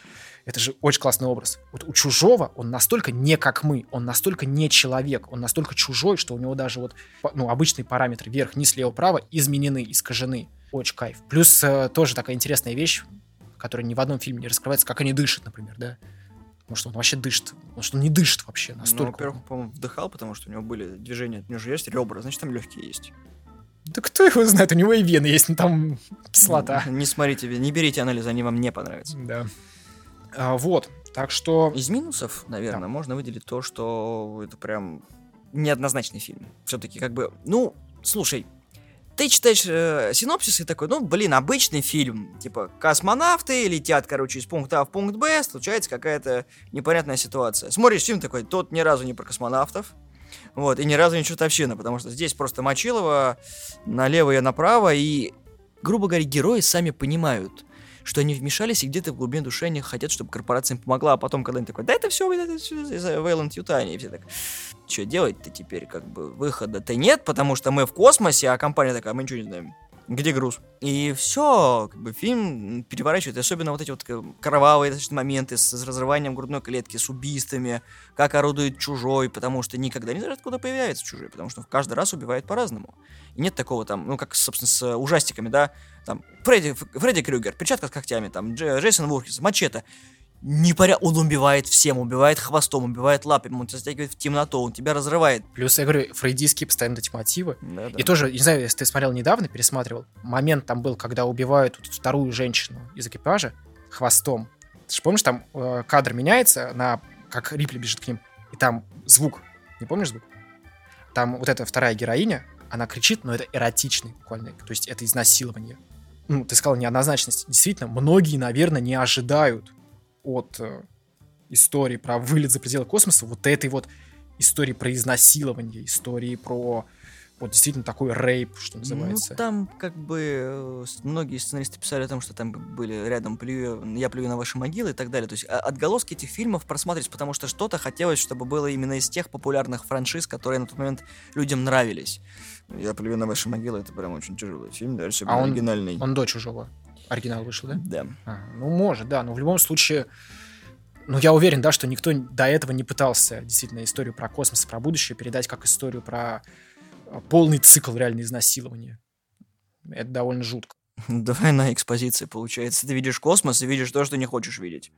это же очень классный образ. Вот у чужого он настолько не как мы, он настолько не человек, он настолько чужой, что у него даже вот ну, обычные параметры вверх, низ, лево, право изменены, искажены. Очень кайф. Плюс э, тоже такая интересная вещь, которая ни в одном фильме не раскрывается, как они дышат, например, да. Может, он вообще дышит. Может, он не дышит вообще настолько. Ну, во-первых, по-моему, вдыхал, потому что у него были движения, у него же есть ребра, значит, там легкие есть. Да кто его знает, у него и вены есть, но там кислота. Не смотрите, не берите анализы, они вам не понравятся. Да. А, вот, так что... Из минусов, наверное, да. можно выделить то, что это прям неоднозначный фильм. Все-таки как бы, ну, слушай, ты читаешь э, синопсис и такой, ну, блин, обычный фильм. Типа, космонавты летят, короче, из пункта А в пункт Б, случается какая-то непонятная ситуация. Смотришь фильм такой, тот ни разу не про космонавтов. Вот, и ни разу не чертовщина, потому что здесь просто Мочилова налево и направо, и, грубо говоря, герои сами понимают, что они вмешались и где-то в глубине души они хотят, чтобы корпорация им помогла, а потом, когда они такой, да это все, это все Вейланд Ютани, и все так, что делать-то теперь, как бы, выхода-то нет, потому что мы в космосе, а компания такая, мы ничего не знаем. Где груз? И все, как бы фильм переворачивает, особенно вот эти вот кровавые моменты с, с разрыванием грудной клетки, с убийствами, как орудует чужой, потому что никогда не знаешь, откуда появляется чужой, потому что каждый раз убивает по-разному. И нет такого там, ну, как, собственно, с ужастиками, да, там, Фредди, Фредди Крюгер, перчатка с когтями, там, Джейсон Вурхис, мачете непоря... Он убивает всем, убивает хвостом, убивает лапами, он тебя затягивает в темноту, он тебя разрывает. Плюс, я говорю, фрейдистские постоянно эти мотивы. Да, да. И тоже, не знаю, если ты смотрел недавно, пересматривал, момент там был, когда убивают вторую женщину из экипажа хвостом. Ты же помнишь, там э, кадр меняется, на как Рипли бежит к ним, и там звук. Не помнишь звук? Там вот эта вторая героиня, она кричит, но это эротичный буквально, то есть это изнасилование. Ну, ты сказал неоднозначность. Действительно, многие, наверное, не ожидают от э, истории про вылет за пределы космоса вот этой вот истории про изнасилование, истории про вот действительно такой рейп, что называется. Ну, там как бы э, многие сценаристы писали о том, что там были рядом плюю, я плюю на ваши могилы и так далее. То есть а, отголоски этих фильмов просматривать, потому что что-то хотелось, чтобы было именно из тех популярных франшиз, которые на тот момент людям нравились. Я плюю на ваши могилы, это прям очень тяжелый фильм, дальше а он, оригинальный. Он до чужого. Оригинал вышел, да? Да. А, ну, может, да, но в любом случае ну, я уверен, да, что никто до этого не пытался действительно историю про космос, про будущее передать как историю про а, полный цикл реально изнасилования. Это довольно жутко. Двойная экспозиция получается. Ты видишь космос и видишь то, что не хочешь видеть.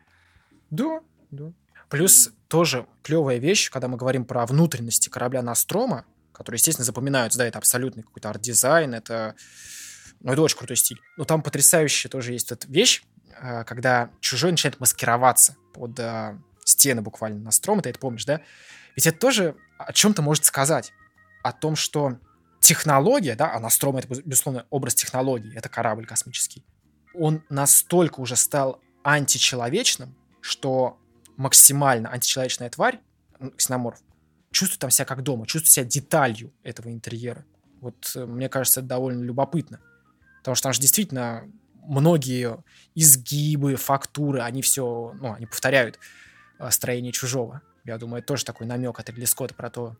Да, да. Плюс тоже клевая вещь, когда мы говорим про внутренности корабля Ностромо, которые, естественно, запоминаются, да, это абсолютный какой-то арт-дизайн, это, ну, это очень крутой стиль. Но там потрясающая тоже есть эта вещь, а, когда чужой начинает маскироваться под а, стены буквально Ностромо, ты это помнишь, да? Ведь это тоже о чем-то может сказать о том, что технология, да, а Настром это, безусловно, образ технологии, это корабль космический, он настолько уже стал античеловечным, что максимально античеловечная тварь, ксеноморф, чувствует там себя как дома, чувствует себя деталью этого интерьера. Вот э, мне кажется, это довольно любопытно. Потому что там же действительно многие изгибы, фактуры, они все, ну, они повторяют э, строение чужого. Я думаю, это тоже такой намек от Ридли Скотта про то,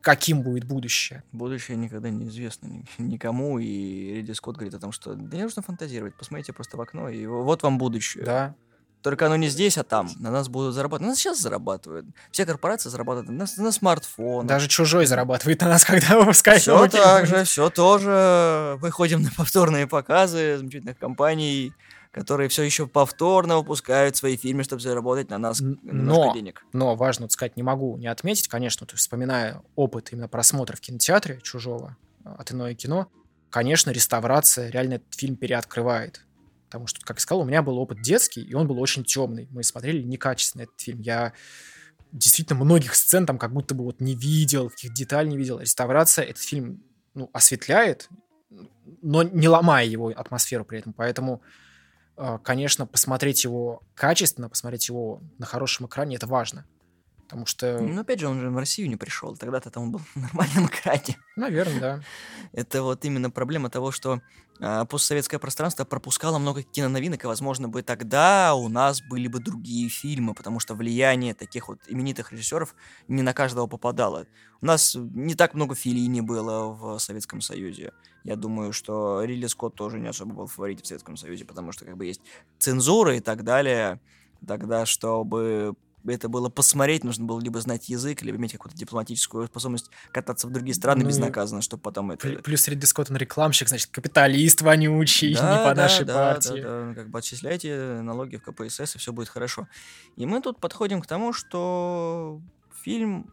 каким будет будущее. Будущее никогда не известно никому, и Ридли Скотт говорит о том, что да не нужно фантазировать, посмотрите просто в окно, и вот вам будущее. Да. Только оно не здесь, а там. На нас будут зарабатывать. На нас сейчас зарабатывают. Все корпорации зарабатывают на, на смартфон. Даже чужой зарабатывает на нас, когда выпускает Все так же, все тоже. Выходим на повторные показы замечательных компаний которые все еще повторно выпускают свои фильмы, чтобы заработать на нас но, денег. Но, важно вот сказать, не могу не отметить, конечно, то есть, вспоминая опыт именно просмотра в кинотеатре «Чужого» а, от иное кино, конечно, реставрация реально этот фильм переоткрывает. Потому что, как я сказал, у меня был опыт детский, и он был очень темный. Мы смотрели некачественно этот фильм. Я действительно многих сцен там как будто бы вот не видел, каких деталей не видел. Реставрация этот фильм ну, осветляет, но не ломая его атмосферу при этом. Поэтому а, конечно, посмотреть его качественно, посмотреть его на хорошем экране, это важно. Потому что... Ну, опять же, он же в Россию не пришел. Тогда-то там он был на нормальном экране. Наверное, да. Это вот именно проблема того, что э, постсоветское пространство пропускало много киноновинок, и, возможно, бы тогда у нас были бы другие фильмы, потому что влияние таких вот именитых режиссеров не на каждого попадало. У нас не так много Филини было в Советском Союзе. Я думаю, что Рилли Скотт тоже не особо был фаворитом в Советском Союзе, потому что как бы есть цензура и так далее. Тогда, чтобы это было посмотреть, нужно было либо знать язык, либо иметь какую-то дипломатическую способность кататься в другие страны ну, безнаказанно, чтобы потом это... Плюс Ридли Скотт, он рекламщик, значит, капиталист вонючий, да, не по да, нашей да, партии. Да, да, как бы отчисляйте налоги в КПСС, и все будет хорошо. И мы тут подходим к тому, что фильм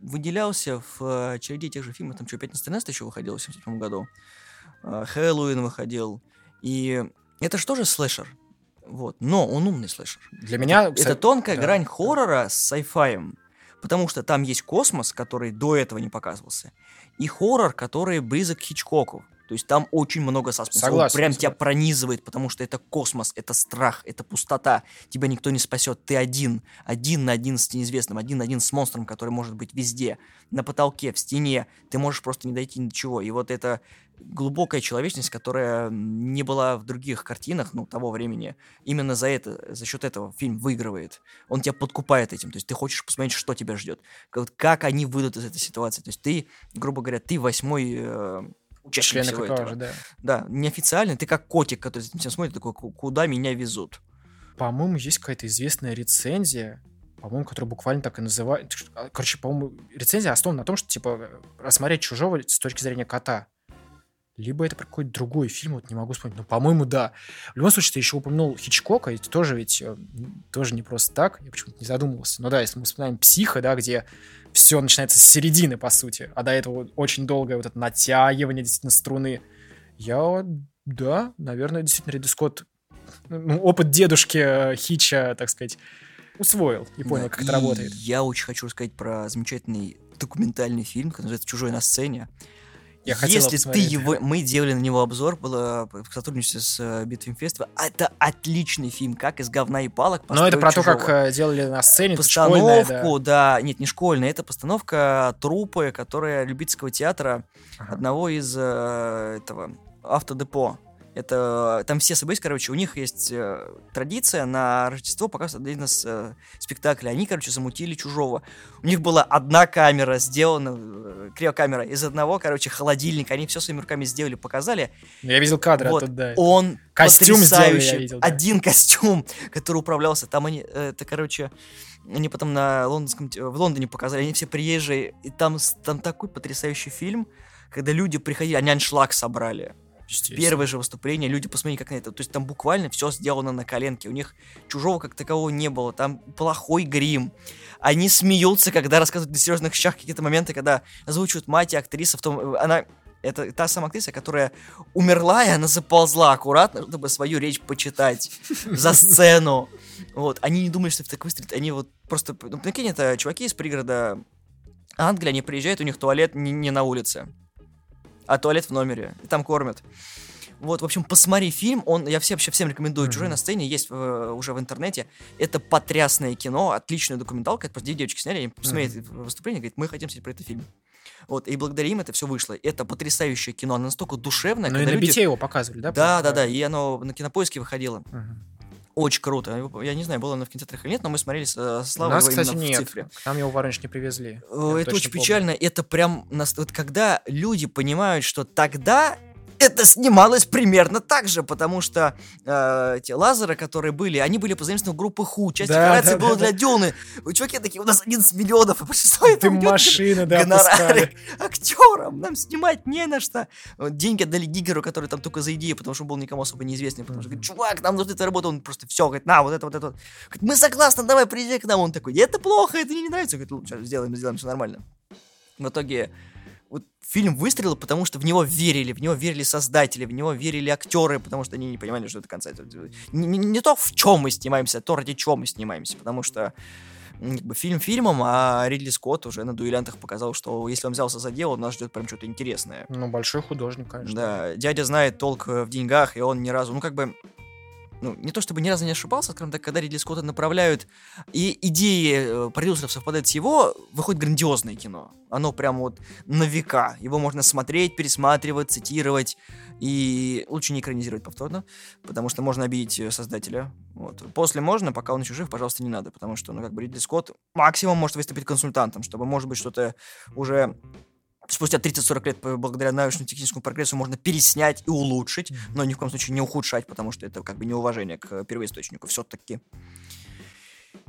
выделялся в череде тех же фильмов, там что, «Пятница 13» еще выходил в 77 году, а, «Хэллоуин» выходил, и это же тоже слэшер, вот. Но он умный слэшер. Для меня... Это тонкая да. грань хоррора с сайфаем. Потому что там есть космос, который до этого не показывался, и хоррор, который близок к Хичкоку. То есть там очень много саспенса. Согласен. Он прям тебя пронизывает, потому что это космос, это страх, это пустота. Тебя никто не спасет. Ты один. Один на один с неизвестным. Один на один с монстром, который может быть везде. На потолке, в стене. Ты можешь просто не дойти ни до чего. И вот это глубокая человечность, которая не была в других картинах, ну, того времени. Именно за это, за счет этого фильм выигрывает. Он тебя подкупает этим. То есть ты хочешь посмотреть, что тебя ждет. Как, как они выйдут из этой ситуации. То есть ты, грубо говоря, ты восьмой э, участник всего этого. да. Да, неофициально, ты как котик, который за этим всем смотрит, такой, куда меня везут. По-моему, есть какая-то известная рецензия, по-моему, которая буквально так и называет. А, короче, по-моему, рецензия основана на том, что, типа, рассмотреть чужого с точки зрения кота. Либо это про какой-то другой фильм, вот не могу вспомнить. Но, по-моему, да. В любом случае, ты еще упомянул Хичкока, это тоже ведь э, тоже не просто так. Я почему-то не задумывался. Но да, если мы вспоминаем «Психа», да, где все начинается с середины, по сути. А до этого очень долгое вот это натягивание действительно струны. Я, да, наверное, действительно Ридли Скотт ну, опыт дедушки э, Хича, так сказать, усвоил и понял, да, как и это работает. Я очень хочу рассказать про замечательный документальный фильм, который называется «Чужой на сцене». Я Если ты его... Мы делали на него обзор, было в сотрудничестве с uh, Битвинфества. Это отличный фильм, как из говна и палок Но это про чужого. то, как э, делали на сцене, Постановку, школьная, да. да. Нет, не школьная, это постановка трупы, которая любительского театра Ага. одного из э, этого автодепо. Это там все события, короче, у них есть э, традиция на Рождество показывать один из э, спектаклей. Они, короче, замутили чужого. У них была одна камера сделана, э, криокамера из одного, короче, холодильника. Они все своими руками сделали, показали. Я видел кадры Вот, оттуда. Он Костюм сделали, потрясающий. видел, да. Один костюм, который управлялся. Там они, э, это, короче, они потом на лондонском, в Лондоне показали, они все приезжие, и там, там такой потрясающий фильм, когда люди приходили, они аншлаг собрали. Естественно. Первое же выступление, люди посмотрели, как на это. То есть там буквально все сделано на коленке. У них чужого как такового не было. Там плохой грим. Они смеются, когда рассказывают на серьезных щах какие-то моменты, когда озвучивают мать и актриса в том... Она... Это та самая актриса, которая умерла, и она заползла аккуратно, чтобы свою речь почитать за сцену. Вот. Они не думали, что это так выстрелит. Они вот просто... Ну, прикинь, это чуваки из пригорода Англии, они приезжают, у них туалет не, не на улице, а туалет в номере. И там кормят. Вот, в общем, посмотри фильм, он, я все, вообще всем рекомендую. Мгм. Чужой на сцене есть э, уже в интернете. Это потрясное кино, отличная документалка. Это просто две девочки сняли, они посмотрели это выступление, говорят, мы хотим снять про это фильм. Вот, и благодаря им это все вышло. Это потрясающее кино, оно настолько душевное, Ну и на люди- бите его показывали, да? Да, да, да, и оно на кинопоиске выходило. Мгм. Очень круто. Я не знаю, было оно в кинотеатрах или нет, но мы смотрели с, э, Славой нас, его кстати, именно в нет. цифре. К нам его в Воронеж не привезли. Э, Я Это очень помню. печально. Это прям... нас- Вот когда люди понимают, что тогда это снималось примерно так же, потому что э, те лазеры, которые были, они были по заимствованию группы Ху. Часть Да, да, было да, для Дюны. Вы чуваки такие, у нас 11 миллионов, и большинство уйдет машины, да, гонорары актерам, нам снимать не на что. Деньги отдали Гигеру, который там только за идею, потому что он был никому особо неизвестный. Потому что говорит, чувак, нам нужна эта работа, он просто все, говорит, на, вот это, вот это. вот». Говорит, мы согласны, давай, приезжай к нам. Он такой, это плохо, это мне не нравится. Говорит, ну, сейчас сделаем, сделаем, все нормально. В итоге вот фильм выстрелил, потому что в него верили, в него верили создатели, в него верили актеры, потому что они не понимали, что это конца. Не, не- не то, в чем мы снимаемся, а то, ради чего мы снимаемся, потому что как бы фильм фильмом, а Ридли Скотт уже на дуэлянтах показал, что если он взялся за дело, нас ждет прям что-то интересное. Ну, большой художник, конечно. Да, дядя знает толк э, в деньгах, и он ни разу, ну как бы, ну не то чтобы ни разу не ошибался, скажем так, когда Ридли Скотта направляют, и идеи э, продюсеров совпадают с его, выходит грандиозное кино. Оно прям вот на века. Его можно смотреть, пересматривать, цитировать, и лучше не экранизировать повторно, потому что можно обидеть э, создателя. Вот. После можно, пока он еще жив, пожалуйста, не надо, потому что, ну, как бы Ридли Скотт максимум может выступить консультантом, чтобы, может быть, что-то уже спустя 30-40 лет благодаря научно-техническому прогрессу можно переснять и улучшить, но ни в коем случае не ухудшать, потому что это как бы неуважение к э, первоисточнику все-таки.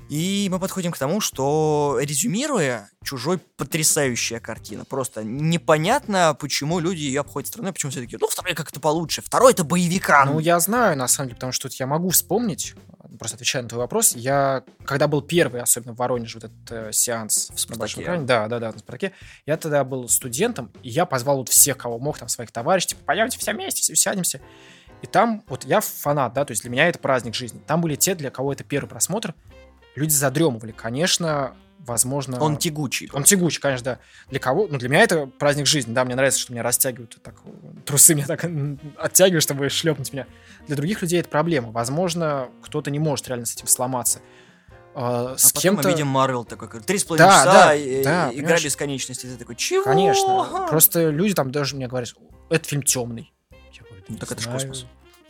И мы подходим к тому, что, резюмируя, «Чужой» потрясающая картина. Просто непонятно, почему люди ее обходят стороной, почему все таки ну, второй как-то получше, второй это боевика. Ну, я знаю, на самом деле, потому что тут я могу вспомнить, просто отвечая на твой вопрос, я, когда был первый, особенно в Воронеже, вот этот э, сеанс В на большом «Спартаке». экране, да, да, да, на Спартаке, я тогда был студентом, и я позвал вот всех, кого мог, там, своих товарищей, типа, пойдемте все вместе, все сядемся. И там, вот я фанат, да, то есть для меня это праздник жизни. Там были те, для кого это первый просмотр, люди задремывали. Конечно, возможно... Он тягучий. Он тягучий, конечно, да. Для кого? Ну, для меня это праздник жизни. Да, мне нравится, что меня растягивают так, трусы меня так оттягивают, чтобы шлепнуть меня. Для других людей это проблема. Возможно, кто-то не может реально с этим сломаться. А, А с потом кем-то... мы видим Марвел такой, как три с половиной Да, часа, да, и- да, игра понимаешь? бесконечности. Ты такой, чего? Конечно. Просто люди там даже мне говорят, этот фильм темный. Я говорю, Ну, «Не так это ж знаю». космос.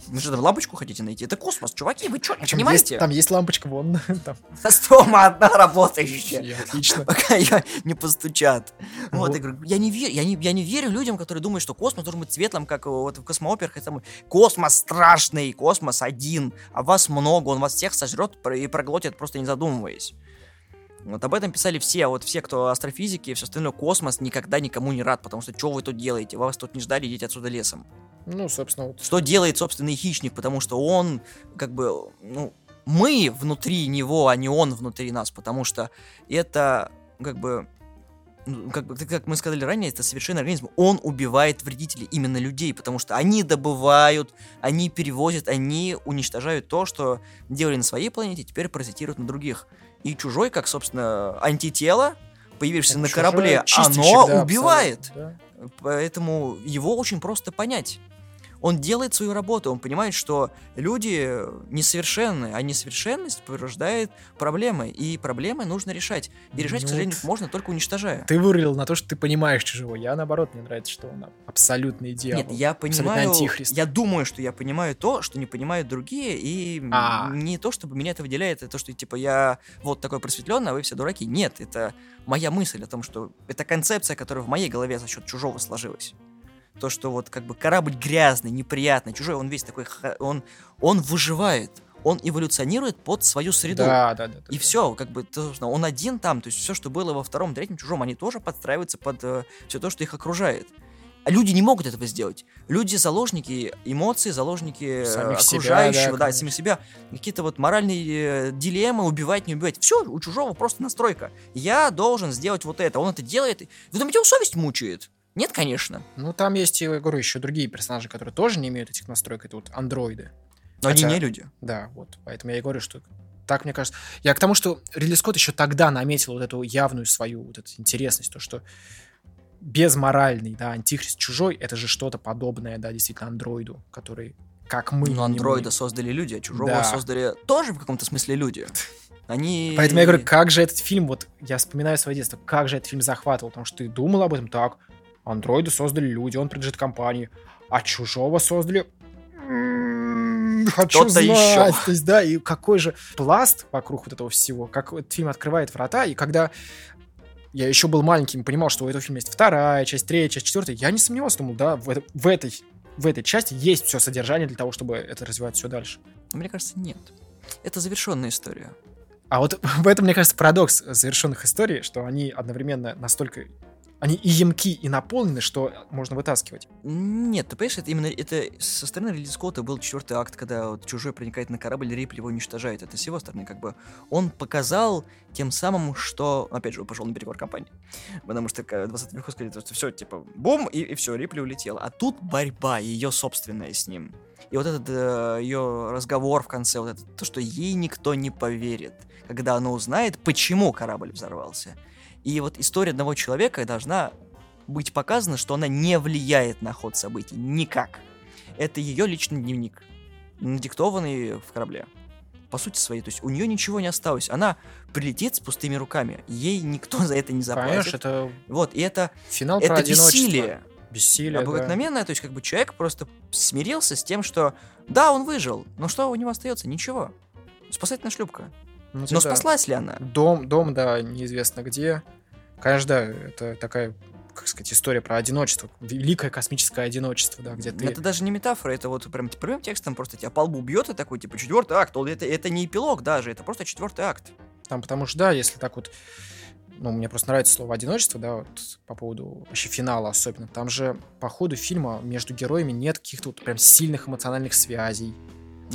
Вы что, лампочку хотите найти? Это космос, чуваки, вы что, не Причем понимаете? есть- там есть лампочка вон. там. Стома одна работающая. Отлично. Пока ее не постучат. Вот, Вот. я говорю, я не верю, я не, я не верю людям, которые думают, что космос должен быть светлым, как вот в космооперах. Это космос страшный, космос один, а вас много, он вас всех сожрет и проглотит, просто не задумываясь. Вот об этом писали все, вот все, кто астрофизики и все остальное, космос никогда никому не рад, потому что что вы тут делаете? Вас тут не ждали, идите отсюда лесом. Ну, собственно, вот. Что делает собственный хищник, потому что он, как бы, ну, мы внутри него, а не он внутри нас, потому что это, как бы, ну, как, как мы сказали ранее, это совершенный организм. Он убивает вредителей, именно людей, потому что они добывают, они перевозят, они уничтожают то, что делали на своей планете, теперь паразитируют на других. И чужой, как, собственно, антитело, появишься Это на корабле, оно да, убивает. да. Поэтому его очень просто понять. Он делает свою работу, он понимает, что люди несовершенны, а несовершенность порождает проблемы, и проблемы нужно решать. И решать, к Ну сожалению, вот. можно только уничтожая. Ты вырулил на то, что ты понимаешь чужого. Я, наоборот, мне нравится, что он абсолютный дьявол. Нет, я понимаю, я думаю, что я понимаю то, что не понимают другие, и А. не то, чтобы меня это выделяет, это то, что типа я вот такой просветленный, а вы все дураки. Нет, это моя мысль о том, что это концепция, которая в моей голове за счет чужого сложилась. То, что вот как бы корабль грязный, неприятный, чужой, он весь такой, он, он выживает, он эволюционирует под свою среду. Да, да, да. И да. все, как бы, что он один там, то есть все, что было во втором, третьем, чужом, они тоже подстраиваются под все то, что их окружает. А люди не могут этого сделать. Люди заложники эмоций, заложники э, Самих себя, окружающего, да, да, самих себя. Какие-то вот моральные э, дилеммы, убивать, не убивать. Все, у чужого просто настройка. Я должен сделать вот это. Он это делает. Вы думаете, его совесть мучает? Нет, конечно. Ну, там есть, я говорю, еще другие персонажи, которые тоже не имеют этих настроек. Это вот андроиды. Но Хотя- они не люди. Да, вот. Поэтому я и говорю, что так, мне кажется... Я к тому, что Ридли Скотт еще тогда наметил вот эту явную свою вот эту интересность, то, что безморальный, да, антихрист чужой, это же что-то подобное, да, действительно, андроиду, который, как мы... Не андроида мы. создали люди, а чужого Да. создали тоже в каком-то смысле люди. Они... Поэтому я говорю, как же этот фильм, вот я вспоминаю свое детство, как же этот фильм захватывал, потому что ты думал об этом, так, андроиды создали люди, он принадлежит компании, а чужого создали... М, Хочу знать. еще. То есть, да, и какой же пласт вокруг вот этого всего, как этот фильм открывает врата, и когда я еще был маленьким и понимал, что у этого фильма есть вторая часть, третья часть, четвертая, я не сомневался, думал, да, в, это- в этой в этой части есть все содержание для того, чтобы это развивать все дальше. Мне кажется, нет. Это завершенная история. А вот в этом, мне кажется, парадокс завершенных историй, что они одновременно настолько... Они и емки, и наполнены, что можно вытаскивать. Нет, ты понимаешь, это именно это со стороны Ридли Скотта был четвертый акт, когда вот чужой проникает на корабль, Рипли его уничтожает. Это с его стороны, как бы он показал тем самым, что, опять же, он пошел на переговор компании. Потому что к 20 веку сказали, что все, типа, бум, и, все, Рипли улетела. А тут борьба ее собственная с ним. И вот этот ее разговор в конце, вот это, то, что ей никто не поверит, когда она узнает, почему корабль взорвался. И вот история одного человека должна быть показано, что она не влияет на ход событий никак. Это ее личный дневник, надиктованный в корабле. По сути своей, то есть у нее ничего не осталось. Она прилетит с пустыми руками, ей никто за это не заплатит. Понимаешь, это Вот, и это, финал про это одиночество. бессилие. Бессилие, да. Обыкновенное, то есть как бы человек просто смирился с тем, что да, он выжил, но что у него остается? Ничего. Спасательная шлюпка. Ну, Но да. спаслась ли она? Дом, дом, да, неизвестно где. Конечно, да, это такая, как сказать, история про одиночество. Великое космическое одиночество, да, где ты... Это даже не метафора, это вот прям типа, прямым текстом просто тебя по лбу бьет и такой, типа, четвертый акт. Это, это не эпилог даже, это просто четвертый акт. Там, потому что, да, если так вот, ну, мне просто нравится слово одиночество, да, вот по поводу вообще финала особенно. Там же по ходу фильма между героями нет каких-то вот прям сильных эмоциональных связей.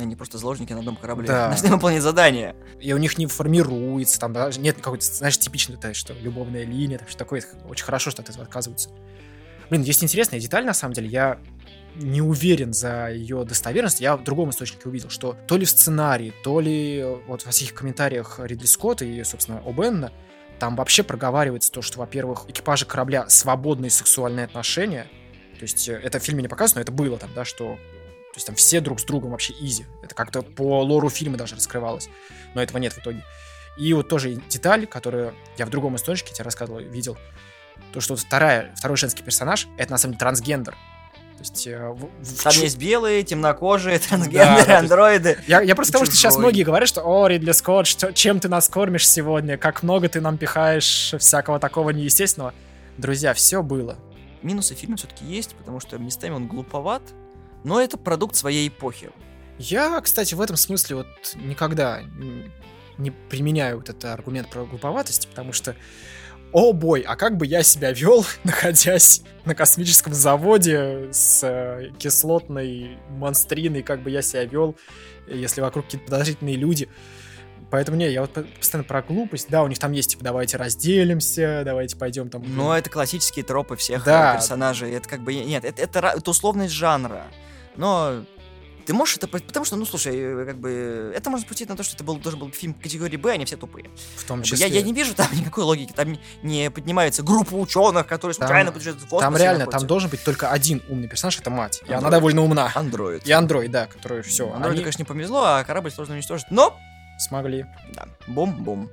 Они просто заложники на одном корабле. Да. Должны выполнять задание. И у них не формируется, там даже нет какой-то, знаешь, типичной, да, что любовная линия, так что такое, очень хорошо, что от этого отказываются. Блин, есть интересная деталь, на самом деле, я не уверен за ее достоверность. Я в другом источнике увидел, что то ли в сценарии, то ли вот во всех комментариях Ридли Скотта и, собственно, О'Бенна там вообще проговаривается то, что, во-первых, экипажи корабля свободные сексуальные отношения. То есть э, это в фильме не показано, но это было там, да, что то есть там все друг с другом вообще изи. Это как-то по лору фильма даже раскрывалось. Но этого нет в итоге. И вот тоже деталь, которую я в другом источнике тебе рассказывал, видел. То, что вторая, второй женский персонаж, это на самом деле трансгендер. То есть... э, в- в Там чу- есть белые, темнокожие, Да, трансгендеры, да, есть- андроиды. Я, я просто потому, что сейчас многие говорят, что «О, Ридли Скотт, что, чем ты нас кормишь сегодня? Как много ты нам пихаешь всякого такого неестественного?» Друзья, все было. Минусы фильма все-таки есть, потому что местами он глуповат, но это продукт своей эпохи. Я, кстати, в этом смысле вот никогда не применяю вот этот аргумент про глуповатость, потому что о бой, а как бы я себя вел, находясь на космическом заводе с э, кислотной монстриной, как бы я себя вел, если вокруг какие-то подозрительные люди. Поэтому не, я вот по- постоянно про глупость. Да, у них там есть, типа, давайте разделимся, давайте пойдем там. Но это классические тропы всех Да. персонажей. Это как бы... Нет, это, это, это условность жанра. Но ты можешь это... Потому что, ну, слушай, э, как бы... Это можно спустить на то, что это был, должен был фильм категории Б, они все тупые. В том числе. Я, я не вижу там никакой логики. Там не- поднимается группа ученых, которые Там- случайно путешествуют в космос. Там реально, находятся. там должен быть только один умный персонаж, это мать. И она довольно умна. Андроид. И андроид, да, который все, Андроиду, они конечно, не повезло, а корабль сложно уничтожить. Но смогли. Да, бум-бум.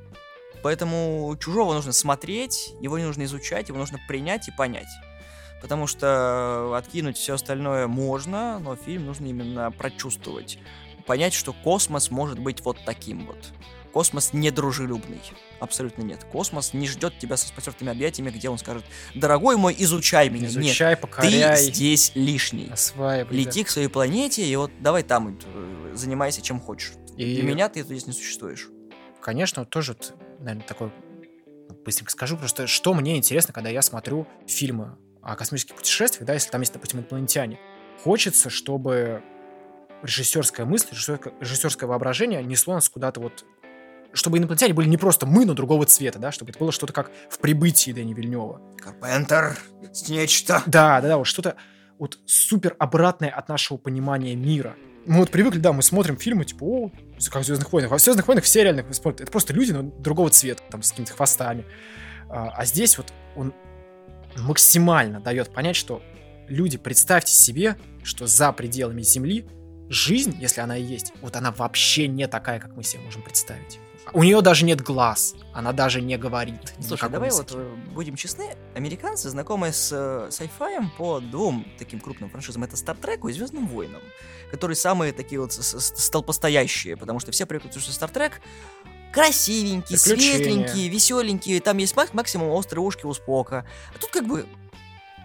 Поэтому чужого нужно смотреть, его не нужно изучать, его нужно принять и понять. Потому что откинуть все остальное можно, но фильм нужно именно прочувствовать. Понять, что космос может быть вот таким вот. Космос недружелюбный. Абсолютно нет. Космос не ждет тебя с распростертыми объятиями, где он скажет, дорогой мой, изучай меня. Изучай, Нет, покоряй, ты здесь лишний. осваивай. да. Лети к своей планете, и вот давай там э, занимайся чем хочешь. И, Для меня ты здесь не существуешь. конечно, тоже, наверное, такой быстренько скажу, просто что мне интересно, когда я смотрю фильмы о космических путешествиях, да, если там есть, допустим, инопланетяне. Хочется, чтобы режиссерская мысль, режиссерское, режиссерское воображение несло нас куда-то вот чтобы инопланетяне были не просто мы, но другого цвета, да, чтобы это было что-то как в прибытии Дэни Вильнева. Карпентер, нечто. Да, да, да, вот что-то вот супер обратное от нашего понимания мира. Мы вот привыкли, да, мы смотрим фильмы, типа, о, как в Звездных войнах. А в Звездных войнах все реально смотрят. Это просто люди, но другого цвета, там, с какими-то хвостами. А, а здесь вот он максимально дает понять, что люди, представьте себе, что за пределами Земли жизнь, если она и есть, вот она вообще не такая, как мы себе можем представить. У нее даже нет глаз, она даже не говорит. Слушай, давай языке. вот э, будем честны. Американцы знакомы с э, sci-fi по двум таким крупным франшизам. Это Star Trek и Звездным войнам. Которые самые такие вот столпостоящие. Потому что все привыкли, что Star Trek красивенький, Приключения. светленький, веселенький. Там есть мак- максимум острые ушки у Спока. А тут как бы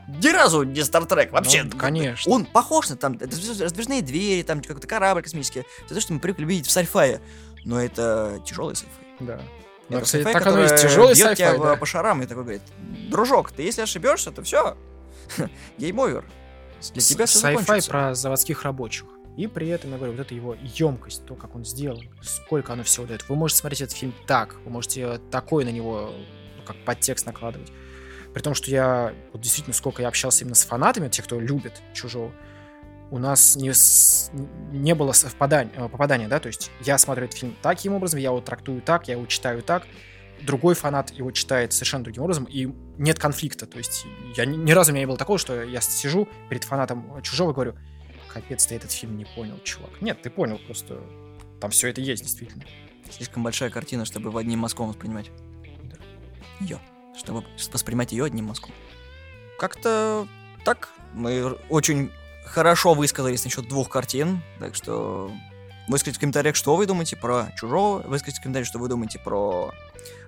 ни разу не Star Trek вообще. Ну, конечно. Он похож на там раздвиж- раздвижные двери, там какой-то корабль космический. Это то, что мы привыкли видеть в sci-fi. Но это тяжелый sci-fi. Да. Это Ну, кстати, так оно есть, тяжелый бьет тебя да. по шарам и такой говорит, дружок, ты если ошибешься, то все, game over. Для тебя все Sci-fi про заводских рабочих. И при этом, я говорю, вот эта его емкость, то, как он сделан, сколько оно всего дает. Вы можете смотреть этот фильм так, вы можете такой на него, ну, как подтекст накладывать. При том, что я, вот действительно, сколько я общался именно с фанатами, тех, кто любит «Чужого», у нас не, не было совпадания, э, попадания, да, то есть я смотрю этот фильм таким образом, я его трактую так, я его читаю так, другой фанат его читает совершенно другим образом, и нет конфликта, то есть я ни, ни разу у меня не было такого, что я сижу перед фанатом «Чужого» и говорю, капец, ты этот фильм не понял, чувак. Нет, ты понял, просто там все это есть, действительно. Слишком большая картина, чтобы в одним мазком воспринимать. Да. Ее. Чтобы воспринимать ее одним мазком. Как-то так. Мы очень хорошо высказались насчет двух картин. Так что выскажите в комментариях, что вы думаете про Чужого. Выскажите в комментариях, что вы думаете про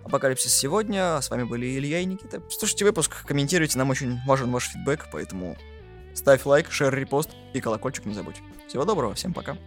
Апокалипсис сегодня. С вами были Илья и Никита. Слушайте выпуск, комментируйте, нам очень важен ваш фидбэк, поэтому ставь лайк, шер, репост и колокольчик не забудь. Всего доброго, всем пока.